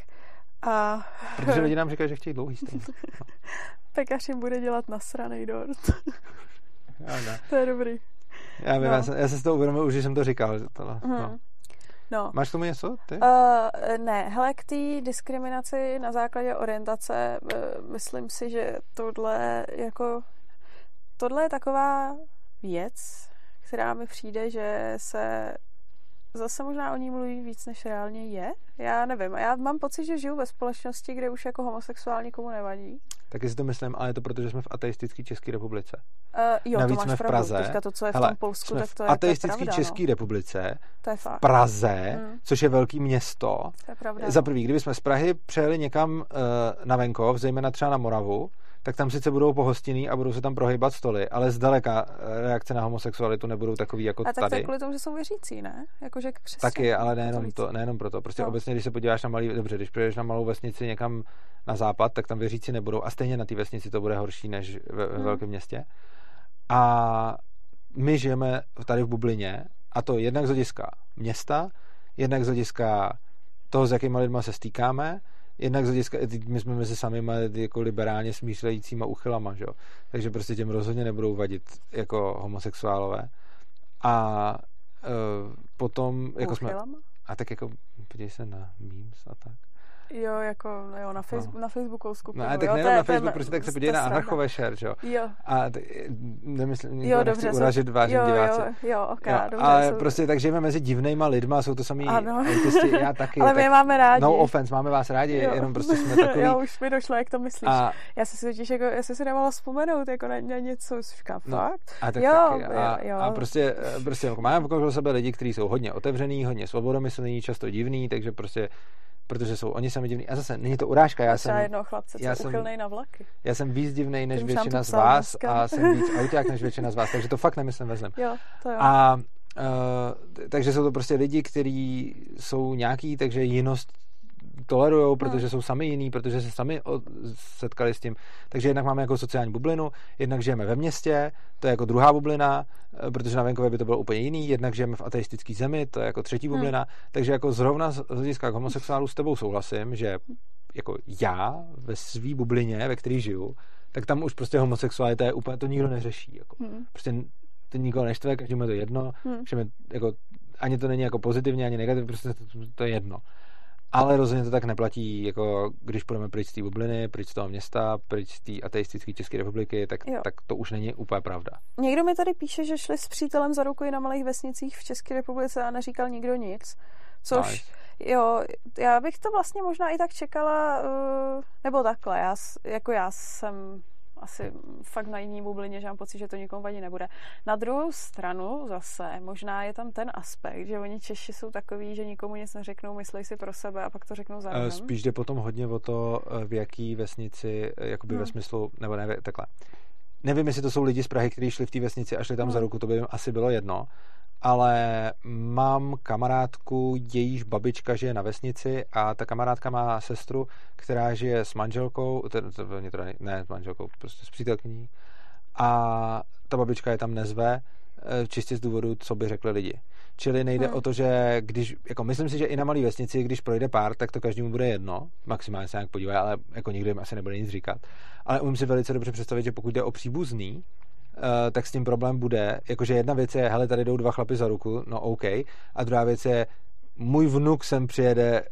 A... Protože lidi nám říkají, že chtějí dlouhý. No. Pekař jim bude dělat nasranej dort. to je dobrý. Já vím, no. já, jsem, já jsem si to uvědomil, už jsem to říkal. Tohle, mm. no. No. Máš tomu něco, ty? Uh, ne, hele, k té diskriminaci na základě orientace, uh, myslím si, že tohle jako, tohle je taková věc, která mi přijde, že se zase možná o ní mluví víc, než reálně je. Já nevím. Já mám pocit, že žiju ve společnosti, kde už jako homosexuální komu nevadí. Taky si to myslím, ale je to proto, že jsme v ateistické České republice. Uh, jo, Navíc to máš jsme v Praze. Pravdu. Teďka to, co je Hele, v tom Polsku, tak to je ateistické no. České republice, to je fakt. v Praze, hmm. což je velký město. To je pravda. Za prvý, kdyby jsme z Prahy přejeli někam uh, na venkov, zejména třeba na Moravu, tak tam sice budou pohostinný a budou se tam prohybat stoly, ale zdaleka eh, reakce na homosexualitu nebudou takový jako a tady. A tak kvůli tomu, že jsou věřící, ne? Jakože Taky, ale nejenom, to, nejenom proto. Prostě no. obecně, když se podíváš na malý, dobře, když přijdeš na malou vesnici někam na západ, tak tam věřící nebudou a stejně na té vesnici to bude horší než ve, ve hmm. velkém městě. A my žijeme tady v bublině a to jednak z hlediska města, jednak z hlediska toho, s jakýma lidma se stýkáme, jednak z hlediska, my jsme mezi samými jako liberálně smýšlejícíma uchylama, že? takže prostě těm rozhodně nebudou vadit jako homosexuálové. A uh, potom, jako uchylama? jsme... A tak jako, podívej se na memes a tak. Jo, jako jo, na, Facebook, no. na Facebooku skupinu. No a tak nejenom na Facebook, prostě tak se podívej na anarchové share, jo. Jo. A t- nemyslím, Jo, nechci dobře, uražit vážení jo, diváci. jo, jo, ok, Jo, dobře. ale jsou- prostě tak žijeme mezi divnýma lidma, jsou to samý Ano. autisti, já taky. Ale my tak máme rádi. No offense, máme vás rádi, Jo. jenom prostě jsme takový. jo, už mi došlo, jak to myslíš. a, Já jsem si totiž jako, já jsem si nemohla vzpomenout jako na, na něco, říkám, No, fakt? a tak Jo, taky. A, jo. a prostě, prostě jako máme okolo sebe lidi, kteří jsou hodně otevřený, hodně svobodomyslný, často divný, takže prostě protože jsou oni sami divní. A zase, není to urážka, já jsem, jednoho chlapce, co já jsem- na vlaky. já jsem víc divnej než Tím většina z vás dneska. a jsem víc auták než většina z vás, takže to fakt nemyslím vezem. Jo, to jo. A uh, takže jsou to prostě lidi, kteří jsou nějaký, takže jinost tolerujou, protože jsou sami jiný, protože se sami setkali s tím. Takže jednak máme jako sociální bublinu, jednak žijeme ve městě, to je jako druhá bublina, eh, protože na venkově by to bylo úplně jiný, jednak žijeme v ateistické zemi, to je jako třetí bublina, takže jako zrovna z hlediska homosexuálů s tebou souhlasím, že jako já ve svý bublině, ve který žiju, tak tam už prostě homosexualita je úplně, to nikdo neřeší. Jako. Hm. Prostě to nikoho neštve, každému je to jedno, Hm. všem je, jako, ani to není jako pozitivně, ani negativně, prostě to, to je jedno. Ale rozhodně to tak neplatí, jako když půjdeme pryč z té bubliny, pryč z toho města, pryč z té ateistické České republiky, tak, Jo. tak to už není úplně pravda. Někdo mi tady píše, že šli s přítelem za ruku i na malých vesnicích v České republice a neříkal nikdo nic. Což, Nice. jo, já bych to vlastně možná i tak čekala, uh, nebo takhle, já, jako já jsem asi fakt na jiný bublině, že mám pocit, že to nikomu vadit nebude. Na druhou stranu zase, možná je tam ten aspekt, že oni Češi jsou takový, že nikomu nic neřeknou, myslí si pro sebe a pak to řeknou za Eh. Spíš jde potom hodně o to, eh, v jaký vesnici, eh, jakoby Hmm. ve smyslu, nebo ne, takhle. Nevím, jestli to jsou lidi z Prahy, kteří šli v té vesnici a šli tam Hmm. za ruku, to by jim asi bylo jedno. Ale mám kamarádku, jejíž babička žije na vesnici a ta kamarádka má sestru, která žije s manželkou, to ne s manželkou, prostě s přítelkyní. A ta babička je tam nezve, eh, čistě z důvodu, co by řekli lidi. Čili nejde Hmm. o to, že když, jako myslím si, že i na malé vesnici, když projde pár, tak to každému bude jedno, maximálně se nějak podívají, ale jako nikdo jim asi nebude nic říkat. Ale umím si velice dobře představit, že pokud jde o příbuzný, tak s tím problém bude, jakože jedna věc je, hele, tady jdou dva chlapy za ruku, no OK, a druhá věc je, můj vnuk sem přijede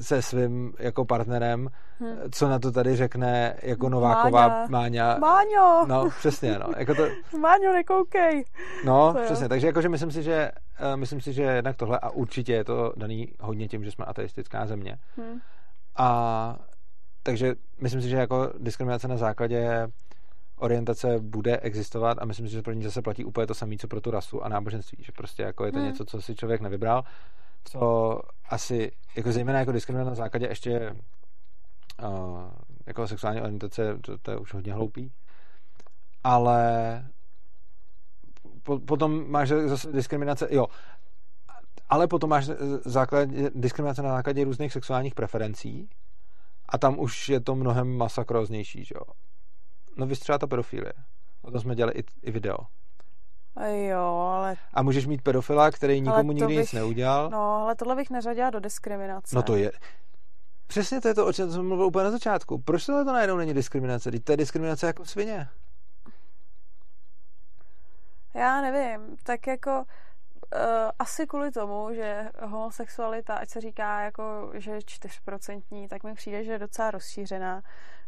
se svým jako partnerem, Hm. co na to tady řekne jako Nováková Máňa. Máňa. Máňo, No, přesně, no. Jako to, Máňo, nekoukej. no, To jo. přesně. Takže jakože myslím si, že uh, myslím si, že jednak tohle a určitě je to daný hodně tím, že jsme ateistická země. Hm. A takže myslím si, že jako diskriminace na základě orientace bude existovat a myslím si, že pro ní zase platí úplně to samé, co pro tu rasu a náboženství, že prostě jako je to Hmm. něco, co si člověk nevybral, co asi, jako zejména jako diskriminace na základě ještě uh, jako sexuální orientace, to, to je už hodně hloupý, ale po, potom máš zase diskriminace, jo, ale potom máš základ, diskriminace na základě různých sexuálních preferencí a tam už je to mnohem masakróznější, že jo. No vy třeba ta pedofilie. O tom jsme dělali i, i video. A Jo, ale, A můžeš mít pedofila, který nikomu nikdy bych- nic neudělal. no, ale tohle bych neřadila do diskriminace. No to je... Přesně to je to, o čem jsem mluvil úplně na začátku. Proč tohle to najednou není diskriminace? Teď to je diskriminace jako svině. Já nevím, tak jako uh, asi kvůli tomu, že homosexualita, ať se říká jako, že je čtyřprocentní, tak mi přijde, že je docela rozšířená.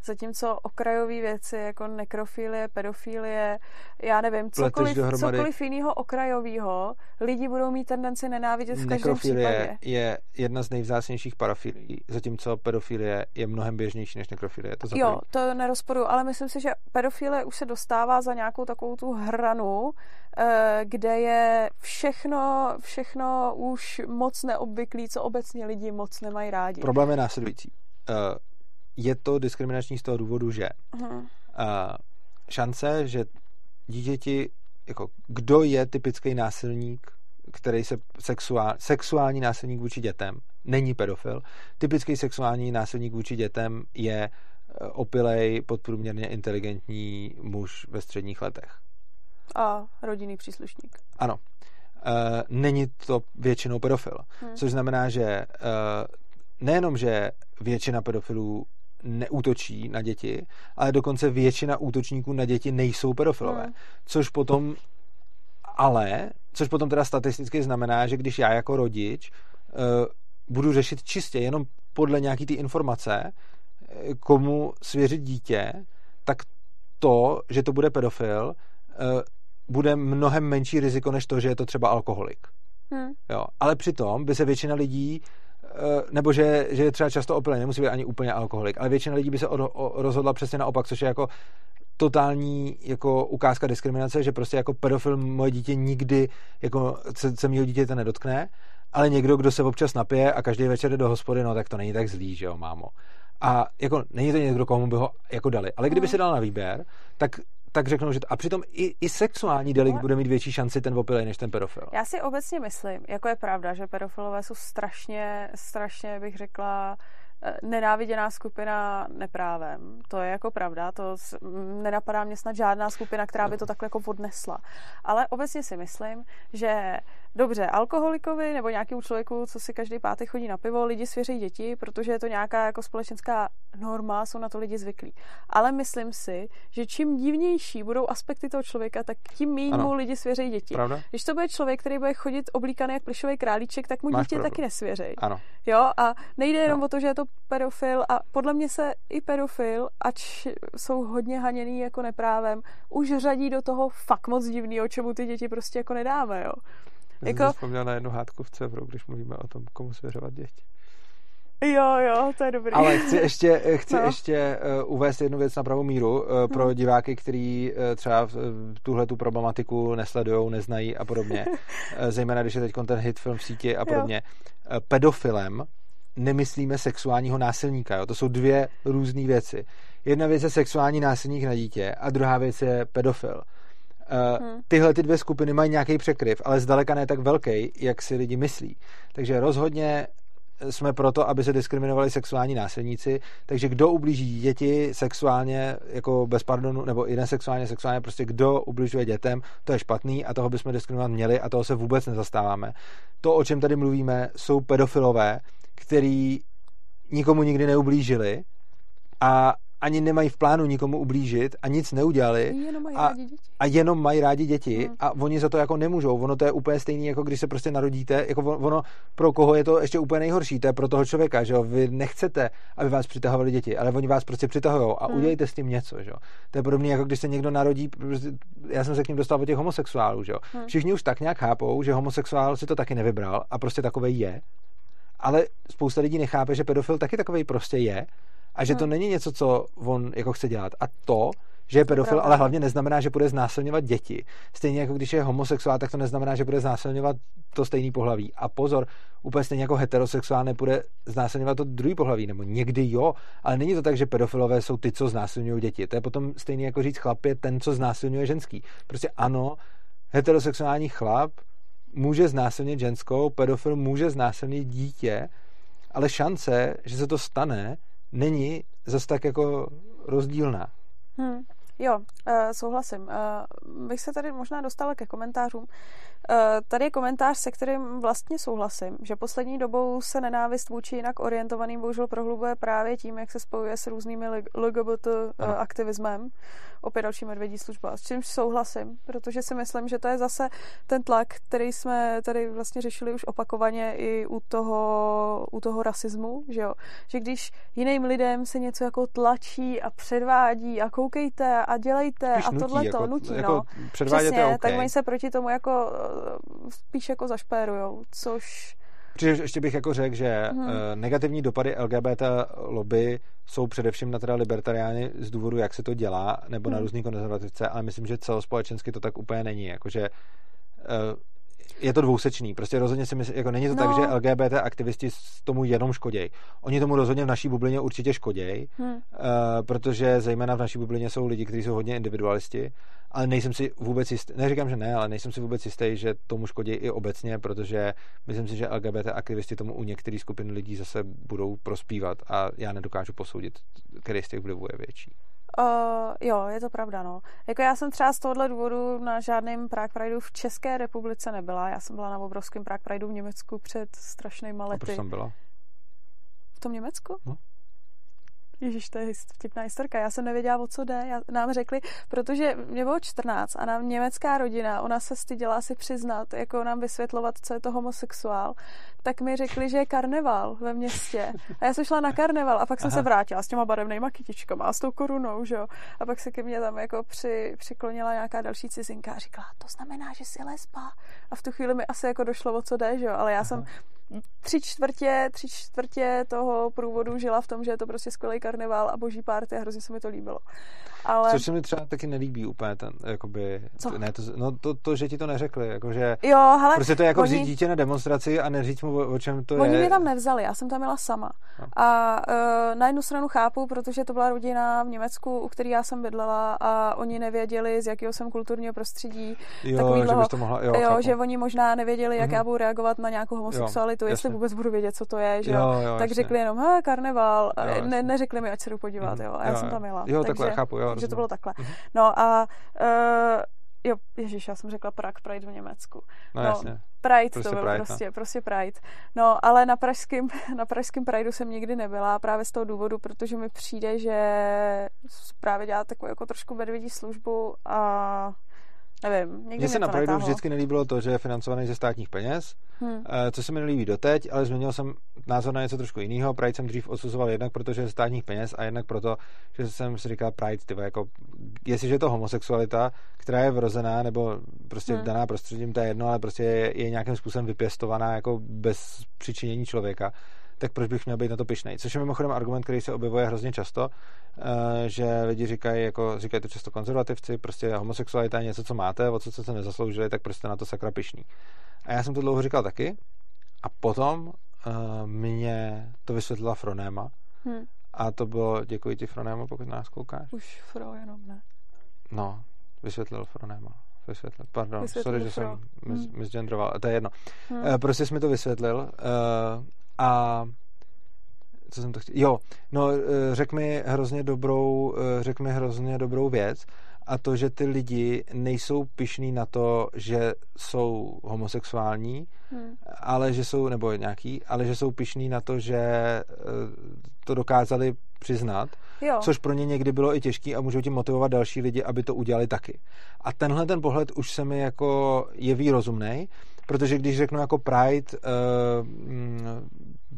Zatímco okrajové věci jako nekrofilie, pedofilie, já nevím, cokoliv, cokoliv jiného okrajového, lidi budou mít tendenci nenávidět v každém Nekrofilie případě. je jedna z nejvzácnějších parafilií, zatímco pedofilie je mnohem běžnější než nekrofilie. To Jo, to nerozporuju, ale myslím si, že pedofilie už se dostává za nějakou takovou tu hranu, eh, kde je všechno, všechno už moc neobvyklý, co obecně lidi moc nemají rádi. Problém je následující. Eh, Je to diskriminační z toho důvodu, že eh, šance, že dítěti, jako kdo je typický násilník, který se sexuál, sexuální násilník vůči dětem, není pedofil. Typický sexuální násilník vůči dětem je eh, opilej, podprůměrně inteligentní muž ve středních letech. A rodinný příslušník. Ano. Uh, není to většinou pedofil. Hm. Což znamená, že uh, nejenom, že většina pedofilů neútočí na děti, ale dokonce většina útočníků na děti nejsou pedofilové. Hmm. Což potom ale, což potom teda statisticky znamená, že když já jako rodič uh, budu řešit čistě jenom podle nějaký ty informace, komu svěřit dítě, tak to, že to bude pedofil, bude mnohem menší riziko, než to, že je to třeba alkoholik. Hmm. Jo. Ale přitom by se většina lidí nebo že, že je třeba často opilý, nemusí být ani úplně alkoholik, ale většina lidí by se o, o, rozhodla přesně naopak, což je jako totální jako ukázka diskriminace, že prostě jako pedofil moje dítě nikdy jako se, se mýho dítěte nedotkne, ale někdo, kdo se občas napije a každý večer jde do hospody, no tak to není tak zlý, že jo, mámo. A jako není to někdo, komu by ho jako dali. Ale kdyby si dal na výběr, tak tak řeknou, že to, a přitom i, i sexuální delikt bude mít větší šanci ten opilej než ten pedofil. Já si obecně myslím, jako je pravda, že pedofilové jsou strašně, strašně bych řekla, Eh, nenáviděná skupina neprávem. To je jako pravda, to nenapadá mě snad žádná skupina, která by to takhle jako odnesla. Ale obecně si myslím, že dobře, alkoholikovi nebo nějakému člověku, co si každý pátek chodí na pivo, lidi svěří děti, protože je to nějaká jako společenská norma, jsou na to lidi zvyklí. Ale myslím si, že čím divnější budou aspekty toho člověka, tak tím méně mu lidi svěří děti. Pravda? Když to bude člověk, který bude chodit oblíkaný jak plišový králíček, tak mu Máš dítě pravdu. taky nesvěří. Ano. Jo, a nejde jenom no. o to, že je to pedofil a podle mě se i pedofil, ač jsou hodně haněný jako neprávem, už řadí do toho fakt moc divného, čemu ty děti prostě jako nedáme, jo. Já jako... jsem vzpomněl na jednu hádku v Cevru, když mluvíme o tom, komu svěřovat děti. Jo, jo, to je dobrý. Ale chci ještě, chci no. ještě uh, uvést jednu věc na pravou míru uh, pro hmm. diváky, kteří uh, třeba tuhle tu problematiku nesledují, neznají a podobně. zejména, když je teď ten hit film v síti a podobně. Uh, pedofilem nemyslíme sexuálního násilníka. Jo? To jsou dvě různé věci. Jedna věc je sexuální násilník na dítě a druhá věc je pedofil. Uh, hmm. Tyhle ty dvě skupiny mají nějaký překryv, ale zdaleka ne tak velký, jak si lidi myslí. Takže rozhodně jsme proto, aby se diskriminovali sexuální násilníci, takže kdo ublíží děti sexuálně, jako bez pardonu, nebo i nesexuálně, sexuálně, prostě kdo ubližuje dětem, to je špatný a toho bychom diskriminovat měli a toho se vůbec nezastáváme. To, o čem tady mluvíme, jsou pedofilové, který nikomu nikdy neublížili a ani nemají v plánu nikomu ublížit a nic neudělali jenom a, a jenom mají rádi děti hmm. a oni za to jako nemůžou. Ono to je úplně stejný, jako když se prostě narodíte, jako ono pro koho je to ještě úplně nejhorší, to je pro toho člověka, že jo, vy nechcete, aby vás přitahovali děti, ale oni vás prostě přitahují a hmm. udělejte s tím něco, že jo. To je podobné, jako když se někdo narodí, prostě, já jsem se k ním dostal od těch homosexuálů, že jo. Hmm. Všichni už tak nějak chápou, že homosexuál si to taky nevybral a prostě takovej je ale spousta lidí nechápe, že pedofil taky takový prostě je a že hmm. to není něco, co on jako chce dělat. A to, že je pedofil, ale hlavně neznamená, že bude znásilňovat děti. Stejně jako když je homosexuál, tak to neznamená, že bude znásilňovat to stejný pohlaví. A pozor, úplně stejně jako heterosexuál nebude znásilňovat to druhý pohlaví, nebo někdy jo, ale není to tak, že pedofilové jsou ty, co znásilňují děti. To je potom stejně jako říct chlap je ten, co znásilňuje ženský. Prostě ano, heterosexuální chlap může znásilnit ženskou, pedofil může znásilnit dítě, ale šance, že se to stane, není zase tak jako rozdílná. Hmm. Jo, uh, souhlasím. Uh, bych se tady možná dostala ke komentářům. Uh, tady je komentář, se kterým vlastně souhlasím, že poslední dobou se nenávist vůči jinak orientovaným bohužel prohlubuje právě tím, jak se spojuje s různými LGBT uh, aktivismem. Opět další medvědí služba, s čímž souhlasím, protože si myslím, že to je zase ten tlak, který jsme tady vlastně řešili už opakovaně i u toho, u toho rasismu, že jo? Že když jiným lidem se něco jako tlačí a předvádí a koukejte a dělejte spíš a tohle to jako, nutí, jako no. Přesně, okay. tak oni se proti tomu jako eh, spíš jako zašpérujou, což... Protože ještě bych jako řekl, že hmm. negativní dopady LGBT lobby jsou především na teda libertariány z důvodu, jak se to dělá, nebo hmm. na různý konzervativce, ale myslím, že celospolečensky to tak úplně není. Jakože eh, je to dvousečný. Prostě rozhodně si myslím, jako není to no. tak, že LGBT aktivisti tomu jenom škodějí. Oni tomu rozhodně v naší bublině určitě škodějí, hmm. uh, protože zejména v naší bublině jsou lidi, kteří jsou hodně individualisti, ale nejsem si vůbec jistý, neříkám, že ne, ale nejsem si vůbec jistý, že tomu škodí i obecně, protože myslím si, že LGBT aktivisti tomu u některých skupin lidí zase budou prospívat a já nedokážu posoudit, který z těch vlivů je větší. Uh, jo, je to pravda, no. Jako já jsem třeba z tohohle důvodu na žádném Prague Prideu v České republice nebyla. Já jsem byla na obrovském Prague Prideu v Německu před strašnýma lety. A proč jsem byla? V tom Německu? No. Ježíš, to je vtipná historka. Já jsem nevěděla, o co jde. Já, nám řekli, protože mě bylo 14 a nám německá rodina, ona se styděla si přiznat, jako nám vysvětlovat, co je to homosexuál, tak mi řekli, že je karneval ve městě. A já jsem šla na karneval a pak jsem Aha. se vrátila s těma barevnýma kytičkama a s tou korunou, že jo. A pak se ke mně tam jako při, přiklonila nějaká další cizinka a říkala, to znamená, že jsi lesba. A v tu chvíli mi asi jako došlo, o co jde, že jo. Ale já Aha. jsem tři čtvrtě, tři čtvrtě toho průvodu žila v tom, že je to prostě skvělý karneval a boží párty a hrozně se mi to líbilo. Ale... Což se mi třeba taky nelíbí úplně ten, jakoby, Co? ne, to, no to, to, že ti to neřekli, jakože, jo, hele, prostě to je jako oni... vzít dítě na demonstraci a neříct mu, o, o čem to oni je. Oni mě tam nevzali, já jsem tam byla sama. No. A uh, na jednu stranu chápu, protože to byla rodina v Německu, u který já jsem bydlela a oni nevěděli, z jakého jsem kulturního prostředí. Jo, že bys to mohla, jo, jo že oni možná nevěděli, jak mm-hmm. já budu reagovat na nějakou homosexualitu, jo, jestli vůbec budu vědět, co to je, že jo. jo, tak jasně. řekli jenom, he, karneval, jo, ne, neřekli mi, ať se jdu podívat, mm-hmm. jo. A já jo, jsem tam jela. Jo, takže, takhle, chápu, jo. Takže to bylo takhle. Mm-hmm. No a uh, jo, ježíš, já jsem řekla Prague Pride v Německu. No, no jasně. Pride prostě to byl Pride, prostě, no. prostě Pride. No, ale na pražském, na pražském Prideu jsem nikdy nebyla právě z toho důvodu, protože mi přijde, že právě dělá takovou jako trošku medvědí službu a Nevím, Mně se na Prideu vždycky nelíbilo to, že je financovaný ze státních peněz, hmm. co se mi nelíbí doteď, ale změnil jsem názor na něco trošku jiného. Pride jsem dřív odsuzoval jednak protože je ze státních peněz a jednak proto, že jsem si říkal Pride, tyvo, jako, jestliže je to homosexualita, která je vrozená nebo prostě hmm. daná prostředím, to je jedno, ale prostě je, je nějakým způsobem vypěstovaná jako bez přičinění člověka, tak proč bych měl být na to pišnej? Což je mimochodem argument, který se objevuje hrozně často, eh, že lidi říkají, jako říkají to často konzervativci, prostě homosexualita je něco, co máte, o co jste se nezasloužili, tak prostě na to sakra pišný. A já jsem to dlouho říkal taky a potom uh, mě to vysvětlila Fronéma hmm. a to bylo, děkuji ti Fronéma, pokud nás koukáš. Už Fro jenom ne. No, vysvětlil Fronéma vysvětlil. Pardon, vysvětlil sorry, že jsem mis, hmm. misgendroval. To je jedno. Hmm. Prostě jsi mi to vysvětlil a co jsem to chtěl? Jo, no eh, řek mi hrozně dobrou, eh, řek mi hrozně dobrou věc a to, že ty lidi nejsou pišní na to, že jsou homosexuální, hmm. ale že jsou, nebo nějaký, ale že jsou pišní na to, že eh, to dokázali přiznat, jo. což pro ně někdy bylo i těžký a můžou tím motivovat další lidi, aby to udělali taky. A tenhle ten pohled už se mi jako jeví rozumnej, protože když řeknu jako Pride uh,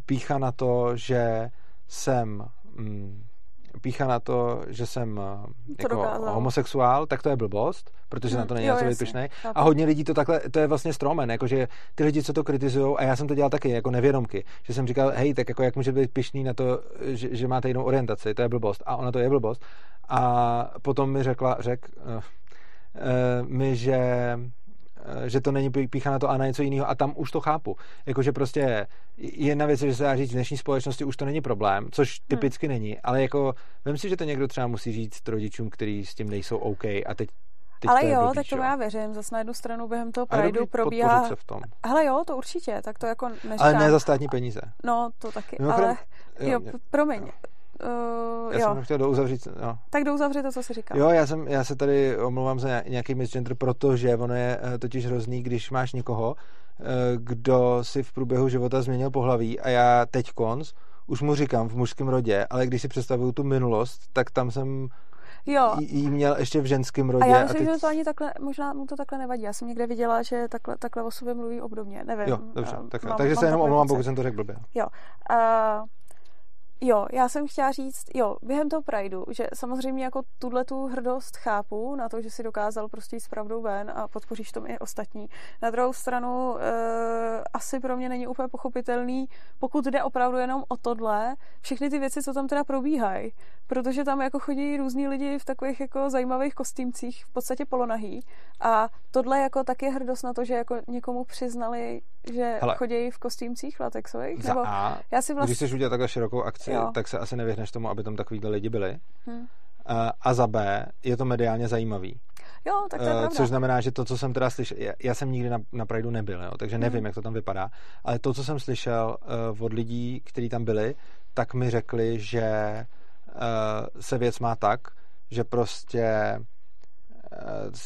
pícha na to, že jsem mm, pícha na to, že jsem to jako homosexuál, tak to je blbost, protože hmm, na to není co být pišnej. A hodně lidí to takhle, to je vlastně stromen, jakože ty lidi, co to kritizují, a já jsem to dělal taky, jako nevědomky, že jsem říkal, hej, tak jako jak může být pišný na to, že, že máte jinou orientaci, to je blbost. A ona to je blbost. A potom mi řekla, řek uh, uh, mi, že Eh, že to není pícha na to a na něco jiného a tam už to chápu. Jakože prostě jedna věc, že se dá říct, v dnešní společnosti už to není problém, což hmm. typicky hmm. není, ale jako vím si, že to někdo třeba musí říct rodičům, kteří s tím nejsou OK a teď Teď ale to jo, blbý, tak to já věřím. Zase na jednu stranu během toho Prideu probíhá... Se v tom. Ale jo, to určitě, tak to jako neříkám. Ale ne za státní peníze. No, to taky, Mimochodem, ale jo, jo, promiň. Jo. Uh, já jo. jsem chtěl douzavřít. No. Tak douzavřít to, co jsi říkal. Jo, já, jsem, já se tady omlouvám za nějaký misgender, protože ono je uh, totiž hrozný, když máš někoho, uh, kdo si v průběhu života změnil pohlaví a já teď konc, už mu říkám v mužském rodě, ale když si představuju tu minulost, tak tam jsem jo. jí měl ještě v ženském rodě. A já myslím, a teď... že to ani takhle, možná mu to takhle nevadí. Já jsem někde viděla, že takhle, takhle o sobě mluví obdobně. Nevím. Jo, dobře. Tak, mám, takže mám se jenom omlouvám, pokud jsem to řekl blbě. Jo. Uh, Jo, já jsem chtěla říct, jo, během toho Prideu, že samozřejmě jako tuhle tu hrdost chápu na to, že si dokázal prostě jít s pravdou ven a podpoříš tom i ostatní. Na druhou stranu e, asi pro mě není úplně pochopitelný, pokud jde opravdu jenom o tohle, všechny ty věci, co tam teda probíhají, protože tam jako chodí různí lidi v takových jako zajímavých kostýmcích, v podstatě polonahý a tohle jako taky hrdost na to, že jako někomu přiznali, že Hele, chodí v kostýmcích latexových. Za nebo A, já si vlastně... když chceš udělat takhle širokou akci, jo. tak se asi nevyhneš tomu, aby tam takovýhle lidi byli. Hmm. A za B je to mediálně zajímavý. Jo, tak to je pravda. Což znamená, že to, co jsem teda slyšel, já, já jsem nikdy na, na Prideu nebyl, jo, takže nevím, hmm. jak to tam vypadá, ale to, co jsem slyšel uh, od lidí, kteří tam byli, tak mi řekli, že uh, se věc má tak, že prostě eh,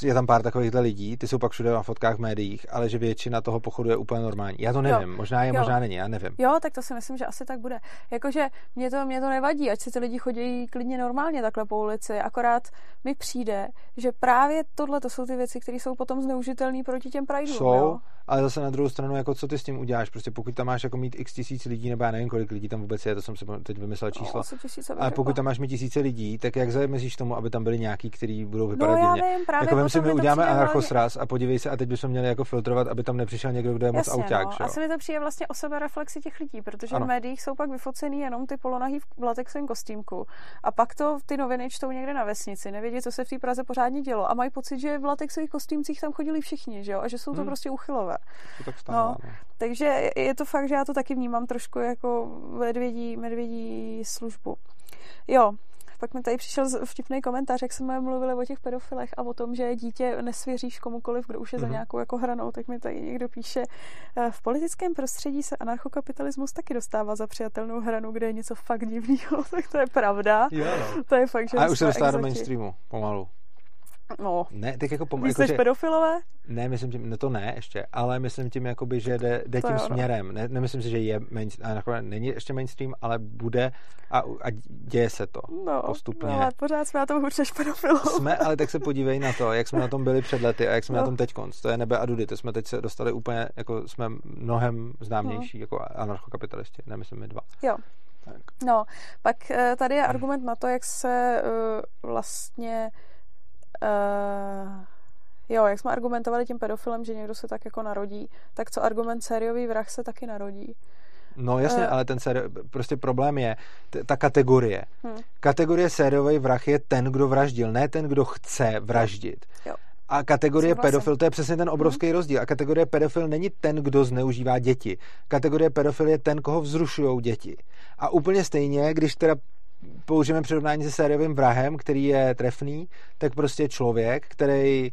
je tam pár takovýchhle lidí, ty jsou pak všude na fotkách v médiích, ale že většina toho pochodu je úplně normální. Já to nevím, jo. možná je, jo. možná není, já nevím. Jo, tak to si myslím, že asi tak bude. Jakože mě to, mě to nevadí, ať si ty lidi chodí klidně normálně takhle po ulici, akorát mi přijde, že právě tohle to jsou ty věci, které jsou potom zneužitelné proti těm Prideům. Jsou, jo? ale zase na druhou stranu, jako co ty s tím uděláš, prostě pokud tam máš jako mít x tisíc lidí, nebo já nevím, kolik lidí tam vůbec je, to jsem si teď vymyslel no, číslo. No, ale pokud tam máš mít tisíce lidí, tak jak zamezíš tomu, aby tam byli nějaký, kteří budou vypadat no, divně? Vím, právě jako vem si, my uděláme anarchosraz a podívej se, a teď bychom měli jako filtrovat, aby tam nepřišel někdo, kdo je moc Jasně, auták. No. Asi mi to přijde vlastně o sebe reflexi těch lidí, protože ano. v médiích jsou pak vyfocený jenom ty polonahý v latexovém kostýmku. A pak to ty noviny čtou někde na vesnici, nevědí, co se v té Praze pořádně dělo. A mají pocit, že v latexových kostýmcích tam chodili všichni, že jo? A že jsou to hmm. prostě uchylové. To tak stává, no. no. Takže je to fakt, že já to taky vnímám trošku jako medvědí, medvědí službu. Jo, pak mi tady přišel vtipný komentář, jak jsme mluvili o těch pedofilech a o tom, že dítě nesvěříš komukoliv, kdo už je mm-hmm. za mhm. nějakou jako hranou, tak mi tady někdo píše, eh, v politickém prostředí se anarchokapitalismus taky dostává za přijatelnou hranu, kde je něco fakt divného, tak to je pravda. Jo. No. To je fakt, že A už se dostává do mainstreamu, pomalu. No. Ne, tak jako. Myslíš jako, pedofilové? Ne, myslím tím, no to ne ještě, ale myslím tím, jakoby, že jde, jde tím no. směrem. Ne, nemyslím si, že je mainstream, jako není ještě mainstream, ale bude a, a děje se to no, postupně. No, ale pořád jsme na tom hůř než Jsme, ale tak se podívej na to, jak jsme na tom byli před lety a jak jsme no. na tom teď konc. To je nebe a dudy, to jsme teď se dostali úplně, jako jsme mnohem známější, no. jako anarchokapitalisti, nemyslím my dva. Jo. Tak. No, pak eh, tady je argument na to, jak se uh, vlastně uh, jo, jak jsme argumentovali tím pedofilem, že někdo se tak jako narodí, tak co argument sériový vrah se taky narodí. No jasně, uh, ale ten séri- prostě problém je t- ta kategorie. Hmm. Kategorie sériový vrah je ten, kdo vraždil, ne ten, kdo chce vraždit. Jo. A kategorie pedofil, to je přesně ten obrovský hmm. rozdíl. A kategorie pedofil není ten, kdo zneužívá děti. Kategorie pedofil je ten, koho vzrušují děti. A úplně stejně, když teda použijeme přirovnání se sériovým vrahem, který je trefný, tak prostě člověk, který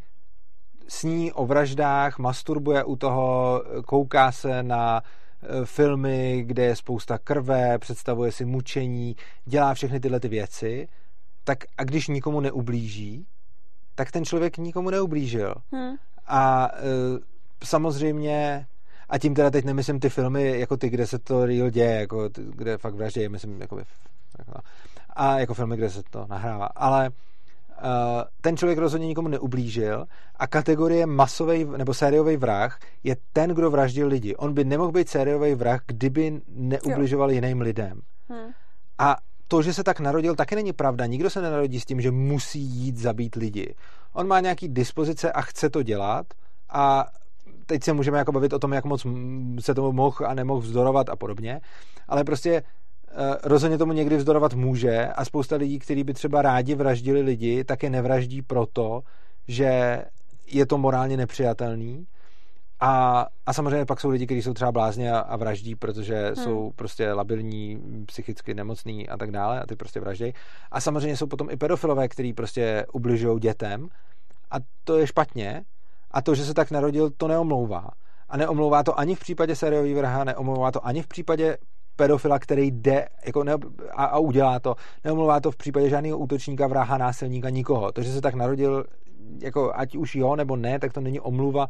sní o vraždách, masturbuje u toho, kouká se na e, filmy, kde je spousta krve, představuje si mučení, dělá všechny tyhle ty věci, tak a když nikomu neublíží, tak ten člověk nikomu neublížil. Hmm. A e, samozřejmě a tím teda teď nemyslím ty filmy jako ty, kde se to real děje, jako ty, kde fakt vraždí, myslím jako a jako filmy, kde se to nahrává. Ale uh, ten člověk rozhodně nikomu neublížil a kategorie masový nebo sériový vrah je ten, kdo vraždil lidi. On by nemohl být sériový vrah, kdyby neubližoval jo. jiným lidem. Hmm. A to, že se tak narodil, taky není pravda. Nikdo se nenarodí s tím, že musí jít zabít lidi. On má nějaký dispozice a chce to dělat a teď se můžeme jako bavit o tom, jak moc se tomu mohl a nemohl vzdorovat a podobně, ale prostě Eh, rozhodně tomu někdy vzdorovat může a spousta lidí, kteří by třeba rádi vraždili lidi, tak je nevraždí proto, že je to morálně nepřijatelný. A, a samozřejmě pak jsou lidi, kteří jsou třeba blázni a, a vraždí, protože hmm. jsou prostě labilní, psychicky nemocní a tak dále a ty prostě vraždí. A samozřejmě jsou potom i pedofilové, kteří prostě ubližují dětem a to je špatně. A to, že se tak narodil, to neomlouvá. A neomlouvá to ani v případě sériový vrha, neomlouvá to ani v případě pedofila, který jde jako ne, a, a udělá to. Neomlouvá to v případě žádného útočníka, vraha, násilníka, nikoho. To, že se tak narodil, jako ať už jo nebo ne, tak to není omluva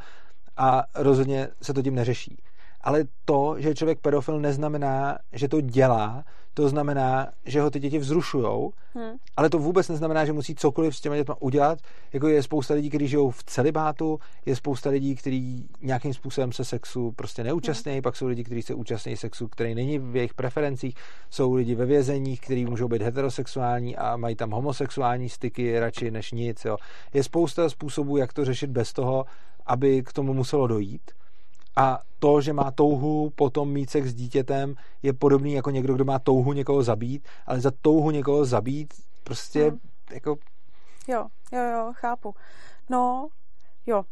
a rozhodně se to tím neřeší. Ale to, že člověk pedofil, neznamená, že to dělá, to znamená, že ho ty děti vzrušujou, hmm. ale to vůbec neznamená, že musí cokoliv s těmi dětmi udělat. Jako je spousta lidí, kteří žijou v celibátu, je spousta lidí, kteří nějakým způsobem se sexu prostě neúčastní, hmm. pak jsou lidi, kteří se účastní sexu, který není v jejich preferencích, jsou lidi ve vězeních, kteří můžou být heterosexuální a mají tam homosexuální styky radši než nic. Jo. Je spousta způsobů, jak to řešit bez toho, aby k tomu muselo dojít. A to, že má touhu potom mít sex s dítětem, je podobný jako někdo, kdo má touhu někoho zabít, ale za touhu někoho zabít prostě hmm. jako... Jo, jo, jo, chápu. No, jo,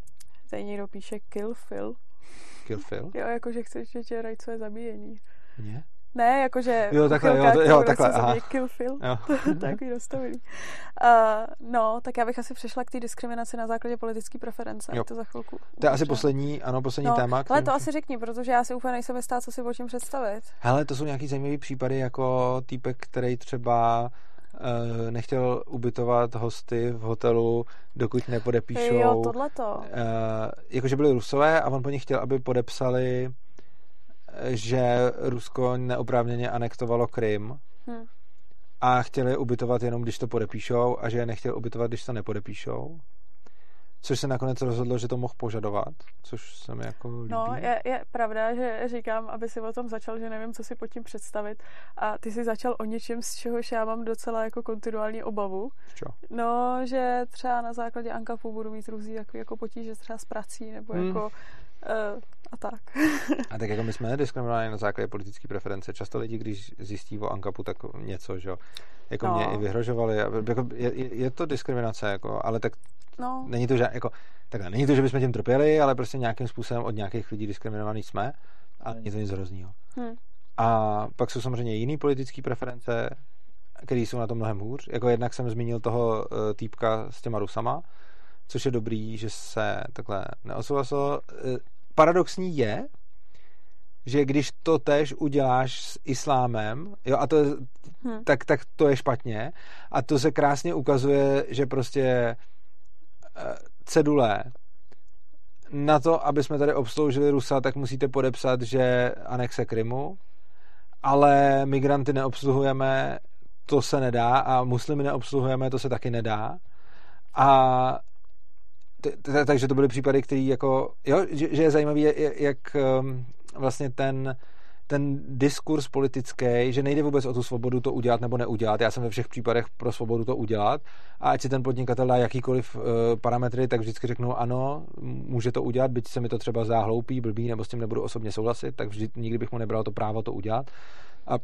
tady někdo píše kill Phil. Kill Phil? Jo, jakože chceš, že tě rajcuje zabíjení. Ne? Ne, jakože jo, takhle, jo, to, jo, takhle, aha. Kill Phil. Jo. Takový dostavení. Uh, no, tak já bych asi přešla k té diskriminaci na základě politické preference. Jo. To za chvilku. To je asi poslední, ano, poslední no, téma. Ale to asi řekni, protože já si úplně nejsem jistá, co si o čem představit. Hele, to jsou nějaký zajímavý případy, jako týpek, který třeba uh, nechtěl ubytovat hosty v hotelu, dokud nepodepíšou. Jo, tohleto. Uh, jakože byli rusové a on po nich chtěl, aby podepsali, že Rusko neoprávněně anektovalo Krym. Hmm. A chtěli ubytovat jenom, když to podepíšou a že je nechtěl ubytovat, když to nepodepíšou což se nakonec rozhodlo, že to mohl požadovat, což se mi jako líbí. No, je, je pravda, že říkám, aby si o tom začal, že nevím, co si pod tím představit a ty si začal o něčem, z čehož já mám docela jako kontinuální obavu. Čo? No, že třeba na základě ANKAPu budu mít různý jako, jako potíže třeba s prací nebo hmm. jako uh, a tak. a tak jako my jsme diskriminováni na základě politické preference. Často lidi, když zjistí o ANKAPu, tak něco, že jo. Jako no. mě i vyhrožovali. Jako je, je, to diskriminace, jako, ale tak No. Není to, že, jako, takhle, není to, že bychom tím trpěli, ale prostě nějakým způsobem od nějakých lidí diskriminovaný jsme a není to nic hroznýho. Hmm. A pak jsou samozřejmě jiné politické preference, které jsou na tom mnohem hůř. Jako jednak jsem zmínil toho uh, týpka s těma Rusama, což je dobrý, že se takhle neosouhlasilo. Paradoxní je, že když to tež uděláš s islámem, jo, a to je, hmm. tak, tak to je špatně. A to se krásně ukazuje, že prostě cedule na to, aby jsme tady obsloužili Rusa, tak musíte podepsat, že anexe Krymu, ale migranty neobsluhujeme, to se nedá a muslimy neobsluhujeme, to se taky nedá. A takže to byly případy, které jako, jo, že je zajímavý, jak um, vlastně ten ten diskurs politický, že nejde vůbec o tu svobodu to udělat nebo neudělat. Já jsem ve všech případech pro svobodu to udělat a ať si ten podnikatel dá jakýkoliv uh, parametry, tak vždycky řeknu ano, může to udělat, byť se mi to třeba zdá hloupý, blbý, nebo s tím nebudu osobně souhlasit, tak vždy, nikdy bych mu nebral to právo to udělat. A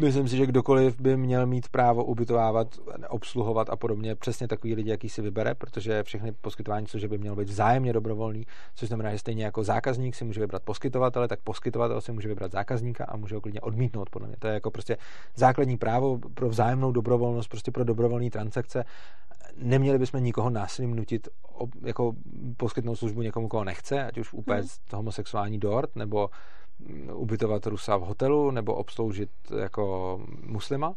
Myslím si, že kdokoliv by měl mít právo ubytovávat, obsluhovat a podobně přesně takový lidi, jaký si vybere, protože všechny poskytování služeb by mělo být vzájemně dobrovolný, což znamená, že stejně jako zákazník si může vybrat poskytovatele, tak poskytovatel si může vybrat zákazníka a může ho klidně odmítnout, podle mě. To je jako prostě základní právo pro vzájemnou dobrovolnost, prostě pro dobrovolné transakce. Neměli bychom nikoho násilím nutit jako poskytnout službu někomu, koho nechce, ať už úplně hmm. homosexuální dort, nebo ubytovat Rusa v hotelu nebo obsloužit jako muslima.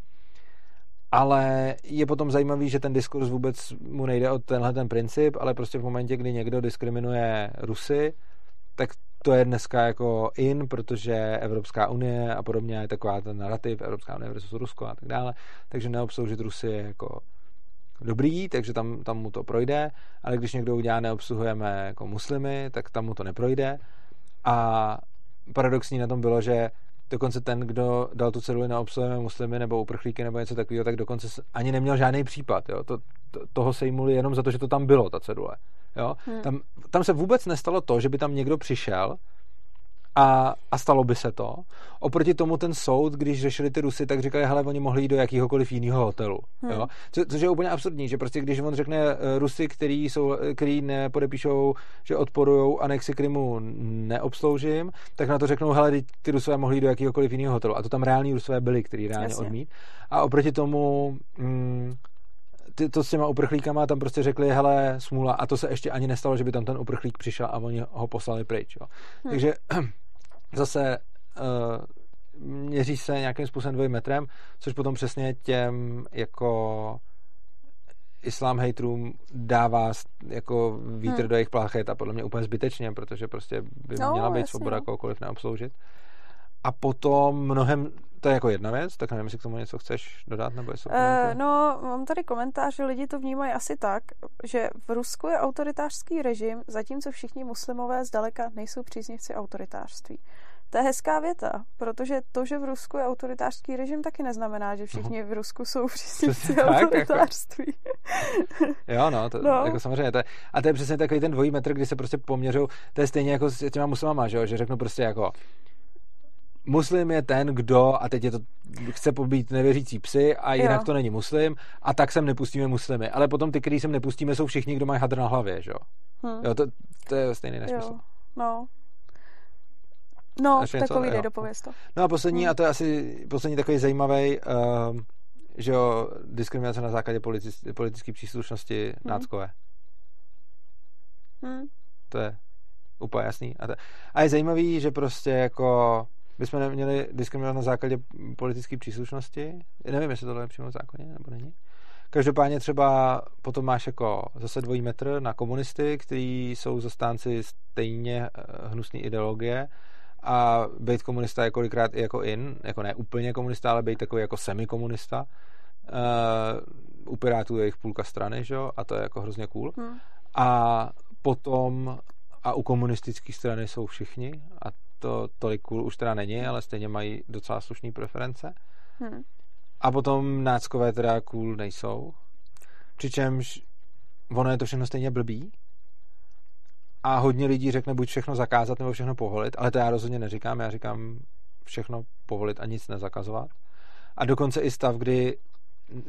Ale je potom zajímavý, že ten diskurs vůbec mu nejde o tenhle ten princip, ale prostě v momentě, kdy někdo diskriminuje Rusy, tak to je dneska jako in, protože Evropská unie a podobně je taková ten narrativ Evropská unie versus Rusko a tak dále, takže neobsloužit Rusy je jako dobrý, takže tam, tam mu to projde, ale když někdo udělá neobsluhujeme jako muslimy, tak tam mu to neprojde a paradoxní na tom bylo, že dokonce ten, kdo dal tu ceduli na obsluhujeme muslimy nebo uprchlíky nebo něco takového, tak dokonce ani neměl žádný případ. Jo? To, to, toho sejmuli jenom za to, že to tam bylo, ta cedule. Jo? Hmm. Tam, tam se vůbec nestalo to, že by tam někdo přišel a, a stalo by se to. Oproti tomu ten soud, když řešili ty Rusy, tak říkali, hele, oni mohli jít do jakýhokoliv jiného hotelu. Hmm. Jo? Co, což je úplně absurdní, že prostě když on řekne uh, Rusy, který, jsou, který nepodepíšou, že odporují anexi Krymu neobsloužím, tak na to řeknou, hele, ty Rusové mohli jít do jakýhokoliv jiného hotelu. A to tam reální Rusové byli, který reálně Jasně. odmít. A oproti tomu mm, ty, to s těma uprchlíkama tam prostě řekli, hele, smůla, a to se ještě ani nestalo, že by tam ten uprchlík přišel a oni ho poslali pryč. Jo. Hmm. Takže zase uh, měří se nějakým způsobem dvojím metrem, což potom přesně těm jako islám hejtrům dává jako vítr hmm. do jejich pláchet a podle mě úplně zbytečně, protože prostě by no, měla být jasně. svoboda no. kohokoliv neobsloužit. A potom mnohem, to je jako jedna věc, tak nevím, jestli k tomu něco chceš dodat, nebo jestli uh, No, mám tady komentář, že lidi to vnímají asi tak, že v Rusku je autoritářský režim, zatímco všichni muslimové zdaleka nejsou příznivci autoritářství. To je hezká věta, protože to, že v Rusku je autoritářský režim, taky neznamená, že všichni v Rusku jsou příznivci jako- autoritářství. jo, no, to, no. Jako samozřejmě. To je, a to je přesně takový ten dvojí metr, kdy se prostě poměřují, to je stejně jako s těma muslimama, že, jo? že řeknu prostě jako muslim je ten, kdo, a teď je to, chce pobít nevěřící psy a jinak jo. to není muslim a tak sem nepustíme muslimy. Ale potom ty, který sem nepustíme, jsou všichni, kdo mají hadr na hlavě, že jo? Hmm. Jo, to, to je stejný nesmysl. Jo. No. No, Až takový jde, dopověz to. No a poslední, hmm. a to je asi poslední takový zajímavý, uh, že jo, diskriminace na základě politic, politické příslušnosti hmm. náckové. Hmm. To je úplně jasný. A, to, a je zajímavý, že prostě jako bychom neměli diskriminovat na základě politické příslušnosti. Nevím, jestli tohle je přímo v zákoně, nebo není. Každopádně třeba potom máš jako zase dvojí metr na komunisty, kteří jsou zastánci stejně eh, hnusné ideologie a být komunista je kolikrát i jako in, jako ne úplně komunista, ale být takový jako semikomunista. Uh, u Pirátů je jich půlka strany, že jo? a to je jako hrozně cool. Hmm. A potom a u komunistické strany jsou všichni a to tolik cool už teda není, ale stejně mají docela slušné preference. Hmm. A potom náckové teda cool nejsou. Přičemž ono je to všechno stejně blbý. A hodně lidí řekne buď všechno zakázat nebo všechno povolit, ale to já rozhodně neříkám. Já říkám všechno povolit a nic nezakazovat. A dokonce i stav, kdy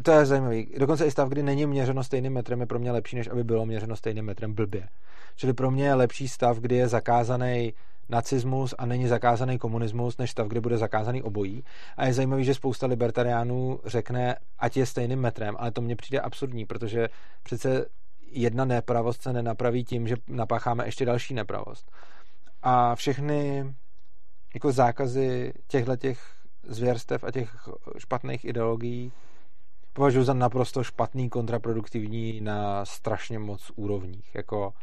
to je zajímavý. Dokonce i stav, kdy není měřeno stejným metrem, je pro mě lepší, než aby bylo měřeno stejným metrem blbě. Čili pro mě je lepší stav, kdy je zakázaný nacismus a není zakázaný komunismus, než stav, kde bude zakázaný obojí. A je zajímavý, že spousta libertariánů řekne, ať je stejným metrem, ale to mně přijde absurdní, protože přece jedna nepravost se nenapraví tím, že napácháme ještě další nepravost. A všechny jako zákazy těchto těch zvěrstev a těch špatných ideologií považuji za naprosto špatný, kontraproduktivní na strašně moc úrovních. Jako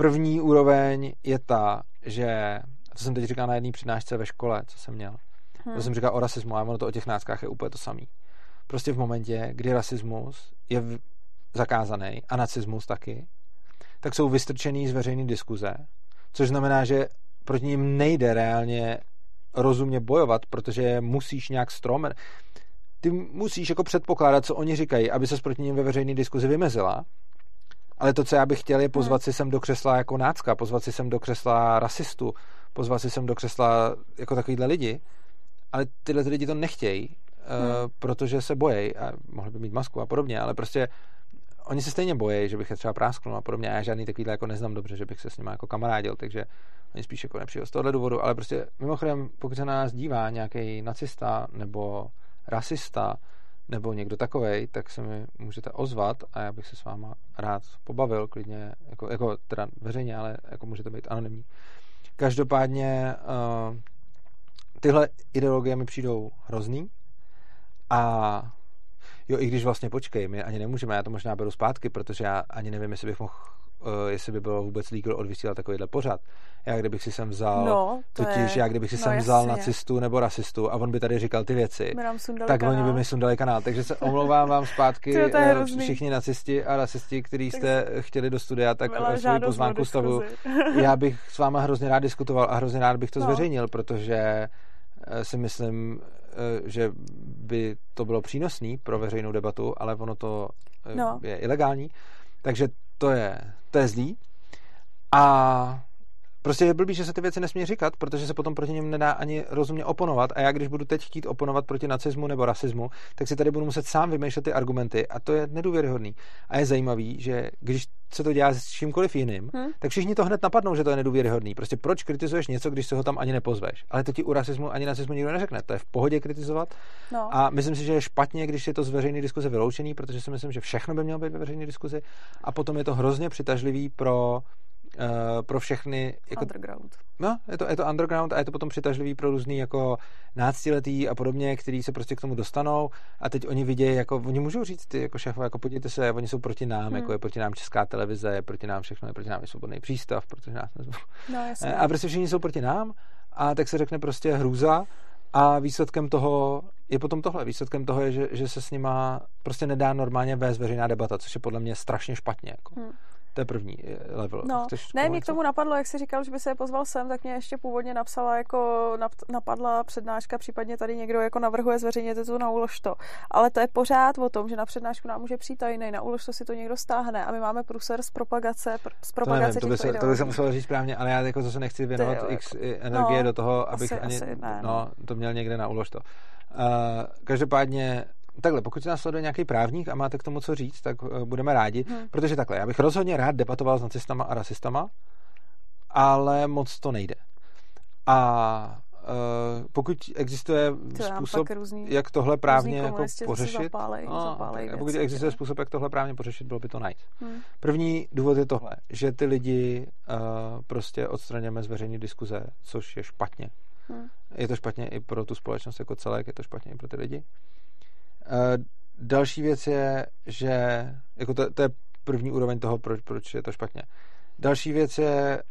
První úroveň je ta, že, to jsem teď říkal na jedné přednášce ve škole, co jsem měl, hmm. to jsem říkal o rasismu, a ono to o těch náckách je úplně to samé. Prostě v momentě, kdy rasismus je zakázaný a nacismus taky, tak jsou vystrčený z veřejné diskuze, což znamená, že proti ním nejde reálně rozumně bojovat, protože musíš nějak strom. Ty musíš jako předpokládat, co oni říkají, aby se proti ním ve veřejné diskuzi vymezila ale to, co já bych chtěl, je pozvat hmm. si sem do křesla jako nácka, pozvat si sem do křesla rasistu, pozvat si sem do křesla jako takovýhle lidi. Ale tyhle lidi to nechtějí, eh, hmm. uh, protože se bojejí a mohli by mít masku a podobně, ale prostě oni se stejně bojí, že bych je třeba prásknul a podobně. A já žádný takovýhle jako neznám dobře, že bych se s nimi jako kamarádil, takže oni spíš jako nepřijel z tohohle důvodu. Ale prostě mimochodem, pokud se na nás dívá nějaký nacista nebo rasista, nebo někdo takovej, tak se mi můžete ozvat a já bych se s váma rád pobavil, klidně, jako, jako teda veřejně, ale jako můžete být anonymní. Každopádně uh, tyhle ideologie mi přijdou hrozný a jo, i když vlastně počkej, my ani nemůžeme, já to možná beru zpátky, protože já ani nevím, jestli bych mohl jestli by bylo vůbec legal odvysílat takovýhle pořad. Já kdybych si sem vzal, no, to totiž je, já kdybych si no, sem jasně. vzal nacistu nebo rasistu a on by tady říkal ty věci, tak kanál. oni by mi sundali kanál. Takže se omlouvám vám zpátky to je uh, všichni nacisti a rasisti, kteří jste chtěli do studia, tak svou pozvánku stavu. já bych s váma hrozně rád diskutoval a hrozně rád bych to no. zveřejnil, protože si myslím, že by to bylo přínosný pro veřejnou debatu, ale ono to no. je ilegální. Takže to je, to je zlý. A Prostě je blbý, že se ty věci nesmí říkat, protože se potom proti něm nedá ani rozumně oponovat. A já, když budu teď chtít oponovat proti nacismu nebo rasismu, tak si tady budu muset sám vymýšlet ty argumenty. A to je nedůvěryhodný. A je zajímavý, že když se to dělá s čímkoliv jiným, hmm. tak všichni to hned napadnou, že to je nedůvěryhodný. Prostě proč kritizuješ něco, když se ho tam ani nepozveš? Ale to ti u rasismu ani nacismu nikdo neřekne. To je v pohodě kritizovat. No. A myslím si, že je špatně, když je to z veřejné diskuze vyloučený, protože si myslím, že všechno by mělo být ve veřejné diskuzi. A potom je to hrozně přitažlivý pro uh, pro všechny... Jako, underground. No, je to, je to underground a je to potom přitažlivý pro různý jako náctiletý a podobně, který se prostě k tomu dostanou a teď oni vidějí, jako oni můžou říct, ty jako šéfové, jako podívejte se, oni jsou proti nám, hmm. jako je proti nám česká televize, je proti nám všechno, je proti nám je svobodný přístav, protože nás nezvou. No, jasně. A prostě všichni jsou proti nám a tak se řekne prostě hrůza a výsledkem toho je potom tohle. Výsledkem toho je, že, že se s nima prostě nedá normálně vést veřejná debata, což je podle mě strašně špatně. Jako. Hmm. To je první eh, level. No, ne, mě k tomu napadlo, jak jsi říkal, že by se je pozval sem, tak mě ještě původně napsala jako napadla přednáška, případně tady někdo jako navrhuje zveřejnit to na ulož to. Ale to je pořád o tom, že na přednášku nám může přijít jiný, na ulož to si to někdo stáhne a my máme průser z propagace, z propagace to, nevím, to, by se, to by se muselo říct správně, ale já jako zase nechci věnovat Ty, x energie no, do toho, abych asi, ani, asi ne, no, no, to měl někde na ulož to. Uh, každopádně takhle, pokud nás sleduje nějaký právník a máte k tomu co říct, tak uh, budeme rádi, hmm. protože takhle, já bych rozhodně rád debatoval s nacistama a rasistama, ale moc to nejde. A uh, pokud existuje to způsob, jak tohle právně jako pořešit, zapálej, no, zapálej věci, pokud existuje ne? způsob, jak tohle právně pořešit, bylo by to nice. Hmm. První důvod je tohle, že ty lidi uh, prostě odstraněme z veřejné diskuze, což je špatně. Hmm. Je to špatně i pro tu společnost jako celek, je to špatně i pro ty lidi. Uh, další věc je, že jako to, to je první úroveň toho, proč, proč je to špatně. Další věc je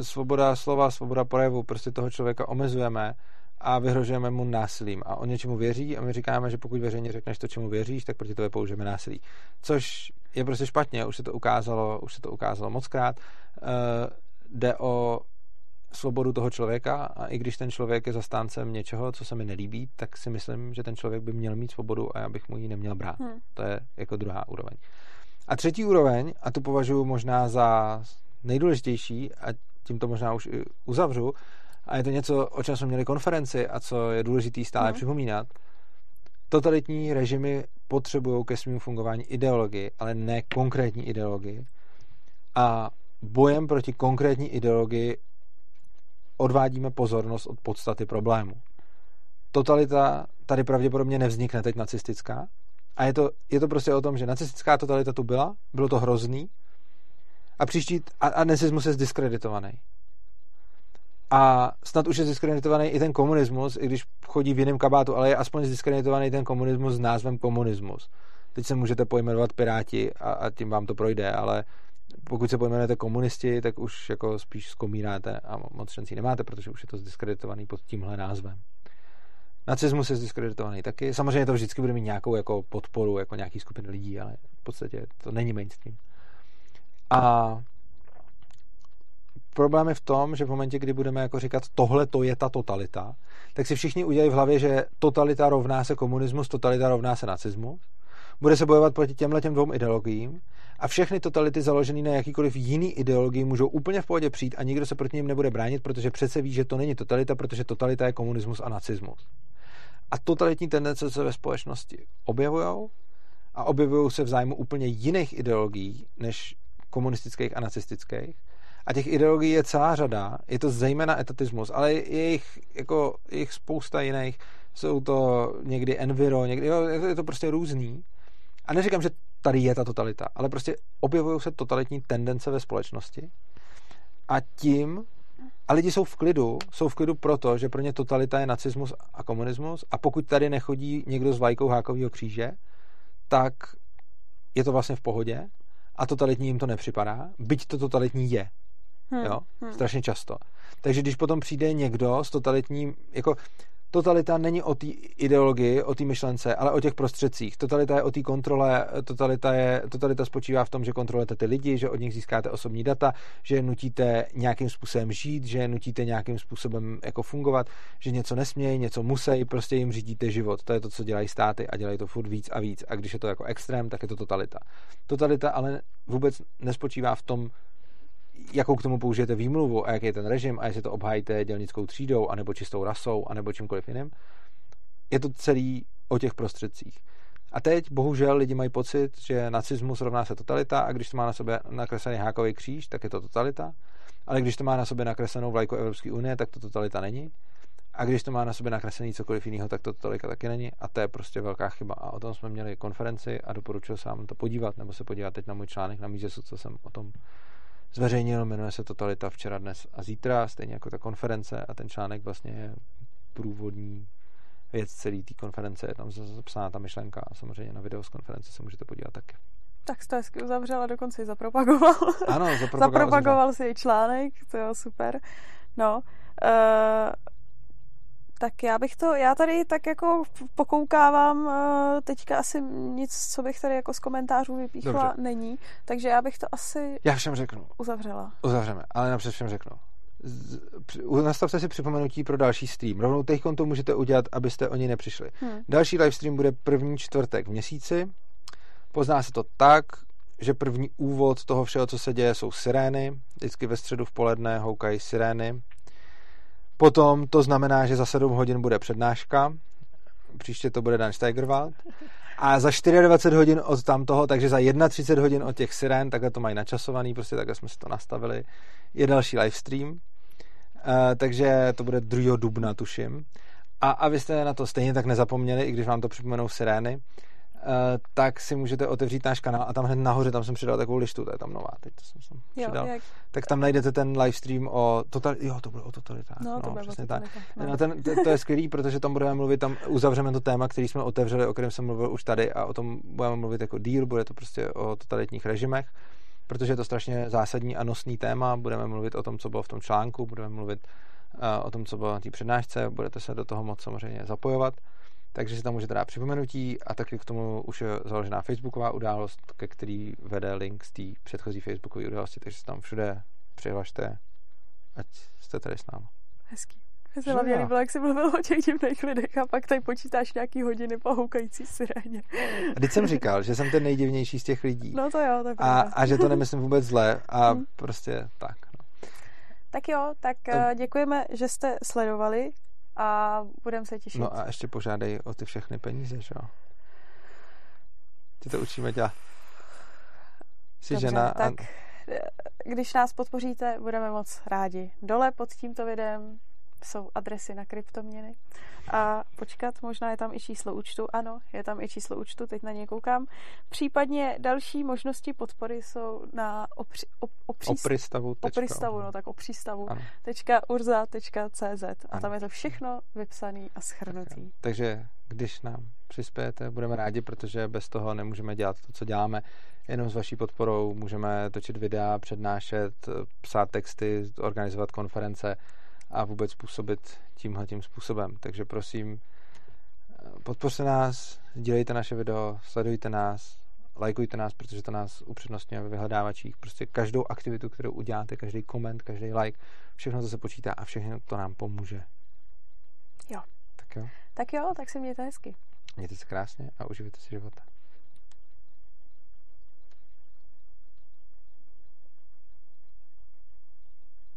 svoboda slova, svoboda projevu, prostě toho člověka omezujeme a vyhrožujeme mu násilím. A on něčemu věří a my říkáme, že pokud veřejně řekneš to, čemu věříš, tak proti tobě použijeme násilí. Což je prostě špatně, už se to ukázalo, už se to ukázalo mockrát. Uh, jde o svobodu toho člověka a i když ten člověk je zastáncem něčeho, co se mi nelíbí, tak si myslím, že ten člověk by měl mít svobodu a já bych mu ji neměl brát. Hmm. To je jako druhá úroveň. A třetí úroveň, a tu považuji možná za nejdůležitější, a tím to možná už uzavřu, a je to něco, o čem jsme měli konferenci a co je důležité stále hmm. připomínat, totalitní režimy potřebují ke svému fungování ideologii, ale ne konkrétní ideologii. A bojem proti konkrétní ideologii odvádíme pozornost od podstaty problému. Totalita tady pravděpodobně nevznikne teď nacistická. A je to, je to prostě o tom, že nacistická totalita tu byla, bylo to hrozný a příští, a, a nacismus je zdiskreditovaný. A snad už je zdiskreditovaný i ten komunismus, i když chodí v jiném kabátu, ale je aspoň zdiskreditovaný ten komunismus s názvem komunismus. Teď se můžete pojmenovat Piráti a, a tím vám to projde, ale pokud se pojmenujete komunisti, tak už jako spíš zkomíráte a moc šancí nemáte, protože už je to zdiskreditovaný pod tímhle názvem. Nacismus je zdiskreditovaný taky. Samozřejmě to vždycky bude mít nějakou jako podporu, jako nějaký skupiny lidí, ale v podstatě to není mainstream. A problém je v tom, že v momentě, kdy budeme jako říkat, tohle to je ta totalita, tak si všichni udělají v hlavě, že totalita rovná se komunismus, totalita rovná se nacismus. Bude se bojovat proti těmhle těm dvou ideologiím a všechny totality založené na jakýkoliv jiný ideologii můžou úplně v pohodě přijít a nikdo se proti ním nebude bránit, protože přece ví, že to není totalita, protože totalita je komunismus a nacismus. A totalitní tendence se ve společnosti objevují a objevují se v zájmu úplně jiných ideologií než komunistických a nacistických. A těch ideologií je celá řada, je to zejména etatismus, ale je jich, jako, je jich spousta jiných. Jsou to někdy enviro, někdy, jo, je to prostě různý. A neříkám, že tady je ta totalita, ale prostě objevují se totalitní tendence ve společnosti a tím a lidi jsou v klidu, jsou v klidu proto, že pro ně totalita je nacismus a komunismus a pokud tady nechodí někdo s vlajkou hákového kříže, tak je to vlastně v pohodě a totalitní jim to nepřipadá, byť to totalitní je. Hmm. Jo? Hmm. Strašně často. Takže když potom přijde někdo s totalitním, jako totalita není o té ideologii, o té myšlence, ale o těch prostředcích. Totalita je o té kontrole, totalita, je, totalita spočívá v tom, že kontrolujete ty lidi, že od nich získáte osobní data, že nutíte nějakým způsobem žít, že nutíte nějakým způsobem jako fungovat, že něco nesmějí, něco musí, prostě jim řídíte život. To je to, co dělají státy a dělají to furt víc a víc. A když je to jako extrém, tak je to totalita. Totalita ale vůbec nespočívá v tom, jakou k tomu použijete výmluvu a jaký je ten režim a jestli to obhájíte dělnickou třídou, anebo čistou rasou, anebo čímkoliv jiným. Je to celý o těch prostředcích. A teď bohužel lidi mají pocit, že nacismus rovná se totalita a když to má na sobě nakreslený hákový kříž, tak je to totalita. Ale když to má na sobě nakreslenou vlajku Evropské unie, tak to totalita není. A když to má na sobě nakreslený cokoliv jiného, tak to totalita taky není. A to je prostě velká chyba. A o tom jsme měli konferenci a doporučil jsem to podívat, nebo se podívat teď na můj článek na Mízesu, co jsem o tom zveřejnil, jmenuje se Totalita včera, dnes a zítra, stejně jako ta konference a ten článek vlastně je průvodní věc celé té konference, je tam zapsaná ta myšlenka a samozřejmě na video z konference se můžete podívat taky. Tak jsi to hezky uzavřel a dokonce ji zapropagoval. Ano, zapropagoval, zapropagoval si její článek, to je super. No, uh, tak já bych to, já tady tak jako pokoukávám, eh, teďka asi nic, co bych tady jako z komentářů vypíchla, Dobře. není, takže já bych to asi Já všem řeknu. Uzavřela. Uzavřeme, ale napřed všem řeknu. Nastavte si připomenutí pro další stream. Rovnou teď to můžete udělat, abyste o něj nepřišli. Hmm. Další livestream bude první čtvrtek v měsíci. Pozná se to tak, že první úvod toho všeho, co se děje, jsou sirény. Vždycky ve středu v poledne houkají sirény Potom to znamená, že za 7 hodin bude přednáška, příště to bude Dan Steigerwald. A za 24 hodin od tam toho, takže za 31 hodin od těch sirén, takhle to mají načasovaný, prostě takhle jsme si to nastavili, je další livestream. Uh, takže to bude 2. dubna, tuším. A abyste na to stejně tak nezapomněli, i když vám to připomenou sirény, tak si můžete otevřít náš kanál a tam hned nahoře, tam jsem přidal takovou listu, to je tam nová, teď to jsem, jsem Jo, přidal. jak, Tak tam najdete ten livestream o total, jo, to bylo o totalitách. no, to no, přesně tak. no. No, ten, to, to, je skvělý, protože tam budeme mluvit, tam uzavřeme to téma, který jsme otevřeli, o kterém jsem mluvil už tady a o tom budeme mluvit jako díl, bude to prostě o totalitních režimech, protože je to strašně zásadní a nosný téma, budeme mluvit o tom, co bylo v tom článku, budeme mluvit uh, o tom, co bylo na té přednášce, budete se do toho moc samozřejmě zapojovat, takže si tam můžete dát připomenutí a taky k tomu už je založená facebooková událost, ke který vede link z té předchozí facebookové události, takže se tam všude přihlašte, ať jste tady s námi. Hezký. Mně se hlavně líbilo, jak jsi mluvil o těch divných lidech a pak tady počítáš nějaký hodiny po houkající siréně. A teď jsem říkal, že jsem ten nejdivnější z těch lidí. No to jo, to je a, a že to nemyslím vůbec zle a Hmm. prostě tak. No. Tak jo, tak eh, děkujeme, že jste sledovali a budeme se těšit. no a ještě požádej o ty všechny peníze, že jo? Ty to učíme dělat. Jsi Dobře, žena a tak eh, když nás podpoříte, budeme moc rádi. Dole pod tímto videem jsou adresy na kryptoměny. A počkat, možná je tam i číslo účtu. Ano, je tam i číslo účtu, teď na něj koukám. Případně další možnosti podpory jsou na opři, op, opříst, opristavu. opristavu, no tak opřístavu. Ano. .urza.cz a Ano. tam je to všechno vypsaný a schrnutý. Takže když nám přispějete, budeme rádi, protože bez toho nemůžeme dělat to, co děláme. Jenom s vaší podporou můžeme točit videa, přednášet, psát texty, organizovat konference a vůbec působit tímhle tím způsobem. Takže prosím, podpořte nás, dělejte naše video, sledujte nás, lajkujte nás, protože to nás upřednostňuje ve vyhledávačích. Prostě každou aktivitu, kterou uděláte, každý koment, každý like, všechno to se počítá a všechno to nám pomůže. Jo. Tak jo, Tak jo, tak si mějte hezky. mějte se krásně a uživejte si života.